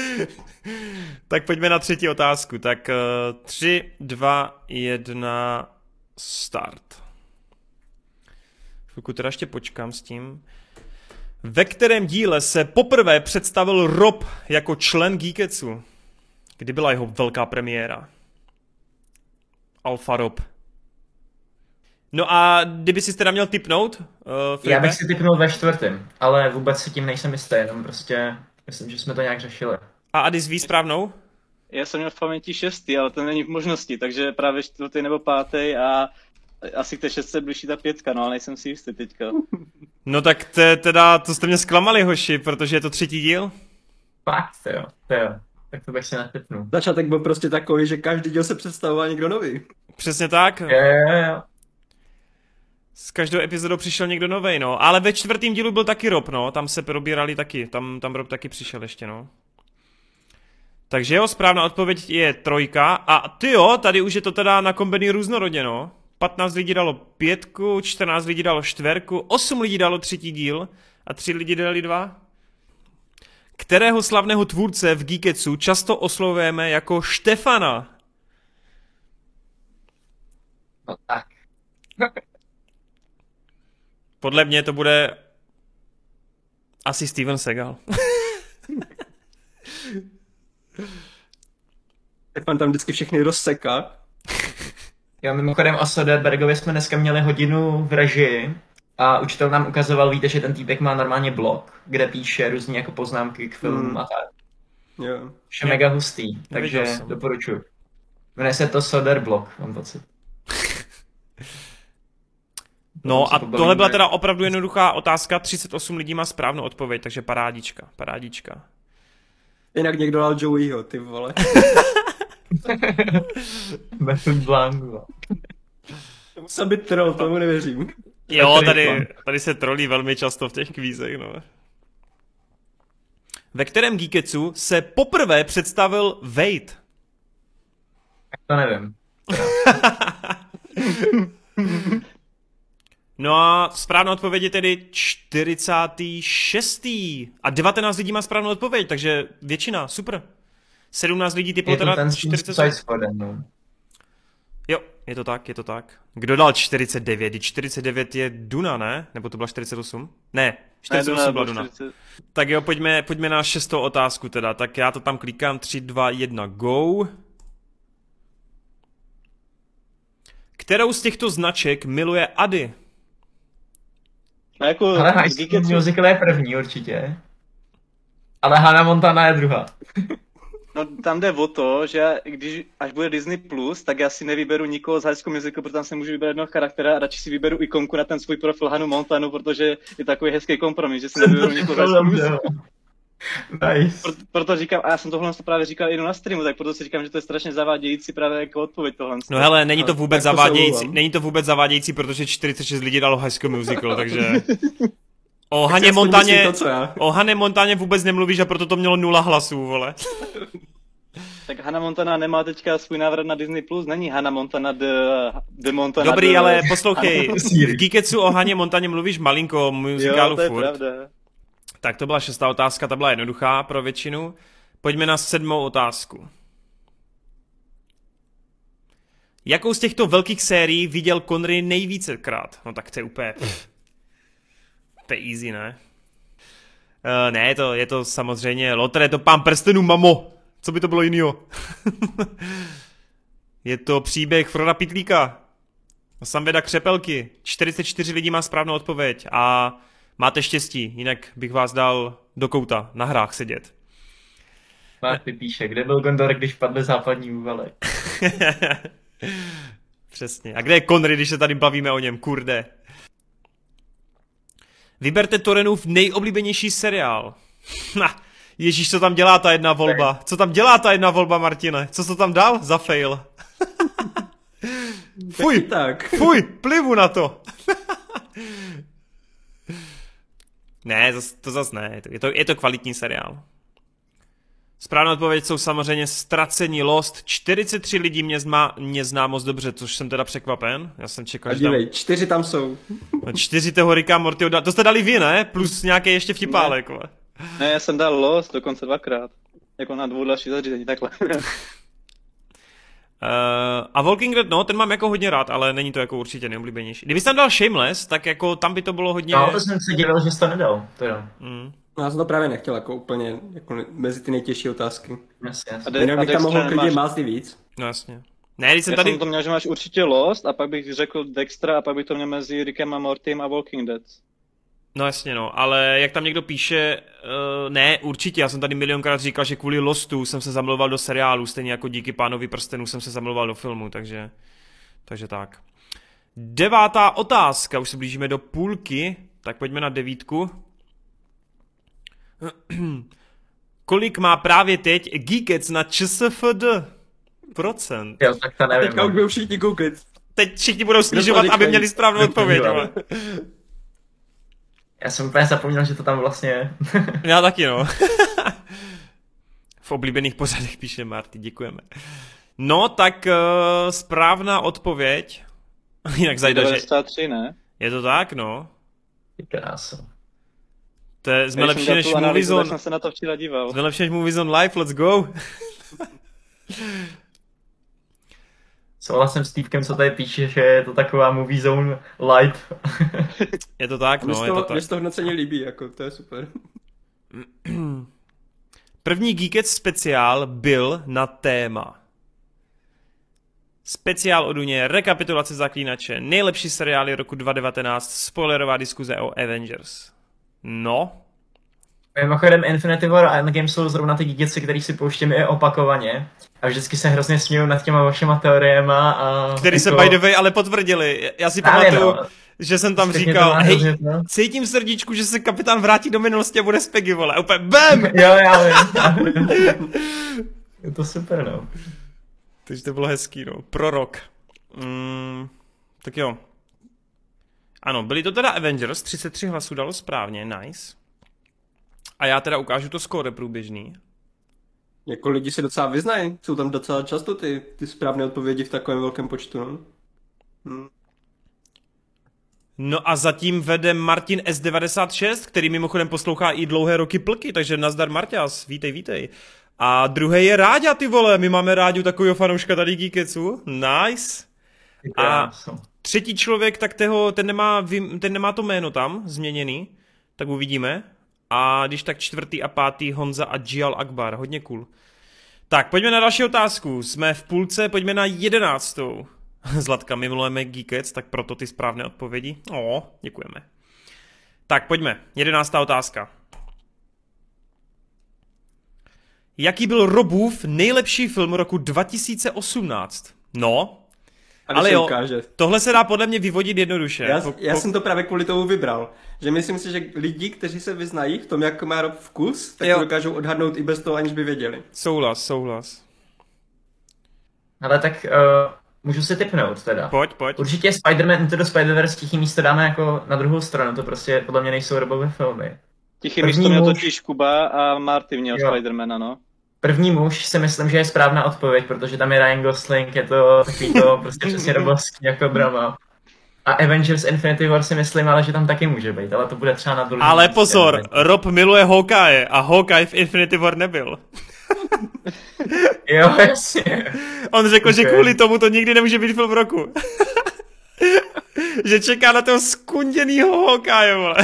(laughs) tak pojďme na třetí otázku. Tak uh, 3, 2, 1, start. Chvilku teda ještě počkám s tím. Ve kterém díle se poprvé představil Rob jako člen Geeketsu? Kdy byla jeho velká premiéra? Alfa Rob. No a kdyby si teda měl tipnout, uh, Já bych si typnul ve čtvrtém, ale vůbec si tím nejsem jistý, jenom prostě Myslím, že jsme to nějak řešili. A Adis ví správnou? Já jsem měl v paměti šestý, ale to není v možnosti, takže právě čtvrtý nebo pátý a asi k té šestce blíží ta pětka, no ale nejsem si jistý teďka. (laughs) No tak te, teda, to jste mě zklamali, hoši, protože je to třetí díl. Fakt, to jo, to jo. Tak to bych si netypnul. Začátek byl prostě takový, že každý díl se představoval někdo nový. Přesně tak. Jo, jo, jo. S každou epizodou přišel někdo novej, no. Ale ve čtvrtém dílu byl taky Rob, no. Tam se probírali taky. Tam, tam Rob taky přišel ještě, no. Takže jo, správná odpověď je trojka. A ty jo, tady už je to teda nakombený různorodně, no. 15 lidí dalo pětku, 14 lidí dalo čtverku, 8 lidí dalo třetí díl a 3 lidi dali dva. Kterého slavného tvůrce v Geeketsu často oslovujeme jako Štefana? No tak. (laughs) Podle mě to bude asi Steven Segal. Stefan (laughs) tam vždycky všechny rozseká. Jo, mimochodem o Soderbergovi jsme dneska měli hodinu v režii a učitel nám ukazoval, víte, že ten týpek má normálně blog, kde píše různé jako poznámky k filmům Hmm. a tak. Jo. Je mega hustý, takže jsem. doporučuji. Jmenuje se to Soder blog, mám pocit. (laughs) No a tohle byla teda opravdu jednoduchá otázka, 38 lidí má správnou odpověď, takže parádička, parádička. Jinak někdo dal Joeyho, ty vole. (laughs) Method Blanco. To musel být troll, tomu nevěřím. Jo, tady, tady se trolí velmi často v těch kvízech, no. Ve kterém Geeketsu se poprvé představil Wade? To nevím. (laughs) No a správná odpověď je tedy 46. A 19 lidí má správnou odpověď, takže většina, super. 17 lidí typlo Je to teda ten s tím 40. Suicide Squadem, no. Jo, je to tak, je to tak. Kdo dal 49? Kdy 49 je Duna, ne? Nebo to byla 48? Ne, 48 byla Duna. Tak jo, pojďme, pojďme na šestou otázku teda. Tak já to tam klikám 3, 2, 1, go. Kterou z těchto značek miluje Ady? No jako Ale High School Musical je první určitě. Ale Hannah Montana je druhá. (laughs) no tam jde o to, že když až bude Disney+, Plus, tak já si nevyberu nikoho z High School Musical, protože tam se můžu vybrat jednoho charaktera a radši si vyberu ikonku na ten svůj profil Hanu Montanu, protože je takový hezký kompromis, že si nevyberu (laughs) nikoho z High School Musical. Nice. Proto, proto říkám, a já jsem tohle právě říkal i na streamu, tak proto si říkám, že to je strašně zavádějící právě jako odpověď tohle. No hele, není to No, vůbec to se zavádějící, omlouvám. není to vůbec zavádějící, protože 46 lidí dalo High School Musical, takže... O Haně Montaně, To, o Haně Montaně vůbec nemluvíš a proto to mělo nula hlasů, vole. (laughs) Tak Hannah Montana nemá teďka svůj návrat na Disney+, Plus, není Hannah Montana de, de Montana Dobrý, de... ale poslouchej, v Geeketsu o Haně Montaně mluvíš malinko, o muzikálu Jo, to je furt. pravda. Tak to byla šestá otázka, ta byla jednoduchá pro většinu. Pojďme na sedmou otázku. Jakou z těchto velkých sérií viděl Connery nejvícekrát? No tak to je úplně... Pff. To je easy, ne? Uh, ne, to, je to samozřejmě Lotre, je to pán prstenů, mamo. Co by to bylo jinýho? (laughs) je to příběh Froda Pitlíka. Samveda Křepelky. 44 lidí má správnou odpověď a máte štěstí, jinak bych vás dal do kouta na hrách sedět. Marty píše, kde byl Gondor, když padly západní úvalek? (laughs) Přesně. A kde je Conry, když se tady bavíme o něm, kurde? Vyberte Torenův nejoblíbenější seriál. (laughs) Na, Ježíš, co tam dělá ta jedna volba? Co tam dělá ta jedna volba, Martine? Co to tam dal za fail? (laughs) Fuj, Tak. (laughs) fuj, plivu na to. ne, to zas ne, je to, je to, kvalitní seriál. Správná odpověď jsou samozřejmě Ztracení Lost. 43 lidí mě, zná, mě zná moc dobře, což jsem teda překvapen. Já jsem čekal, A že tam dívej, čtyři tam jsou. no, čtyři toho Ricka Mortyho. To jste dali vy, ne? Plus nějaký ještě vtipálek, vole. Ne, já jsem dal Lost dokonce dvakrát. Jako na dvou další zařízení, takhle. Uh, (laughs) a Walking Dead, no, ten mám jako hodně rád, ale není to jako určitě nejoblíbenější. Kdyby tam dal Shameless, tak jako tam by to bylo hodně... No, to jsem se divil, že jsi to nedal. Teda. Mm. No, já jsem to právě nechtěl jako úplně jako mezi ty nejtěžší otázky. Jasně, A jasně. de- Jinak a bych tam mohl klidně i víc. No jasně. Ne, když jsem Já tady... jsem to měl, že máš určitě Lost a pak bych řekl Dextra a pak bych to měl mezi Rickem a Mortym a Walking Dead. No jasně no, ale jak tam někdo píše, uh, ne, určitě, já jsem tady milionkrát říkal, že kvůli Lostu jsem se zamluval do seriálu, stejně jako díky pánovi prstenu jsem se zamluval do filmu, takže, takže tak. Devátá otázka, už se blížíme do půlky, tak pojďme na devítku. (clears throat) Kolik má právě teď Geekets na ČSFD? Procent. Jo, tak to nevím. Teďka už budou všichni kouklit. Teď všichni budou snižovat, aby měli správnou odpověď. ale- Já jsem úplně zapomněl, že to tam vlastně je. (laughs) Já taky, no. v oblíbených pořadech píše Marty, děkujeme. No, tak uh, správná odpověď. (laughs) Jinak zajda, že 93, ne? je to tak, no. Krása. To je, jsme lepší než Moviezone. jsem se na to včera díval. Jsme lepší než Moviezone Live, let's go. (laughs) Souhlasím s týpkem, co tady píše, že je to taková movie zone light. (laughs) Je to tak, no, se je to to, tak. mně se to hodnocení líbí, jako, to je super. (clears throat) První Geekets speciál byl na téma. Speciál o Duně, rekapitulace zaklínače, nejlepší seriály roku 2019, spoilerová diskuze o Avengers. No, Mimochodem Infinity War a Endgame jsou zrovna ty dítěci, který si pouštím i opakovaně. A vždycky se hrozně směju nad těma vašima teoriema a... který se jako- by the way ale potvrdili. Já si Právě, pamatuju, no. že jsem tam to říkal, hej, hrozně, no. cítím v srdíčku, že se kapitán vrátí do minulosti a bude z Peggy, vole. A úplně BAM! (laughs) Jo, já vím. Je to super, no. Takže to bylo hezký, no. Prorok. Mm, tak jo. Ano, byli to teda Avengers, 33 hlasů dalo správně, nice. A já teda ukážu to skóre průběžný. Jako lidi se docela vyznají, jsou tam docela často ty, ty správné odpovědi v takovém velkém počtu, no. Hm. No a zatím vede Martin S96, který mimochodem poslouchá i dlouhé roky plky, takže nazdar Marťas, vítej, vítej. A druhý je Ráďa, ty vole, my máme Ráďu takového fanouška tady Geeketsu, nice. A-. Třetí člověk, tak toho, ten, nemá, ten nemá to jméno tam změněný, tak uvidíme. A když tak čtvrtý a pátý Honza a Gial Akbar, hodně cool. Tak, pojďme na další otázku. Jsme v půlce, pojďme na jedenáctou. (laughs) Zlatka, my milujeme Geekets, tak proto ty správné odpovědi. O, děkujeme. Tak, pojďme. Jedenáctá otázka. Jaký byl Robův nejlepší film roku 2018? No, Ale jo, ukáže. tohle se dá podle mě vyvodit jednoduše. Já, Po- já po- jsem to právě kvůli tomu vybral. Že myslím si, že lidi, kteří se vyznají v tom, jak má Rob vkus, tak Jo. to dokážou odhadnout i bez toho, aniž by věděli. Souhlas, souhlas. Ale tak uh, můžu si typnout teda. Pojď, pojď. Určitě Spider-Man Into the Spider-Verse tichý místo dáme jako na druhou stranu, to prostě podle mě nejsou robové filmy. Tichý První místo měl muž. totiž Kuba a Marty měl Jo. Spidermana, no. První muž si myslím, že je správná odpověď, protože tam je Ryan Gosling, je to takový to prostě přesně (laughs) robovský jako drama. A Avengers Infinity War si myslím, ale že tam taky může být, ale to bude třeba na druhý Ale pozor, Rob miluje Hawkeye a Hawkeye v Infinity War nebyl. (laughs) Jo, jasně. On řekl, že Ok. kvůli tomu to nikdy nemůže být film roku. (laughs) že čeká na toho skunděnýho Hawkeye, vole.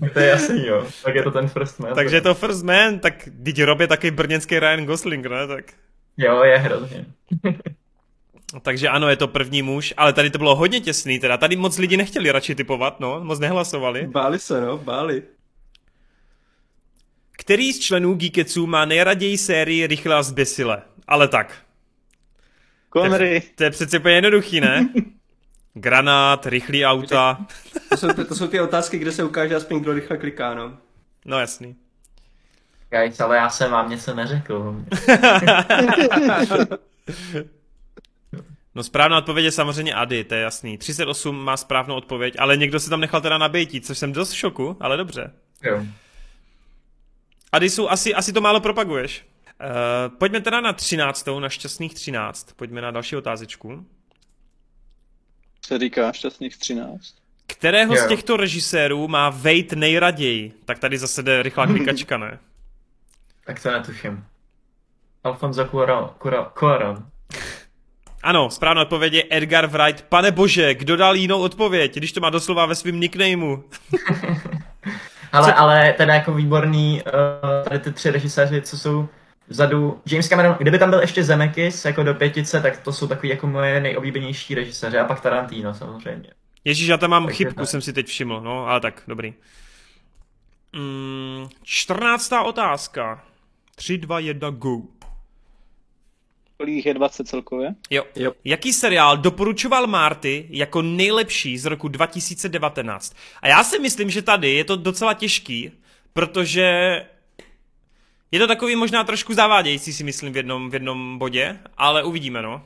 (laughs) To je jasný, jo. Tak je to ten First Man. Takže je to First Man, tak teď Rob je taky brněnský Ryan Gosling, ne? Tak. Jo, je hrozně. (laughs) Takže ano, je to první muž, ale tady to bylo hodně těsný, teda tady moc lidi nechtěli radši typovat, no, moc nehlasovali. Báli se, no, báli. Který z členů Geeketsu má nejraději sérii Rychle a zběsile? Ale tak, Connery. to je přece úplně jednoduchý, ne? (laughs) Granát, rychlý auta, To jsou, to jsou ty otázky, kde se ukáže aspoň, kdo rychle kliká, no. no jasný. Guys, ale já jsem vám něco neřekl. (laughs) No správná odpověď je samozřejmě Ady, to je jasný. 38 má správnou odpověď, ale někdo se tam nechal teda nabejtí, což jsem dost v šoku, ale dobře. Jo. Ady jsou, asi, asi to málo propaguješ. Uh, pojďme teda na 13. na šťastných 13. Pojďme na další otázečku. Se říká šťastných 13. Kterého Jo. z těchto režisérů má Wade nejraději? Tak tady zase jde rychlá klikačka, ne? (laughs) Tak to netuším. Alfonso Cuarón. Cuarón- Cuarón. Ano, správná odpověď je Edgar Wright. Pane bože, kdo dal jinou odpověď, když to má doslova ve svém nicknameu? (laughs) Ale, ale teda jako výborný, uh, tady ty tři režiséři, co jsou vzadu. James Cameron, kdyby tam byl ještě Zemeckis jako do pětice, tak to jsou takový jako moje nejoblíbenější režiséři. A pak Tarantino samozřejmě. Ježíš, já tam mám Takže chybku, tak. jsem si teď všiml, no, ale tak, dobrý. Mm, 14. otázka. 3, 2, 1, go. Kolik je 20 celkově? Jo. Jo. Jaký seriál doporučoval Marty jako nejlepší z roku 2019? A já si myslím, že tady je to docela těžký, protože je to takový možná trošku zavádějící, si myslím, v jednom, v jednom bodě, ale uvidíme, no.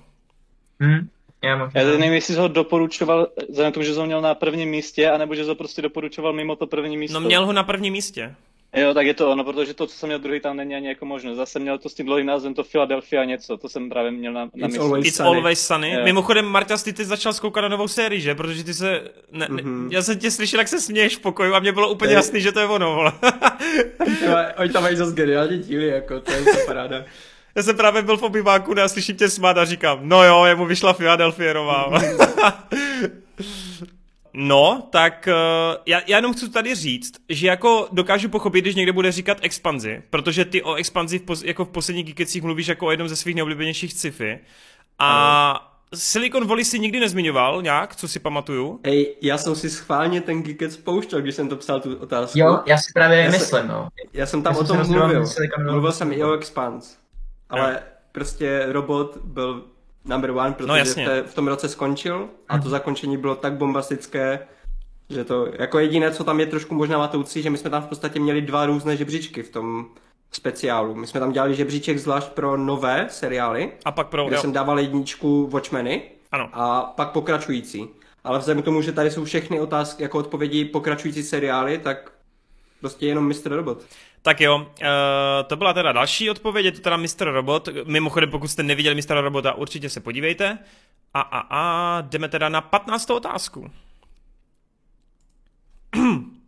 Hm? Já, možná. Já nevím, jestli jsi ho doporučoval, vzhledem k tomu, že jsi ho měl na prvním místě, anebo že jsi ho prostě doporučoval mimo to první místo. No měl ho na prvním místě. Jo, tak je to ono, protože to, co jsem měl druhý, tam není ani jako možnost. Zase měl to s tím dlouhým názvem, to Philadelphia něco, to jsem právě měl na, na It's mysli. always It's sunny. Always Sunny. Jo. Mimochodem, Marta, ty teď začal zkoukat na novou sérii, že? Protože ty se... Ne, ne, Mhm. Já jsem tě slyšel, jak se směješ v pokoju a mě bylo úplně Ej. jasný, že to je ono, vole. (laughs) Jo, Oni tam mají zase geniální díly, jako, to je to paráda. Já jsem právě byl v obyváku a slyším tě smát a říkám, no jo, jemu vyšla Philadelphierová. (laughs) (laughs) no, tak uh, já, já jenom chci tady říct, že jako dokážu pochopit, když někde bude říkat expanzi, protože ty o expanzi v pos, jako v posledních Geekecích mluvíš jako o jednom ze svých neoblíbenějších sci-fi. A Silicon Valley si nikdy nezmiňoval nějak, co si pamatuju. Hej, já jsem si schválně ten Geekec spouštěl, když jsem to psal tu otázku. Jo, já si právě Já myslím, no. Já jsem tam Já o jsem tom mluvil. mezi Silicon Valley Mluvil jsem i o Expanse. Ale prostě robot byl number one, protože No, jasně. v, té, v tom roce skončil a to zakončení bylo tak bombastické, že to jako jediné, co tam je trošku možná matoucí, že my jsme tam v podstatě měli dva různé žebříčky v tom speciálu. My jsme tam dělali žebříček zvlášť pro nové seriály, A pak pro... kde Jo, jsem dával jedničku Watchmeny ano. a pak pokračující. Ale vzhledem k tomu, že tady jsou všechny otázky jako odpovědi pokračující seriály, tak prostě jenom Mr. Robot. Tak jo, uh, to byla teda další odpověď, je to teda Mr. Robot. Mimochodem, pokud jste neviděli Mr. Robota, určitě se podívejte. A, a, a jdeme teda na 15. otázku. (clears throat)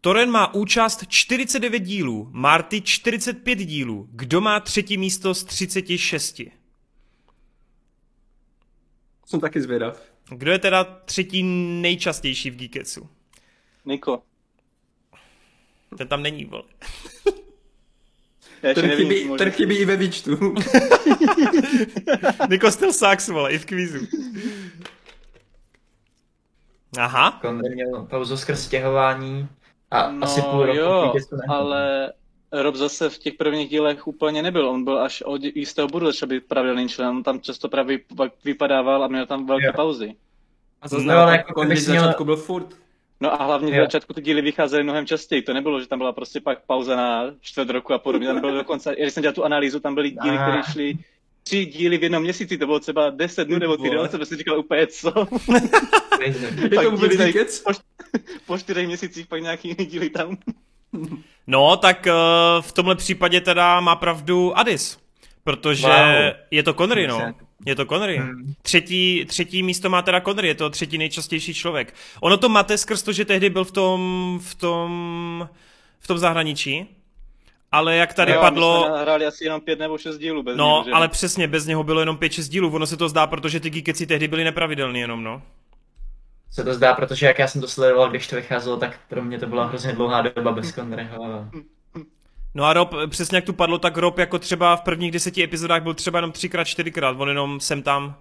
Toren má účast 49 dílů, Marty 45 dílů. Kdo má třetí místo z 36? Jsem taky zvědav. Kdo je teda třetí nejčastější v Geeketsu? Niko. Ten tam není, vole. Já Ten nevím, chybí, možná- ten chybí i ve výčtu. (laughs) Niko still sucks, vole, i v kvízu. Aha, Kondor měl pauzu skrz stěhování a No asi půl roku jo, ale Rob zase v těch prvních dílech úplně nebyl. On byl až od jistého bodu začal být pravidelný člen. On tam často právě vyp- vypadával a měl tam velké Jo. pauzy. A zase No, ale jako jako kdybych z měl- začátku byl furt. No a hlavně v začátku ty díly vycházely mnohem častěji. To nebylo, že tam byla prostě pak pauza na čtvrt roku a podobně. Tam bylo dokonce, když jsem dělal tu analýzu, tam byly díly, které šly tři díly v jednom měsíci, to bylo třeba 10 dnů nebo týden, jsem si říkal úplně co. (laughs) Je to vůbec po, po čtyřech měsících pak nějaký jiný díly tam. No, tak uh, v tomhle případě teda má pravdu Addis. Protože Wow. je to Connery, no. Je to Connery. Hmm. Třetí, třetí místo má teda Connery, je to třetí nejčastější člověk. Ono to máte skrz to, že tehdy byl v tom, v tom, v tom zahraničí. Ale jak tady jo, padlo... My hráli asi jenom pět nebo šest dílů bez No, něho, že? ale přesně, bez něho bylo jenom 5-6 dílů. Ono se to zdá, protože ty geekeci tehdy byly nepravidelný jenom, no. Se to zdá, protože jak já jsem to sledoval, když to vycházelo, tak pro mě to byla hrozně dlouhá doba bez Conneryho. No a Rob, přesně jak tu padlo, tak Rob jako třeba v prvních deseti epizodách byl třeba jenom třikrát, čtyřikrát, on jenom sem tam.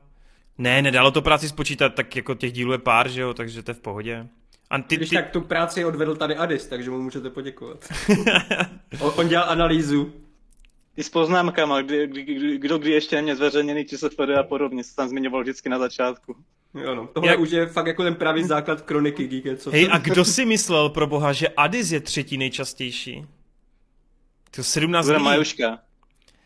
Ne, nedalo to práci spočítat, tak jako těch dílů je pár, že jo, takže to je v pohodě. A ty, Když ty, tak tu práci odvedl tady Adis, takže mu můžete poděkovat. (laughs) on, on dělal analýzu. I s poznámkama, kdy, kdy, kdy, kdo kdy ještě neměl zveřejněný ČSFD a podobně, se tam zmiňoval vždycky na začátku. Jo, no. Tohle Jak- už je fakt jako ten pravý základ kroniky Geekec. co Hej, a kdo si myslel, pro boha, že Addis je třetí nejčastější? To 17 Bude lidí. Majuška.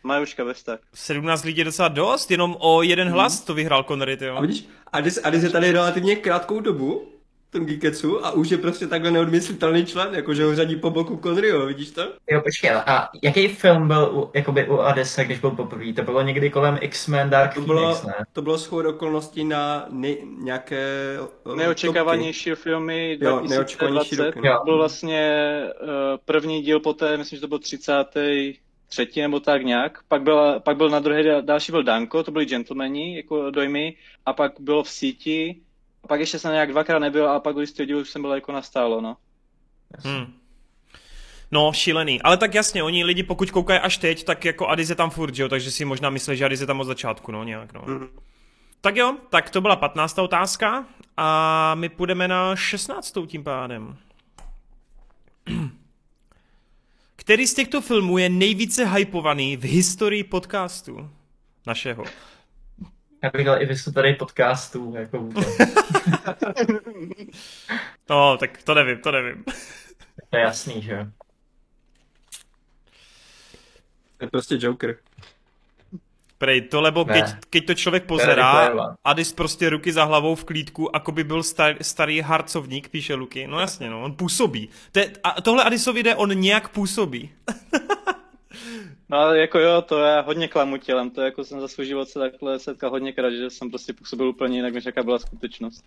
Majuška ve tak. 17 lidí je docela dost, jenom o jeden hlas to vyhrál Connery, A jo. vidíš, Adis, Adis je tady relativně krátkou dobu, tom Geeketsu, a už je prostě takhle neodmyslitelný člen, jakože ho řadí po boku Conryho, vidíš to? Jo, počkej, a jaký film byl u, jakoby u Adesa, když byl poprvé? To bylo někdy kolem X-Men Dark To Phoenix, bylo, ne? to bylo schod okolností na ne, nějaké... Neočekávanější filmy Jo, 2020. neočekávanější roky, no. Jo. Byl vlastně uh, první díl poté, myslím, že to byl 33. třetí nebo tak nějak. Pak, byla, pak byl na druhé, další byl Danko, to byli gentlemani, jako dojmy, a pak bylo v síti. A pak ještě jsem nějak dvakrát nebyl a pak u jistého dílu už jsem byl jako nastálo, no. Hmm. No, šílený. Ale tak jasně, oni lidi pokud koukají až teď, tak jako Addis je tam furt, že jo, takže si možná myslí, že Addis je tam od začátku, no nějak, no. Mhm. Tak jo, tak to byla 15. otázka a my půjdeme na 16. tím pádem. (clears throat) Který z těchto filmů je nejvíce hypovaný v historii podcastu našeho? Já bych dal i v historii podcastů, jako vůbec. (laughs) No, tak to nevím, to nevím. To je jasný, že jo. To je prostě Joker. Prej to, lebo Ne. keď, keď to člověk pozerá, Ripleyová. Adis prostě ruky za hlavou v klídku, ako by byl star, starý harcovník, píše Luky. No jasně, no, on působí. To je, a tohle Adisovi jde, on nějak působí. (laughs) No ale jako jo, to já hodně klamu tělem, to jako jsem za svůj život se takhle setkal hodněkrát, že jsem prostě působil úplně jinak, než jaká byla skutečnost.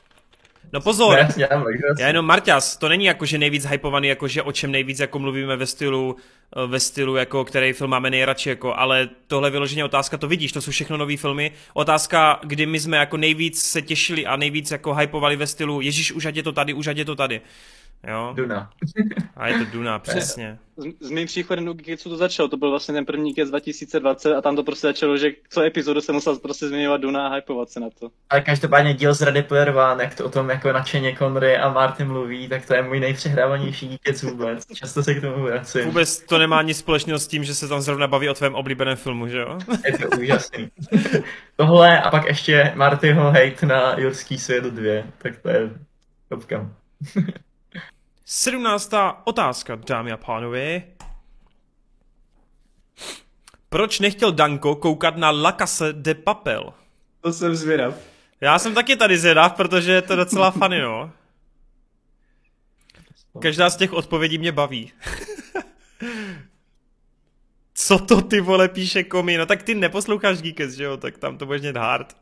No pozor, Ne, já já jenom Marťas, to není jako, že nejvíc hypovaný, jako že o čem nejvíc jako mluvíme ve stylu, eh, ve stylu, jako který film máme nejradši, jako, ale tohle je vyloženě otázka, to vidíš, to jsou všechno nové filmy. Otázka, kdy my jsme jako nejvíc se těšili a nejvíc jako hypovali ve stylu, Ježíš, už ať je to tady, už ať je to tady. Jo? Duna. A je to Duna, přesně. S, s mým příchodem do Geeketsu to začalo, to byl vlastně ten první Geeks 2020 a tam to prostě začalo, že co epizodu se musel prostě zmiňovat Duna a hypovat se na to. Ale každopádně díl z Ready Player One, jak to o tom jako nadšeně Conry a Marty mluví, tak to je můj nejpřehrávanější díkec vůbec. Často se k tomu vracím. Vůbec to nemá nic společného s tím, že se tam zrovna baví o tvém oblíbeném filmu, že jo? (laughs) Je to úžasný. Tohle a pak ještě Martyho hate na Jurský svět 2, tak to je topka. Sedmnáctá otázka, dámy a pánové. Proč nechtěl Danko koukat na La Casa de Papel? To jsem zvědav. Já jsem taky tady zvědav, protože je to docela funny, no. Každá z těch odpovědí mě baví. (laughs) Co to ty vole píše komi? No tak ty neposloucháš Geekes, že jo? Tak tam to budeš hard.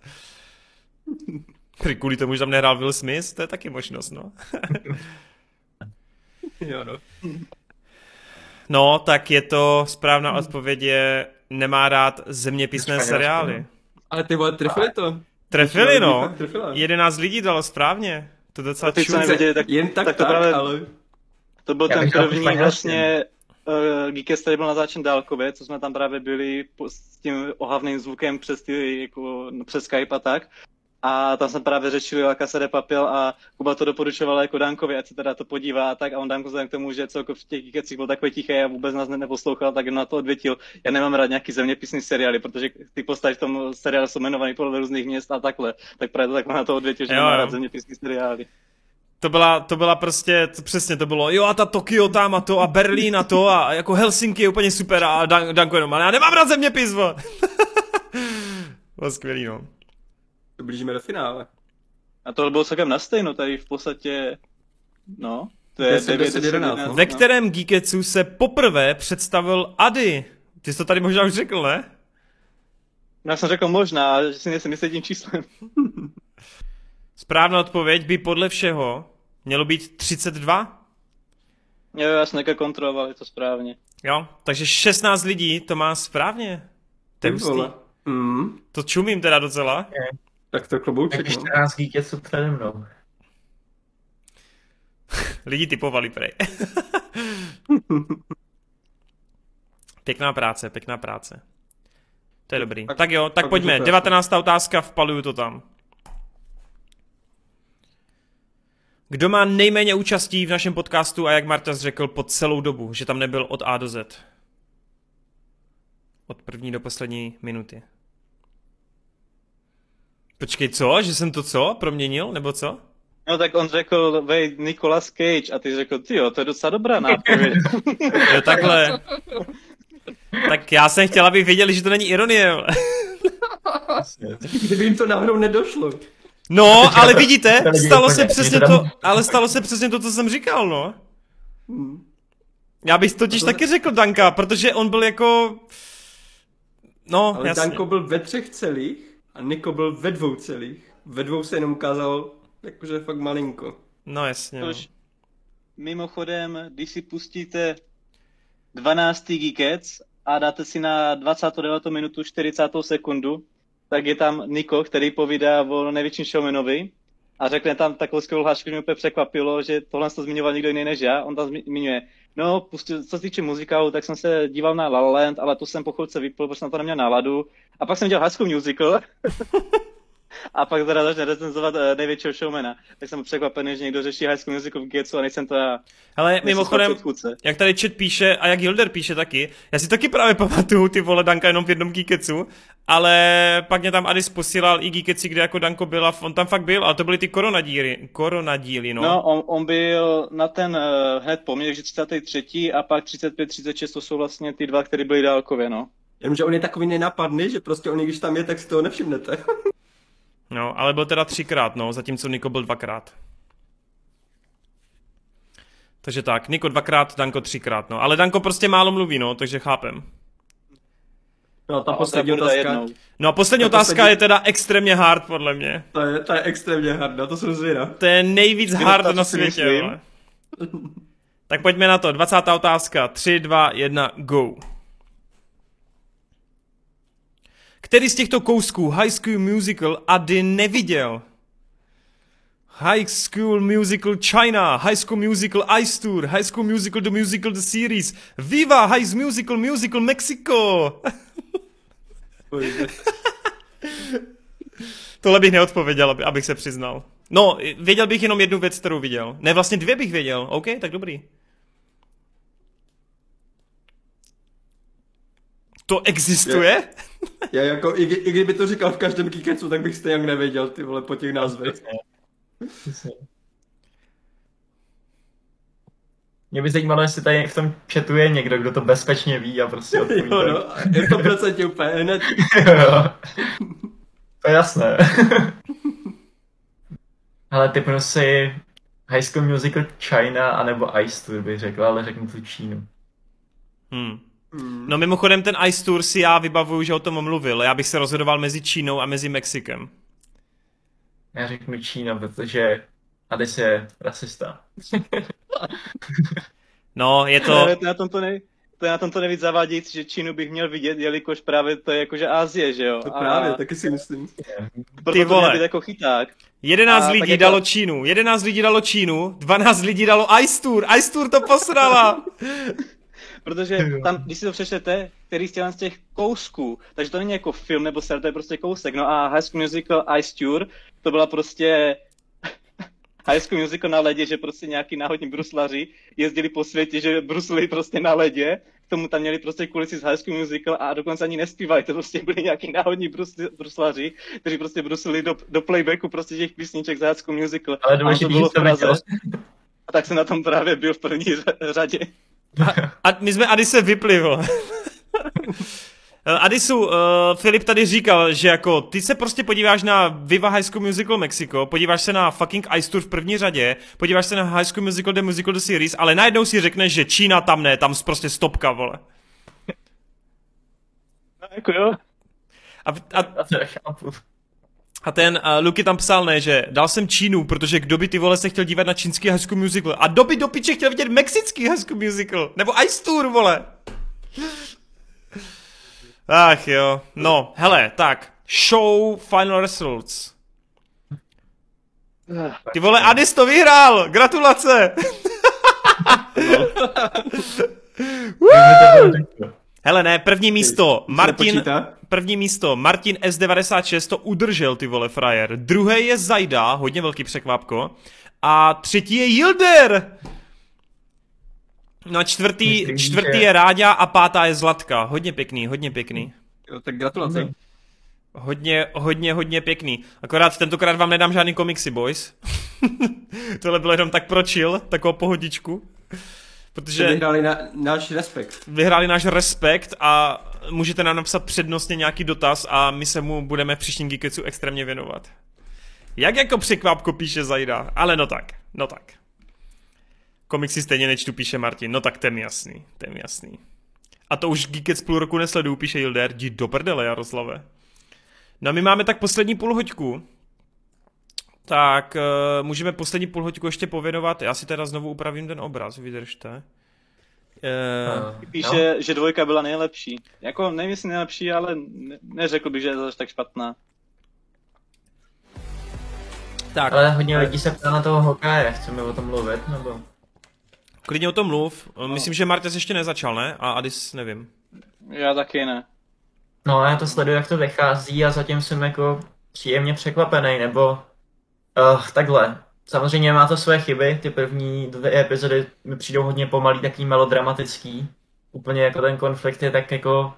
Kvůli tomu, že tam nehrál Will Smith, to je taky možnost, no. (laughs) Jo, no. No, tak je to správná odpověď je, nemá rád zeměpisné seriály. no. Ale ty vole, trefili to. Trefili, no. 11 lidí dalo správně. To je docela čudné. nevěděli, tak, Jen tak, tak to tak, právě- ale... to byl Já ten první vlastně uh, Geekest, který byl natáčen dálkově, co jsme tam právě byli po, s tím ohavným zvukem přes, ty, jako, no, přes Skype a tak. A tam jsme právě řešili La Casa de Papel a Kuba to doporučoval jako Dankovi, ať se teda to podívá a tak. A on Danko vzhledem k tomu, že celkově v těch Geekecích byl takový tichý a vůbec nás ne- neposlouchal, tak jen na to odvětil. Já nemám rád nějaký zeměpisný seriály, protože ty postavy v tom seriálu jsou jmenované podle různých měst a takhle. Tak právě to takhle na to odvětil, že Jo, nemá jo. rád zeměpisný seriály. To byla, to byla prostě, to přesně to bylo, jo a ta Tokio tam a to a Berlín a to a jako Helsinki je úplně super a Dan, Danko jenom, ale já nemám rád zeměpis. (laughs) Bylo skvělý, no. To blížíme do finále. A to bylo celkem na stejno, tady v podstatě, no, to je 10, 9, 10, 10, 11, 11, no. Ve kterém Geeketsu se poprvé představil Ady? Ty jsi to tady možná už řekl, ne? No, Já jsem řekl možná, ale že si nejsem jistý tím číslem. (laughs) Správná odpověď by podle všeho mělo být 32. Jo, já jsem nekde kontroloval, je to správně. Jo, takže 16 lidí to má správně. To je. Mm, To čumím teda docela. Tak to klobouček, Tak no. 14 geekeců přede mnou. Lidi typovali prej. (laughs) pěkná práce, pěkná práce. To je dobrý. Tak- Tak jo, tak tak pojďme. už to 19. otázka, vpaluju to tam. Kdo má nejméně účastí v našem podcastu a jak Martas řekl po celou dobu, že tam nebyl od A do Z? Od první do poslední minuty. Počkej, co? Že jsem to co? Proměnil? Nebo co? No tak on řekl, vej, Nicolas Cage, a ty řekl, ty jo, to je docela dobrá nápověď. (laughs) Jo, takhle. Tak já jsem chtěl, aby věděli, že to není ironie. Kdyby jim to náhodou nedošlo. No, (laughs) ale vidíte, stalo se přesně to, ale stalo se přesně to, co jsem říkal, no. Já bych totiž To- taky řekl Danka, protože on byl jako... No, Ale jasně. Danko byl ve třech celých a Niko byl ve dvou celých. Ve dvou se jenom ukázal jakože fakt malinko. No jasně. No. Což mimochodem, když si pustíte 12. Geekets a dáte si na 29. minutu 40. sekundu, tak je tam Niko, který povídá o největším showmanovi a řekne tam takovou skvělou hlášku, že mě úplně překvapilo, že tohle to zmiňoval někdo jiný než já. On tam zmi- zmiňuje, no, pustil, co se týče muzikálu, tak jsem se díval na La La Land, ale to jsem po chvilce vypl, protože jsem na to neměl náladu. A pak jsem dělal School Musical (laughs) a pak teda začne recenzovat uh, největšího showmana. Tak jsem překvapený, že někdo řeší High School Musical v Getsu a nejsem to já. Ale mimochodem, jak tady chat píše a jak Hilder píše taky, já si taky právě (laughs) pamatuju ty vole Danka jenom v jednom Geeketsu, ale pak mě tam Adis posílal i Geeketsi, kde jako Danko byl a on tam fakt byl, ale to byly ty koronadíly, koronadíly, no. No, on, on byl na ten uh, hned po mně, takže 33. a pak 35-36, to jsou vlastně ty dva, které byly dálkově, no. Jenomže on je takový nenapadný, že prostě on, když tam je, tak si toho nevšimnete. (laughs) No, ale byl teda třikrát, no, zatímco Niko byl dvakrát. Takže tak, Niko dvakrát, Danko třikrát, no. Ale Danko prostě málo mluví, no, takže chápem. No, ta A poslední otázka, jednou. No a poslední A otázka poslední- je teda extrémně hard, podle mě. to je, to je extrémně hardá, to jsem zvědav. To je nejvíc Vy hard na si světě. Tak pojďme na to. 20. otázka. 3, 2, 1, go. Který z těchto kousků High School Musical Ady neviděl? High School Musical China, High School Musical Ice Tour, High School Musical The Musical The Series, Viva High School Musical Musical Mexico. (laughs) Tohle bych neodpověděl, aby- abych se přiznal. No, věděl bych jenom jednu věc, kterou viděl. Ne, vlastně dvě bych věděl. OK, tak dobrý. To existuje? (laughs) Já jako, i, i, kdyby to říkal v každém Geeketsu, tak bych stejně nevěděl, ty vole, po těch názvech. Mě by zajímalo, jestli tady v tom chatu je někdo, kdo to bezpečně ví a prostě Jo, odpoví. no, je to procentě úplně hned. (laughs) Jo. to je jasné. (laughs) Ale typnu si High School Musical China anebo Ice Tour bych řekl, ale řeknu tu Čínu. Hmm. Hmm. No mimochodem ten Ice Tour si já vybavuju, že o tom mluvil. Já bych se rozhodoval mezi Čínou a mezi Mexikem. Já řeknu Čína, protože Adis je rasista. No, je To... to... to je na tom to, nej... to je na tom to nejvíc zavádějící, že Čínu bych měl vidět, jelikož právě to je jakože Asie, že jo? To právě, taky si myslím. proto Ty to vole. být jako chyták. 11 A lidí jako- dalo Čínu, 11 lidí dalo Čínu, 12 lidí dalo Ice Tour, Ice Tour to posrala. Protože tam, když si to přečtete, který z těch, z těch kousků, takže to není jako film nebo seriál, to je prostě kousek. No a High School Musical Ice Tour, to byla prostě (laughs) High School Musical na ledě, že prostě nějaký náhodní bruslaři jezdili po světě, že bruslili prostě na ledě, k tomu tam měli prostě kulisy z High School Musical a dokonce ani nespívali, to prostě byli nějaký náhodní brusli, bruslaři, kteří prostě bruslili do, do playbacku prostě těch písniček z High School Musical. Ale A to důležitý, bylo v to Praze. A tak jsem na tom právě byl v první řadě. A my jsme Adise vypli, vole. (laughs) Adisu, uh, Filip tady říkal, že jako ty se prostě podíváš na Viva High School Musical Mexico, podíváš se na fucking Ice Tour v první řadě, podíváš se na High School Musical The Musical The Series, ale najednou si řekneš, že Čína tam ne, tam prostě stopka, vole. No jako jo. A, a, A. a ten uh, Luky tam psal, ne, že dal jsem Čínu, protože kdo by ty vole se chtěl dívat na čínský High School Musical? A kdo by do piče chtěl vidět mexický High School Musical, nebo Ice Tour, vole. Ach jo, no, hele, tak, show final results. Ty vole, Adis to vyhrál, gratulace. (laughs) Hele, ne, první místo, Martin, první místo, Martin S96 to udržel, ty vole, frajer. Druhé je Zajda, hodně velký překvapko. A třetí je Yilder. No a čtvrtý, Myslím, čtvrtý že- je Ráďa a pátá je Zlatka. Hodně pěkný, hodně pěkný. Jo, tak gratulace. Hodně, hodně, hodně pěkný. Akorát tentokrát vám nedám žádný komiksy, boys. (laughs) Tohle bylo jenom tak pro chill, takovou pohodičku. Že Protože vyhráli na, náš respekt. vyhráli náš respekt a můžete nám napsat přednostně nějaký dotaz a my se mu budeme v příštím Geeketsu extrémně věnovat. Jak jako překvapko píše Zajda, ale no tak, no tak. Komiksy stejně nečtu, píše Martin, no tak mi jasný, mi jasný. A to už Geekets půl roku nesleduju, píše Hilder, jdi do prdele, Jaroslave. No a my máme tak poslední půl hoďku. Tak uh, můžeme poslední půl hoďku ještě pověnovat. Já si teda znovu upravím ten obraz, vydržte. Uh, Píše, že dvojka byla nejlepší. Jako nevím, jestli nejlepší, ale ne, neřekl bych, že je zase tak špatná. tak, Ale hodně lidí se ptá na toho hokeje, chceme o tom mluvit, nebo? klidně o tom mluv. Myslím, že Martes ještě nezačal, ne? A Adis nevím. Já taky ne. No já to sleduju, jak to vychází a zatím jsem jako příjemně překvapený, nebo uh, takhle. Samozřejmě má to své chyby, ty první dvě epizody mi přijdou hodně pomalý, taký melodramatický. Úplně jako ten konflikt je tak jako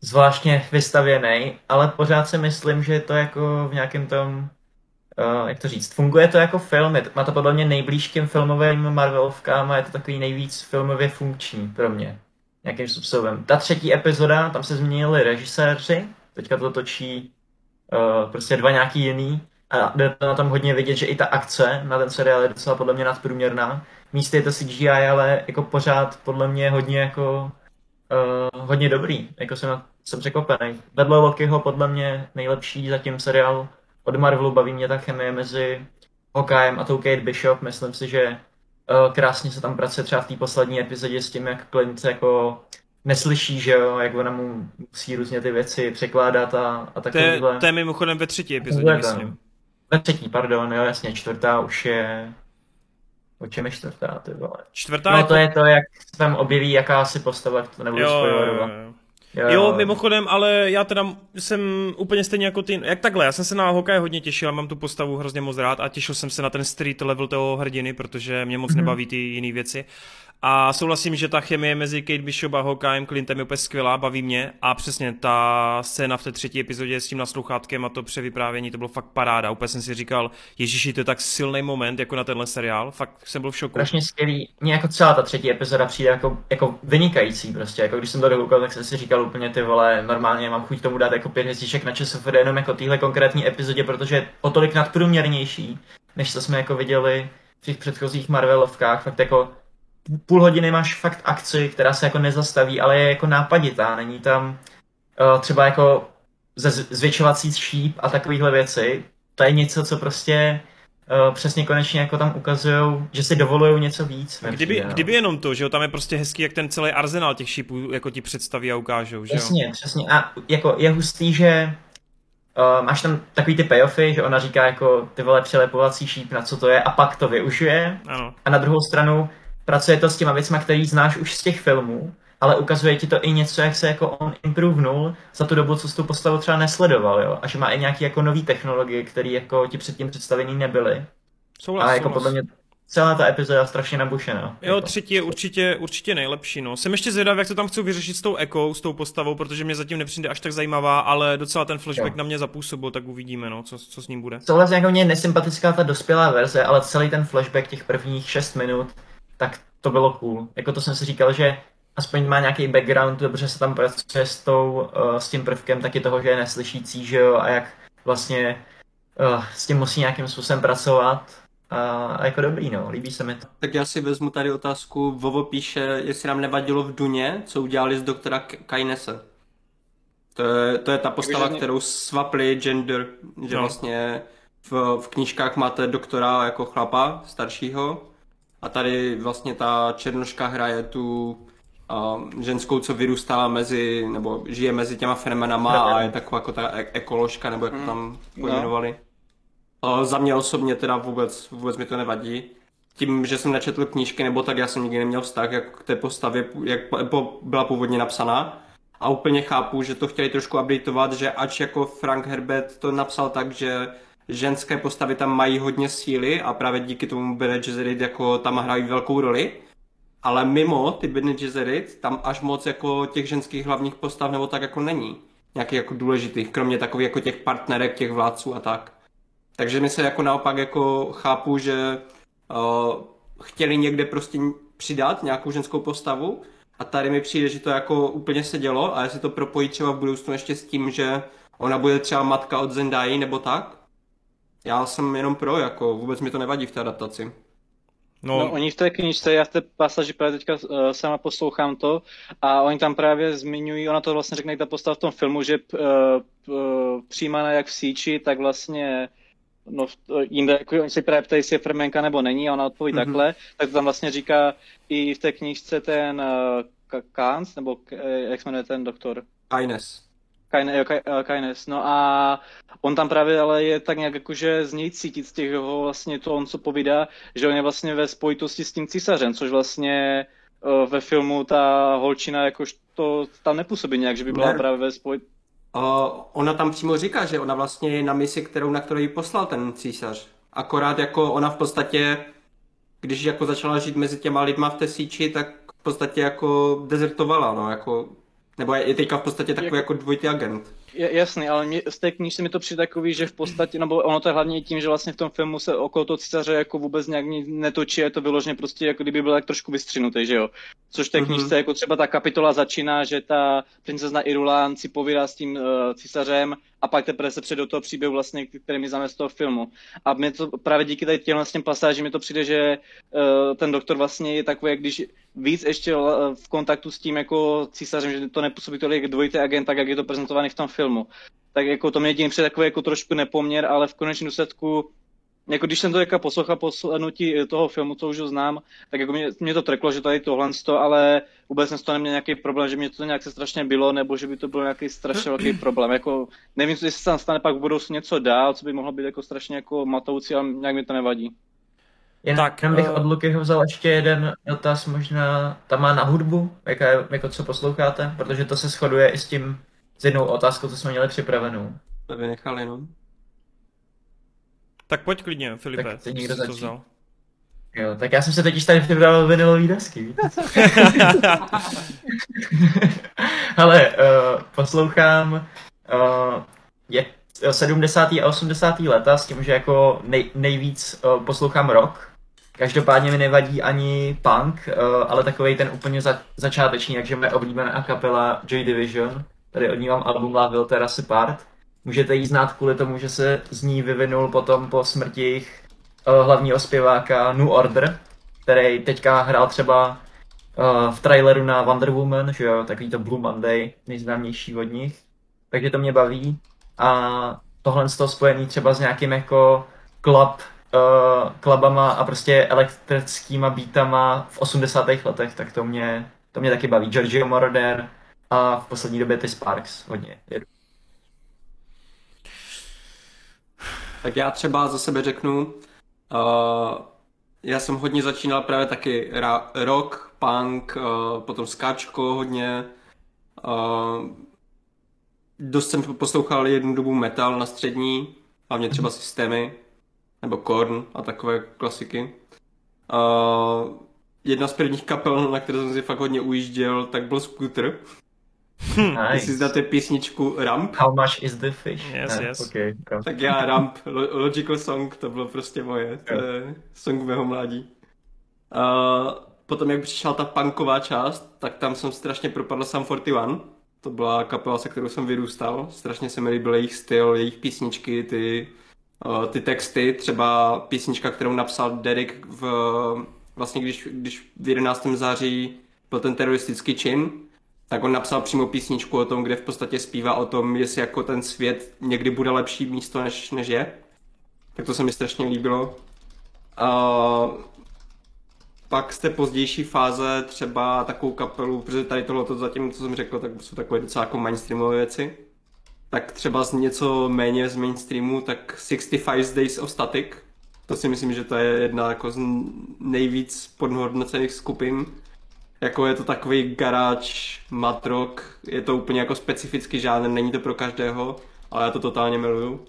zvláštně vystavěný, ale pořád si myslím, že je to jako v nějakém tom, uh, jak to říct, funguje to jako film, je má to podle mě nejblíž k filmovým Marvelovkám a je to takový nejvíc filmově funkční pro mě, nějakým způsobem. Ta třetí epizoda, tam se změnili režiséři, teďka to točí uh, prostě dva nějaký jiný a jde to na tom hodně vidět, že i ta akce na ten seriál je docela podle mě nadprůměrná. Místy je to CGI, ale jako pořád podle mě hodně jako uh, hodně dobrý. Jako jsem, jsem překvapený. Vedle Lokiho podle mě nejlepší zatím seriál od Marvelu baví mě ta chemie mezi Hawkeyeem a tou Kate Bishop. Myslím si, že uh, krásně se tam pracuje třeba v té poslední epizodě s tím, jak Clint jako neslyší, že jo, jak ona mu musí různě ty věci překládat a, a takovýhle. To je, to je mimochodem ve třetí epizodě, myslím. Ve třetí, pardon, jo, jasně, čtvrtá už je... O čem je čtvrtá, ty vole? Čtvrtá No je to je to, jak se tam objeví jakási postava, to nebudu Jo, jo, spoilerovat. jo. Jo, mimochodem, ale já teda jsem úplně stejně jako ty, jak takhle, já jsem se na hokej hodně těšil, mám tu postavu hrozně moc rád a těšil jsem se na ten street level toho hrdiny, protože mě moc Mhm. nebaví ty jiné věci. A souhlasím, že ta chemie mezi Kate Bishop a Hawkeyeem Clintem je úplně skvělá, baví mě a přesně ta scéna v té třetí epizodě s tím naslouchátkem a to převyprávění, to bylo fakt paráda. Úplně jsem si říkal, ježiši, to je tak silný moment jako na tenhle seriál, fakt jsem byl v šoku. Strašně skvělý. Mně jako celá ta třetí epizoda přijde jako, jako vynikající prostě. Jako když jsem to dokoukal, tak jsem si říkal úplně ty vole, normálně mám chuť tomu dát jako pět hvězdiček na ČSFD jenom jako téhle konkrétní epizodě, protože je o tolik nadprůměrnější, než co jsme jako viděli v těch předchozích Marvelovkách. Fakt jako půl hodiny máš fakt akci, která se jako nezastaví, ale je jako nápaditá. Není tam uh, třeba jako zvětšovací šíp a takovéhle věci. To je něco, co prostě uh, přesně konečně jako tam ukazují, že si dovolují něco víc. mi Kdyby, no. kdyby jenom to, že jo, tam je prostě hezký, jak ten celý arzenál těch šipů jako ti představí a ukážou, že jo. Přesně, přesně. A jako je hustý, že uh, máš tam takový ty payoffy, že ona říká jako ty vole přelepovací šíp, na co to je, a pak to využije. Ano. A na druhou stranu pracuje to s těma věcma, který znáš už z těch filmů, ale ukazuje ti to i něco, jak se jako on improvenul za tu dobu, co s tou postavou třeba nesledoval, jo. A že má i nějaké jako nové technologie, které jako ti předtím představený nebyly. Souhlas, A jako souhlas. podle mě celá ta epizoda strašně nabušená. Jo, jako. třetí je určitě, určitě nejlepší, no. Jsem ještě zvědav, jak to tam chcou vyřešit s tou ekou, s tou postavou, protože mě zatím nepřijde až tak zajímavá, ale docela ten flashback Jo. na mě zapůsobil, tak uvidíme, no, co, co s ním bude. Souhlasně jako mě je nesympatická ta dospělá verze, ale celý ten flashback těch prvních 6 minut, tak to bylo cool. Jako to jsem si říkal, že aspoň má nějaký background, dobře se tam pracuje s, tou, uh, s tím prvkem taky toho, že je neslyšící, že jo, a jak vlastně uh, s tím musí nějakým způsobem pracovat. A, a jako dobrý, no, líbí se mi to. Tak já si vezmu tady otázku. Vovo píše, jestli nám nevadilo v Duně, co udělali z doktora Kainese. To je, to je ta postava, Jakože- kterou svapli gender, že No. vlastně v, v knížkách máte doktora jako chlapa staršího a tady vlastně ta černoška hraje tu a, ženskou, co vyrůstala mezi, nebo žije mezi těma fenomenama a je taková jako ta e- ekoložka, nebo jak to tam No. pojmenovali. A za mě osobně teda vůbec, vůbec mi to nevadí. Tím, že jsem nečetl knížky nebo tak, já jsem nikdy neměl vztah jak k té postavě, jak po- byla původně napsaná. A úplně chápu, že to chtěli trošku updateovat, že ač jako Frank Herbert to napsal tak, že ženské postavy tam mají hodně síly a právě díky tomu Bene Gesserit jako tam hrají velkou roli. Ale mimo ty Bene Gesserit tam až moc jako těch ženských hlavních postav nebo tak jako není. Nějakých jako důležitých, kromě takových jako těch partnerek, těch vládců a tak. Takže mi se jako naopak jako chápu, že uh, chtěli někde prostě přidat nějakou ženskou postavu a tady mi přijde, že to jako úplně se dělo a jestli to propojí třeba v budoucnu ještě s tím, že ona bude třeba matka od Zendai nebo tak. Já jsem jenom pro, jako vůbec mi to nevadí v té adaptaci. No, No, oni v té knižce, já v té pasaži právě teďka uh, sama poslouchám to a oni tam právě zmiňují, ona to vlastně řekne ta postava v tom filmu, že uh, uh, přijímaná jak v síči, tak vlastně no, jinde, jako oni se právě ptají, jestli je fermenka nebo není a ona odpoví Mhm. mm-hmm. takhle, tak to tam vlastně říká i v té knižce ten uh, Kans, nebo K- eh, jak se jmenuje ten doktor? Kaines. Kaine, jo, Kai- eh, no a on tam právě ale je tak nějak jakože z něj cítit z těch jeho vlastně to on co povídá, že on je vlastně ve spojitosti s tím císařem, což vlastně eh, ve filmu ta holčina jakož to tam nepůsobí nějak, že by byla Ne. právě ve spoj... Uh, ona tam přímo říká, že ona vlastně je na misi, kterou, na kterou ji poslal ten císař. Akorát jako ona v podstatě, když jako začala žít mezi těma lidma v té síči, tak v podstatě jako dezertovala, no, jako, nebo je teďka v podstatě takový jako dvojitý agent. Jasný, ale mě, z té knížky mi to přijde takový, že v podstatě, nebo ono to je hlavně tím, že vlastně v tom filmu se okolo toho císaře jako vůbec nějak netočí, je to vyloženě prostě jako kdyby byl tak trošku vystřinutý, že jo. Což v té mhm. knížce mm-hmm. jako třeba ta kapitola začíná, že ta princezna Irulan si povídá s tím uh, císařem a pak teprve se přijde do toho příběhu vlastně, který mi z toho filmu. A mě to právě díky tady těm vlastně pasážím mi to přijde, že uh, ten doktor vlastně je takový, jak když víc ještě v kontaktu s tím jako císařem, že to nepůsobí tolik dvojitý agent, tak jak je to prezentovaný v tom filmu. Tak jako to mě dělím před takový jako trošku nepoměr, ale v konečném důsledku jako když jsem to jako poslouchal poslednutí toho filmu, co už znám, tak jako mě, mě to treklo, že tady tohle, ale vůbec jsem toho neměl nějaký problém, že mě to nějak se strašně bylo, nebo že by to byl nějaký strašně (clears throat) velký problém. Jako, nevím, jestli se tam stane pak v budoucnu něco dál, co by mohlo být jako strašně jako matoucí, ale nějak mi to nevadí. Jen, tak, jen bych uh... od Luky vzal ještě jeden dotaz, možná tam má na hudbu, jaká je, jako co posloucháte, protože to se shoduje i s tím, s jednou otázkou, co jsme měli připravenou. To vynechali, no. Tak pojď klidně, Filipe, tak ty někdo to vzal. Jo, tak já jsem se totiž tady připravil vinilový desky, víte? Ale (laughs) uh, poslouchám uh, je 70. a 80. leta s tím, že jako nej, nejvíc uh, poslouchám rock. Každopádně mi nevadí ani punk, uh, ale takový ten úplně za, začáteční, takže moje oblíbená kapela Joy Division. Tady od ní mám album La Ville Terrace Part Můžete jí znát kvůli tomu, že se z ní vyvinul potom po smrti jejich uh, hlavního zpěváka New Order, který teďka hrál třeba uh, v traileru na Wonder Woman, že jo, takový to Blue Monday, nejznámější od nich. Takže to mě baví. A tohle z toho spojený třeba s nějakým jako club, uh, klubama a prostě elektrickýma beatama v 80. letech, tak to mě, to mě taky baví. Giorgio Moroder a v poslední době ty Sparks hodně jedu. Tak já třeba za sebe řeknu, uh, já jsem hodně začínal právě taky ra- rock, punk, uh, potom skáčko hodně. Uh, dost jsem poslouchal jednu dobu metal na střední, hlavně třeba systémy, nebo Korn a takové klasiky. Uh, jedna z prvních kapel, na které jsem si fakt hodně ujížděl, tak byl Scooter. Nice. Jestli znáte písničku Ramp. How much is the fish? Yes, ne, yes. Okay, tak já Ramp, Logical Song, to bylo prostě moje, to je song mého mládí. Uh, potom jak přišla ta punková část, tak tam jsem strašně propadl Sam 41. To byla kapela, se kterou jsem vyrůstal. Strašně se mi líbil jejich styl, jejich písničky, ty, uh, ty texty. Třeba písnička, kterou napsal Derek v, vlastně když, když v 11. září byl ten teroristický čin, tak on napsal přímo písničku o tom, kde v podstatě zpívá o tom, jestli jako ten svět někdy bude lepší místo, než, než je. Tak to se mi strašně líbilo. Uh, pak z té pozdější fáze třeba takovou kapelu, protože tady tohle zatím, co jsem řekl, tak jsou takové docela jako mainstreamové věci. Tak třeba z něco méně z mainstreamu, tak 65 Days of Static. To si myslím, že to je jedna jako z nejvíc podhodnocených skupin jako je to takový garáž, matrok, je to úplně jako specifický žádný, není to pro každého, ale já to totálně miluju.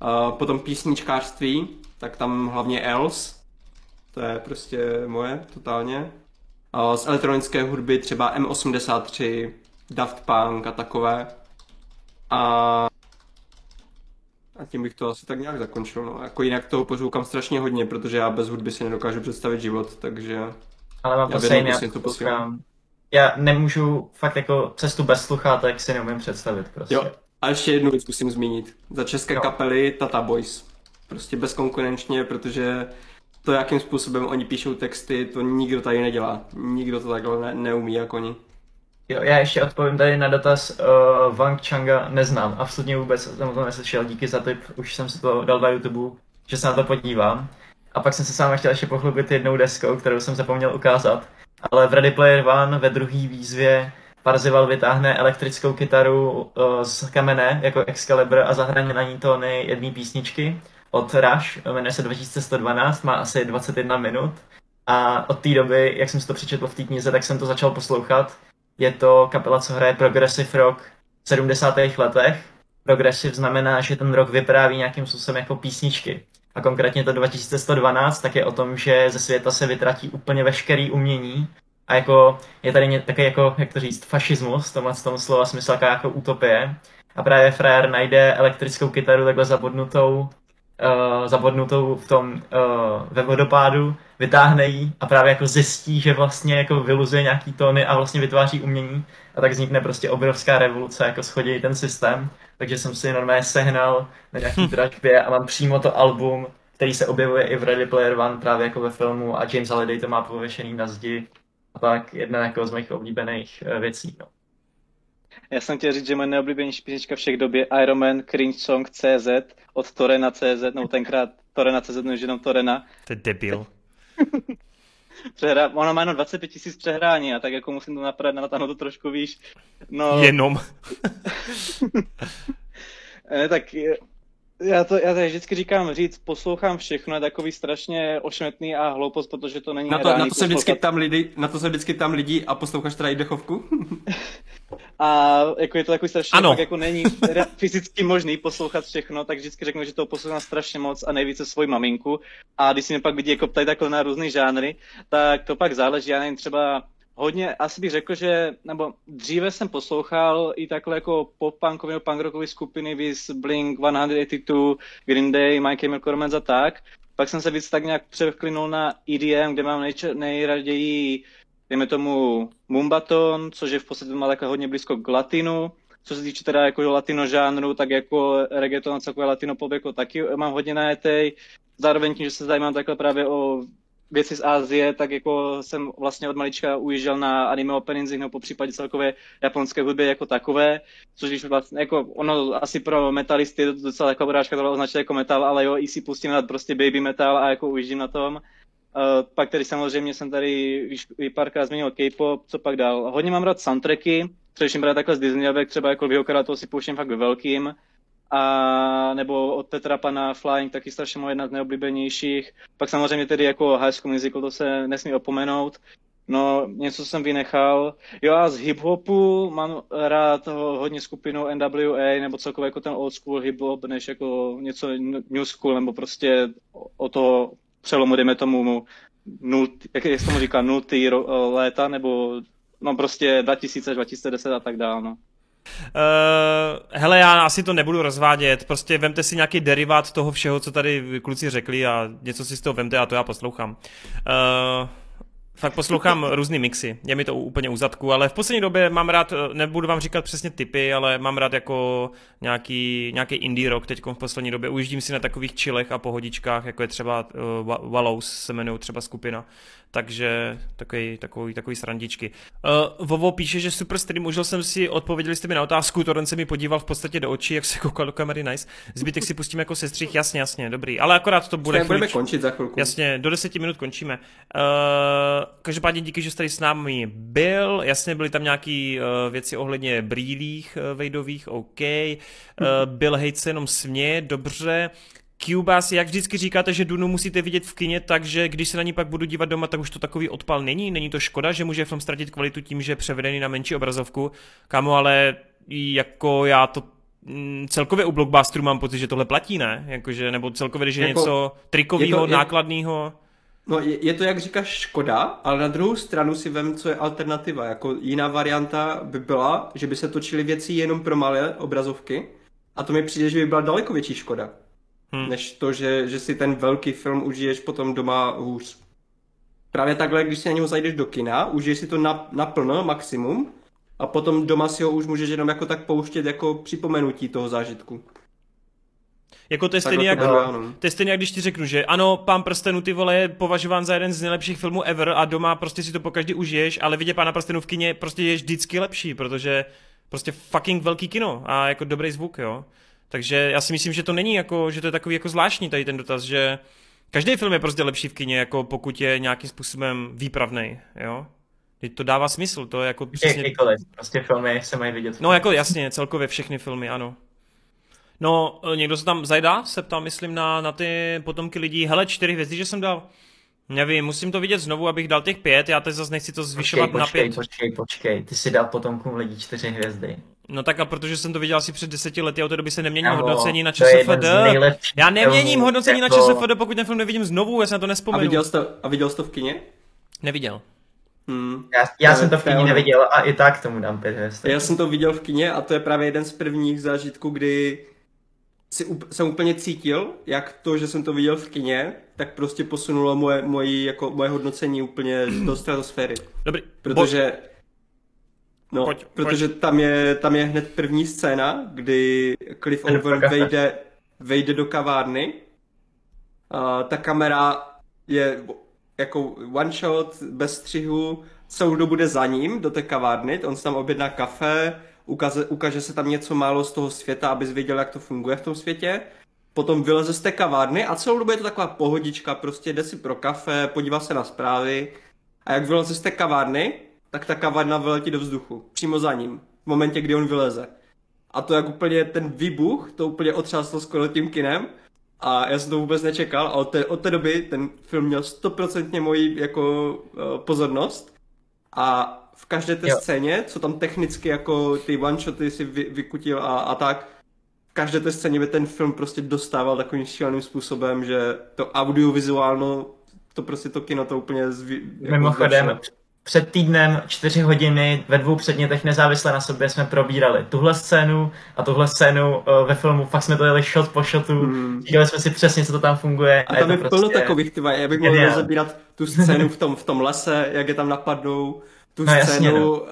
A potom písničkářství, tak tam hlavně Els, to je prostě moje, totálně. A z elektronické hudby třeba M83, Daft Punk a takové. A a tím bych to asi tak nějak zakončil. No. Jako jinak toho poslouchám strašně hodně, protože já bez hudby si nedokážu představit život, takže ale mám to stejně, já to poslouchám. Já nemůžu fakt jako cestu bez sluchátek si neumím představit prostě. Jo. A ještě jednu věc musím zmínit. Za české jo. kapely Tata Boys. Prostě bezkonkurenčně, protože to, jakým způsobem oni píšou texty, to nikdo tady nedělá. Nikdo to takhle ne- neumí jako oni. Jo, já ještě odpovím tady na dotaz. Uh, Wang Changa neznám, absolutně vůbec jsem o tom neslyšel, díky za tip, už jsem si to dal na YouTube, že se na to podívám. A pak jsem se sám chtěl ještě pochlubit jednou deskou, kterou jsem zapomněl ukázat. Ale v Ready Player One ve druhé výzvě Parzival vytáhne elektrickou kytaru uh, z kamene jako Excalibur a zahraje na ní tóny jedné písničky od Rush, jmenuje se 2112, má asi 21 minut. A od té doby, jak jsem si to přečetl v té knize, tak jsem to začal poslouchat. Je to kapela, co hraje progressive rock v 70. letech. Progressive znamená, že ten rok vypráví nějakým způsobem jako písničky. A konkrétně to 2112 tak je o tom, že ze světa se vytratí úplně veškerý umění a jako je tady takový jako, jak to říct, fašismus, tomhle z toho slova smysl jako utopie. A právě frajer najde elektrickou kytaru takhle zabodnutou uh, zabodnutou v tom uh, ve vodopádu, vytáhne ji a právě jako zjistí, že vlastně jako vyluzuje nějaký tóny a vlastně vytváří umění a tak vznikne prostě obrovská revoluce, jako schodí ten systém. Takže jsem si normálně sehnal na nějaký dražbě a mám přímo to album, který se objevuje i v Ready Player One právě jako ve filmu a James Halliday to má pověšený na zdi. A tak jedna jako z mých oblíbených uh, věcí. No. Já jsem chtěl říct, že moje neoblíbenější písnička všech dob je Iron Man Cringe Song CZ od Torena CZ, nebo tenkrát Torena CZ, no jenom Torena. To je debil. (laughs) Přehra... Ona má jenom 25 tisíc přehrání a tak jako musím to napravit, natáhnout to trošku výš. No... Jenom. (laughs) ne, tak já to, já to vždycky říkám říct, poslouchám všechno, je takový strašně ošmetný a hloupost, protože to není na to, na to se vždycky tam lidi, na to se vždycky tam lidi a posloucháš teda i dechovku? (laughs) a jako je to takový strašně, ano. jako není fyzicky možný poslouchat všechno, tak vždycky řeknu, že to poslouchám strašně moc a nejvíce svoji maminku. A když si mě pak vidí jako ptají takhle na různé žánry, tak to pak záleží, já nevím, třeba hodně, asi bych řekl, že, nebo dříve jsem poslouchal i takhle jako pop-punkový nebo punk skupiny, vis Blink 182, Green Day, My Chemical Romance a tak. Pak jsem se víc tak nějak převklinul na EDM, kde mám nejče- nejraději, dejme tomu, Mumbaton, což je v podstatě má takhle hodně blízko k latinu. Co se týče teda jako latino žánru, tak jako reggaeton a celkové latino pop jako taky mám hodně najetej. Zároveň tím, že se zajímám takhle právě o věci z Ázie, tak jako jsem vlastně od malička ujížděl na anime openings, nebo po případě celkové japonské hudby jako takové, což když vlastně, jako ono asi pro metalisty je to docela jako bráška to označit jako metal, ale jo, i si pustím na prostě baby metal a jako ujíždím na tom. Uh, pak tady samozřejmě jsem tady i párkrát změnil K-pop, co pak dál. Hodně mám rád soundtracky, především rád takhle z Disneyovek, třeba jako Vyhokara, to si pouštím fakt ve velkým a nebo od Petra Pana Flying, taky strašně moje jedna z neoblíbenějších. Pak samozřejmě tedy jako High School Musical, to se nesmí opomenout. No, něco jsem vynechal. Jo a z hip-hopu mám rád hodně skupinu NWA, nebo celkově jako ten old school hip-hop, než jako něco new school, nebo prostě o toho přelomu, dejme tomu, nult, jak, jak se tomu říká, nultý léta, nebo no prostě 2000, 2010 a tak dále, no. Uh, hele, já asi to nebudu rozvádět, prostě vemte si nějaký derivát toho všeho, co tady kluci řekli a něco si z toho vemte a to já poslouchám. Uh, fakt poslouchám (laughs) různý mixy, je mi to úplně u zadku, ale v poslední době mám rád, nebudu vám říkat přesně typy, ale mám rád jako nějaký, nějaký indie rock teď v poslední době. Ujíždím si na takových chillech a pohodičkách, jako je třeba uh, Wallows se jmenují třeba skupina takže takový, takový, takový srandičky. Uh, Vovo píše, že super stream, užil jsem si, odpověděli jste mi na otázku, Toren se mi podíval v podstatě do očí, jak se koukal do kamery, nice. Zbytek si pustíme jako sestřih, jasně, jasně, dobrý. Ale akorát to bude budeme končit za chvilku. Jasně, do deseti minut končíme. Uh, každopádně díky, že jste tady s námi byl, jasně, byly tam nějaký uh, věci ohledně brýlích uh, vejdových, OK. Uh, Bill Hates se jenom směje, dobře. Cubas, jak vždycky říkáte, že Dunu musíte vidět v kině, takže když se na ní pak budu dívat doma, tak už to takový odpal není. Není to škoda, že může film ztratit kvalitu tím, že je převedený na menší obrazovku. Kámo, ale jako já to mm, celkově u blockbusteru mám pocit, že tohle platí, ne? Jakože, nebo celkově, když je jako, něco trikového, nákladného. No, je, je to, jak říkáš, škoda, ale na druhou stranu si vem, co je alternativa. Jako jiná varianta by byla, že by se točily věci jenom pro malé obrazovky a to mi přijde, že by byla daleko větší škoda hmm. než to, že, že si ten velký film užiješ potom doma hůř. Právě takhle, když si na něho zajdeš do kina, užiješ si to na, naplno, maximum, a potom doma si ho už můžeš jenom jako tak pouštět jako připomenutí toho zážitku. Jako to je, stejný, jak, to je stejný, jak když ti řeknu, že ano, Pán prstenů ty vole je považován za jeden z nejlepších filmů ever a doma prostě si to pokaždý užiješ, ale vidět Pána prstenů v kině prostě je vždycky lepší, protože prostě fucking velký kino a jako dobrý zvuk, jo. Takže já si myslím, že to není jako, že to je takový jako zvláštní tady ten dotaz, že každý film je prostě lepší v kině, jako pokud je nějakým způsobem výpravný, jo? Teď to dává smysl, to je jako přesně... Prostě filmy se mají vidět. No jako jasně, celkově všechny filmy, ano. No, někdo se tam zajdá, se ptal, myslím, na, na ty potomky lidí. Hele, čtyři hvězdy, že jsem dal. Nevím, musím to vidět znovu, abych dal těch pět, já teď zase nechci to zvyšovat počkej, na pět. Počkej, počkej, ty si dal potomkům lidí čtyři hvězdy. No tak a protože jsem to viděl asi před deseti lety a od té doby se nemění Kámo, hodnocení na ČSFD. Já neměním hodnocení na jako- ČSFD, pokud ten film nevidím znovu, já se na to A nespomenu. viděl jsi to, a viděl jsi to v kině? Neviděl. Hmm. Já, já jsem to v ono. neviděl a i tak tomu dám pět hvězd. Já jsem to viděl v kině a to je právě jeden z prvních zážitků, kdy si, up- jsem úplně cítil, jak to, že jsem to viděl v kině, tak prostě posunulo moje, moje, jako, moje hodnocení úplně do stratosféry. Dobrý. Protože, no, Pojď, protože tam, je, tam je hned první scéna, kdy Cliff Over vejde, vejde do kavárny. A ta kamera je jako one shot, bez střihu, celou dobu bude za ním do té kavárny, on si tam objedná kafe, ukáže, ukáže se tam něco málo z toho světa, abys věděl, jak to funguje v tom světě. Potom vyleze z té kavárny a celou dobu je to taková pohodička, prostě jde si pro kafe, podívá se na zprávy a jak vyleze z té kavárny, tak ta kavárna vyletí do vzduchu, přímo za ním, v momentě, kdy on vyleze. A to jak úplně ten výbuch, to úplně otřáslo skoro tím kinem a já jsem to vůbec nečekal a od té, od té doby ten film měl stoprocentně moji jako uh, pozornost a v každé té Jo. scéně, co tam technicky jako ty one-shoty si vy, vykutil a, a tak, v každé té scéně by ten film prostě dostával takovým šíleným způsobem, že to audiovizuálno, to prostě to kino to úplně zvi, jako Mimochodem, zlepšilo. Před týdnem čtyři hodiny ve dvou předmětech nezávisle na sobě jsme probírali tuhle scénu a tuhle scénu uh, ve filmu. Fakt jsme to jeli shot po shotu, Hmm. říkali jsme si přesně, co to tam funguje. A tam je, to plno prostě- takových, tyva, já bych mohl rozebírat tu scénu v tom, v tom lese, jak je tam napadnou, tu No jasně, scénu no. uh,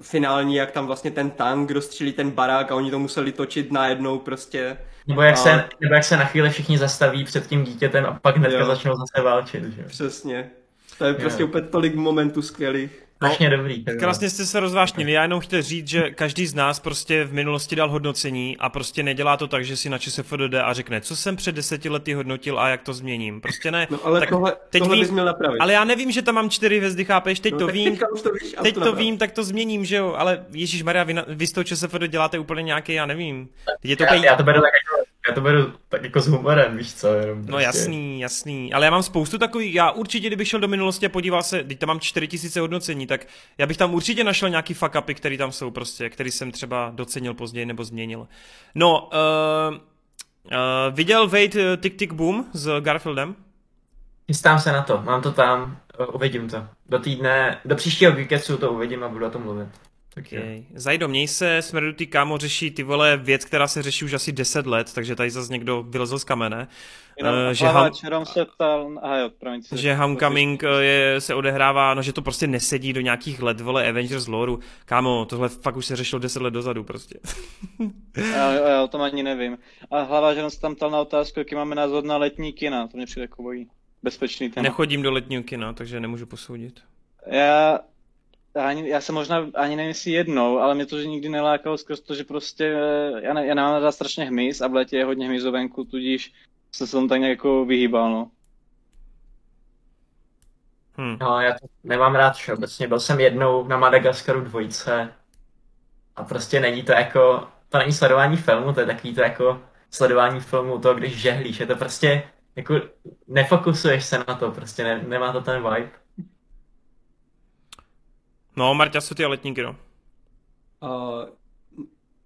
finální, jak tam vlastně ten tank rozstřílí ten barák a oni to museli točit najednou prostě. Nebo jak, A- se, nebo jak se na chvíli všichni zastaví před tím dítětem a pak hnedka Jo. začnou zase válčit. Že? Přesně. To je prostě Jo. úplně tolik momentů skvělých. Strašně dobrý. ty vole. Krásně jste se rozvášnili. Já jenom chtěl říct, že každý z nás prostě v minulosti dal hodnocení a prostě nedělá to tak, že si na ČSFD jde a řekne, co jsem před deseti lety hodnotil a jak to změním. Prostě ne. No ale tak tohle, teď tohle vím- bys měl napravit. Ale já nevím, že tam mám čtyři hvězdy, chápeš? Teď no, to tak vím, teďka už to víš teď to to vím, tak to změním, že jo? Ale Ježíš Maria, vy, na- vy z toho ČSFD děláte úplně nějaký, já nevím. Teď je to já, úplně... já, to beru tak jako, já to beru tak jako s humorem, víš co? Jenom No prostě- jasný, jasný. Ale já mám spoustu takových, já určitě, kdybych šel do minulosti a podíval se, teď tam mám 4000 hodnocení, tak já bych tam určitě našel nějaký fuck upy, který tam jsou prostě, který jsem třeba docenil později nebo změnil. No, uh, uh, viděl Wade uh, Tick Tick Boom s Garfieldem? Chystám se na to, mám to tam, uvidím to. Do týdne, do příštího Geeketsu to uvidím a budu o tom mluvit. Takže Okay. Zajdo, měj se, smrdutý kámo řeší ty vole věc, která se řeší už asi 10 let, takže tady zase někdo vylezl z kamene. Jenom uh, že že ham- se ptal, aha jo, promiň. si- že Homecoming eh, je, se odehrává, no že to prostě nesedí do nějakých let, vole, Avengers loreu. Kámo, tohle fakt už se řešilo 10 let dozadu prostě. (laughs) Já, já, já o tom ani nevím. A hlava, že se tam ptal na otázku, jaký máme názor na letní kina. To mě přijde jako bojí. Bezpečný téma. Nechodím do letního kina, takže nemůžu posoudit. Já, ani, já jsem možná ani nevím jestli jednou, ale mě to že nikdy nelákalo skrz to, že prostě eh, já, ne, já nemám rád strašně hmyz a v létě je hodně hmyzu venku, tudíž jsem se tomu tak nějak jako vyhýbal, no. Hm. No, já to nemám rád všeobecně. Byl jsem jednou na Madagaskaru dvojce a prostě není to jako, to není sledování filmu, to je takový to jako sledování filmu to, když žehlíš. Je to prostě, jako nefokusuješ se na to, prostě ne, nemá to ten vibe. No, Marťa, co ty a letní kino? Uh,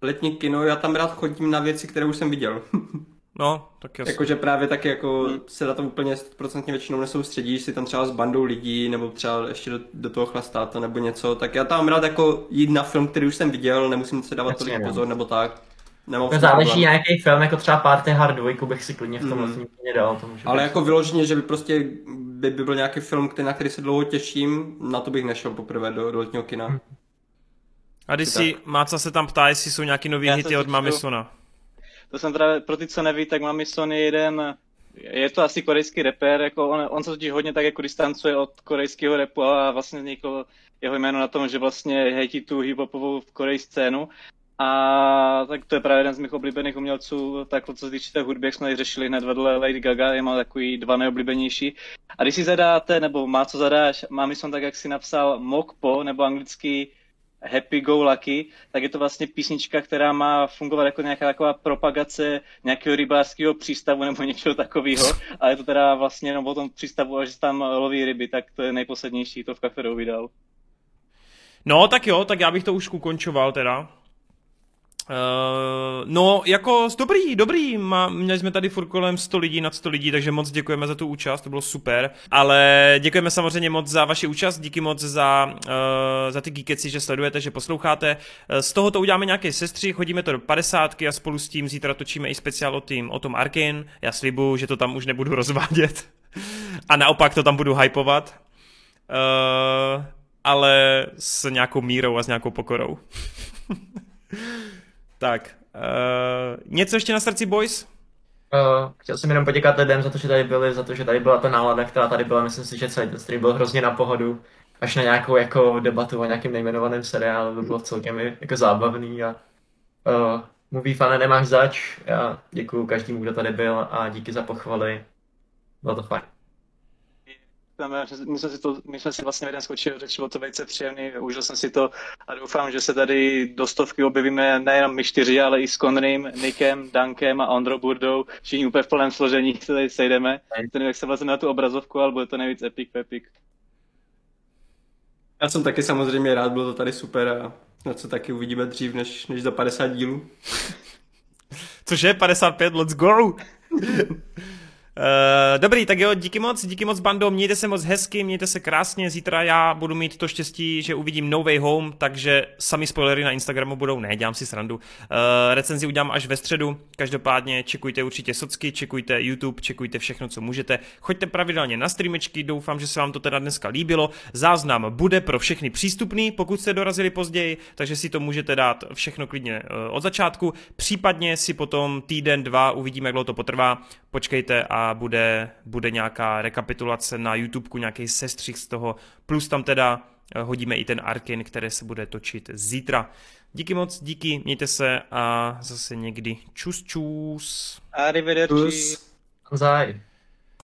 letní kino, já tam rád chodím na věci, které už jsem viděl. (laughs) No, tak jasně. Jakože právě tak jako Hmm. se na to úplně 100% většinou nesoustředíš, si tam třeba s bandou lidí, nebo třeba ještě do, do toho chlastáte nebo něco, tak já tam rád jako jít na film, který už jsem viděl, nemusím se dávat Jasně, tolik no. pozor nebo tak. Nemám To záleží problém. nějaký film, jako třeba Party Hard 2 bych si klidně v tom Mhm. letním kině dal. To může Ale být. jako vyloženě, že by prostě by, by byl nějaký film, který, na který se dlouho těším, na to bych nešel poprvé do, do letního kina. Hm. A když si Máca se tam ptá, jestli jsou nějaký nový Já hity od si Mami čtu. Sona. To jsem právě, pro ty, co neví, tak Mami Son je jeden, je to asi korejský rapper, jako on, on se totiž hodně tak jako distancuje od korejského rapu a vlastně vzniklo jeho jméno na tom, že vlastně hejtí tu hiphopovou korejskou scénu. A tak to je právě jeden z mých oblíbených umělců, tak co se týče té hudby, jak jsme tady řešili hned vedle Lady Gaga, je má takový dva nejoblíbenější. A když si zadáte, nebo má co zadáš, Mami Son tak, jak si napsal Mokpo, nebo anglický Happy Go Lucky, tak je to vlastně písnička, která má fungovat jako nějaká taková propagace nějakého rybářského přístavu nebo něčeho takového. A je to teda vlastně jenom o tom přístavu, a že tam loví ryby, tak to je nejposlednější, to v kafe vydal. No, tak jo, tak já bych to už ukončoval teda. Uh, no, jako dobrý, dobrý, Má, měli jsme tady furt kolem 100 lidí, nad 100 lidí, takže moc děkujeme za tu účast, to bylo super, ale děkujeme samozřejmě moc za vaši účast, díky moc za, uh, za ty geekeci, že sledujete, že posloucháte. Uh, z toho to uděláme nějaký sestřih, hodíme to do 50 a spolu s tím zítra točíme i speciál o, tým, o tom Arkin, já slibuju, že to tam už nebudu (laughs) rozvádět a naopak to tam budu hypovat. Uh, ale s nějakou mírou a s nějakou pokorou. (laughs) tak, uh, něco ještě na srdci, boys? Uh, chtěl jsem jenom poděkat lidem za to, že tady byli, za to, že tady byla ta nálada, která tady byla. Myslím si, že celý ten stream byl hrozně na pohodu. Až na nějakou jako debatu o nějakém nejmenovaném seriálu, to bylo celkem jako zábavný a uh, movie fan nemáš zač. Já děkuji každému, kdo tady byl a díky za pochvaly. Bylo to fajn my jsme si, to, my jsme si vlastně jeden skočil, řeč, bylo to velice příjemný, užil jsem si to a doufám, že se tady do stovky objevíme nejenom my čtyři, ale i s Conrym, Nikem, Dankem a Ondro Burdou, všichni úplně v plném složení se tady sejdeme. To nevím, jak se vlastně na tu obrazovku, ale bude to nejvíc epic epic. Já jsem taky samozřejmě rád, bylo to tady super a na co taky uvidíme dřív než, než za 50 dílů. Cože, 55, let's go! (laughs) Uh, dobrý, tak jo, díky moc, díky moc bando, mějte se moc hezky, mějte se krásně, zítra já budu mít to štěstí, že uvidím No Way Home, takže sami spoilery na Instagramu budou, ne, dělám si srandu. Uh, recenzi udělám až ve středu, každopádně čekujte určitě socky, čekujte YouTube, čekujte všechno, co můžete, choďte pravidelně na streamečky, doufám, že se vám to teda dneska líbilo, záznam bude pro všechny přístupný, pokud jste dorazili později, takže si to můžete dát všechno klidně uh, od začátku, případně si potom týden, dva, uvidíme, jak dlouho to potrvá, počkejte a bude, bude nějaká rekapitulace na YouTubeku, nějaký sestřih z toho, plus tam teda eh, hodíme i ten Arkin, který se bude točit zítra. Díky moc, díky, mějte se a zase někdy čus čus. Arrivederci. Zaj.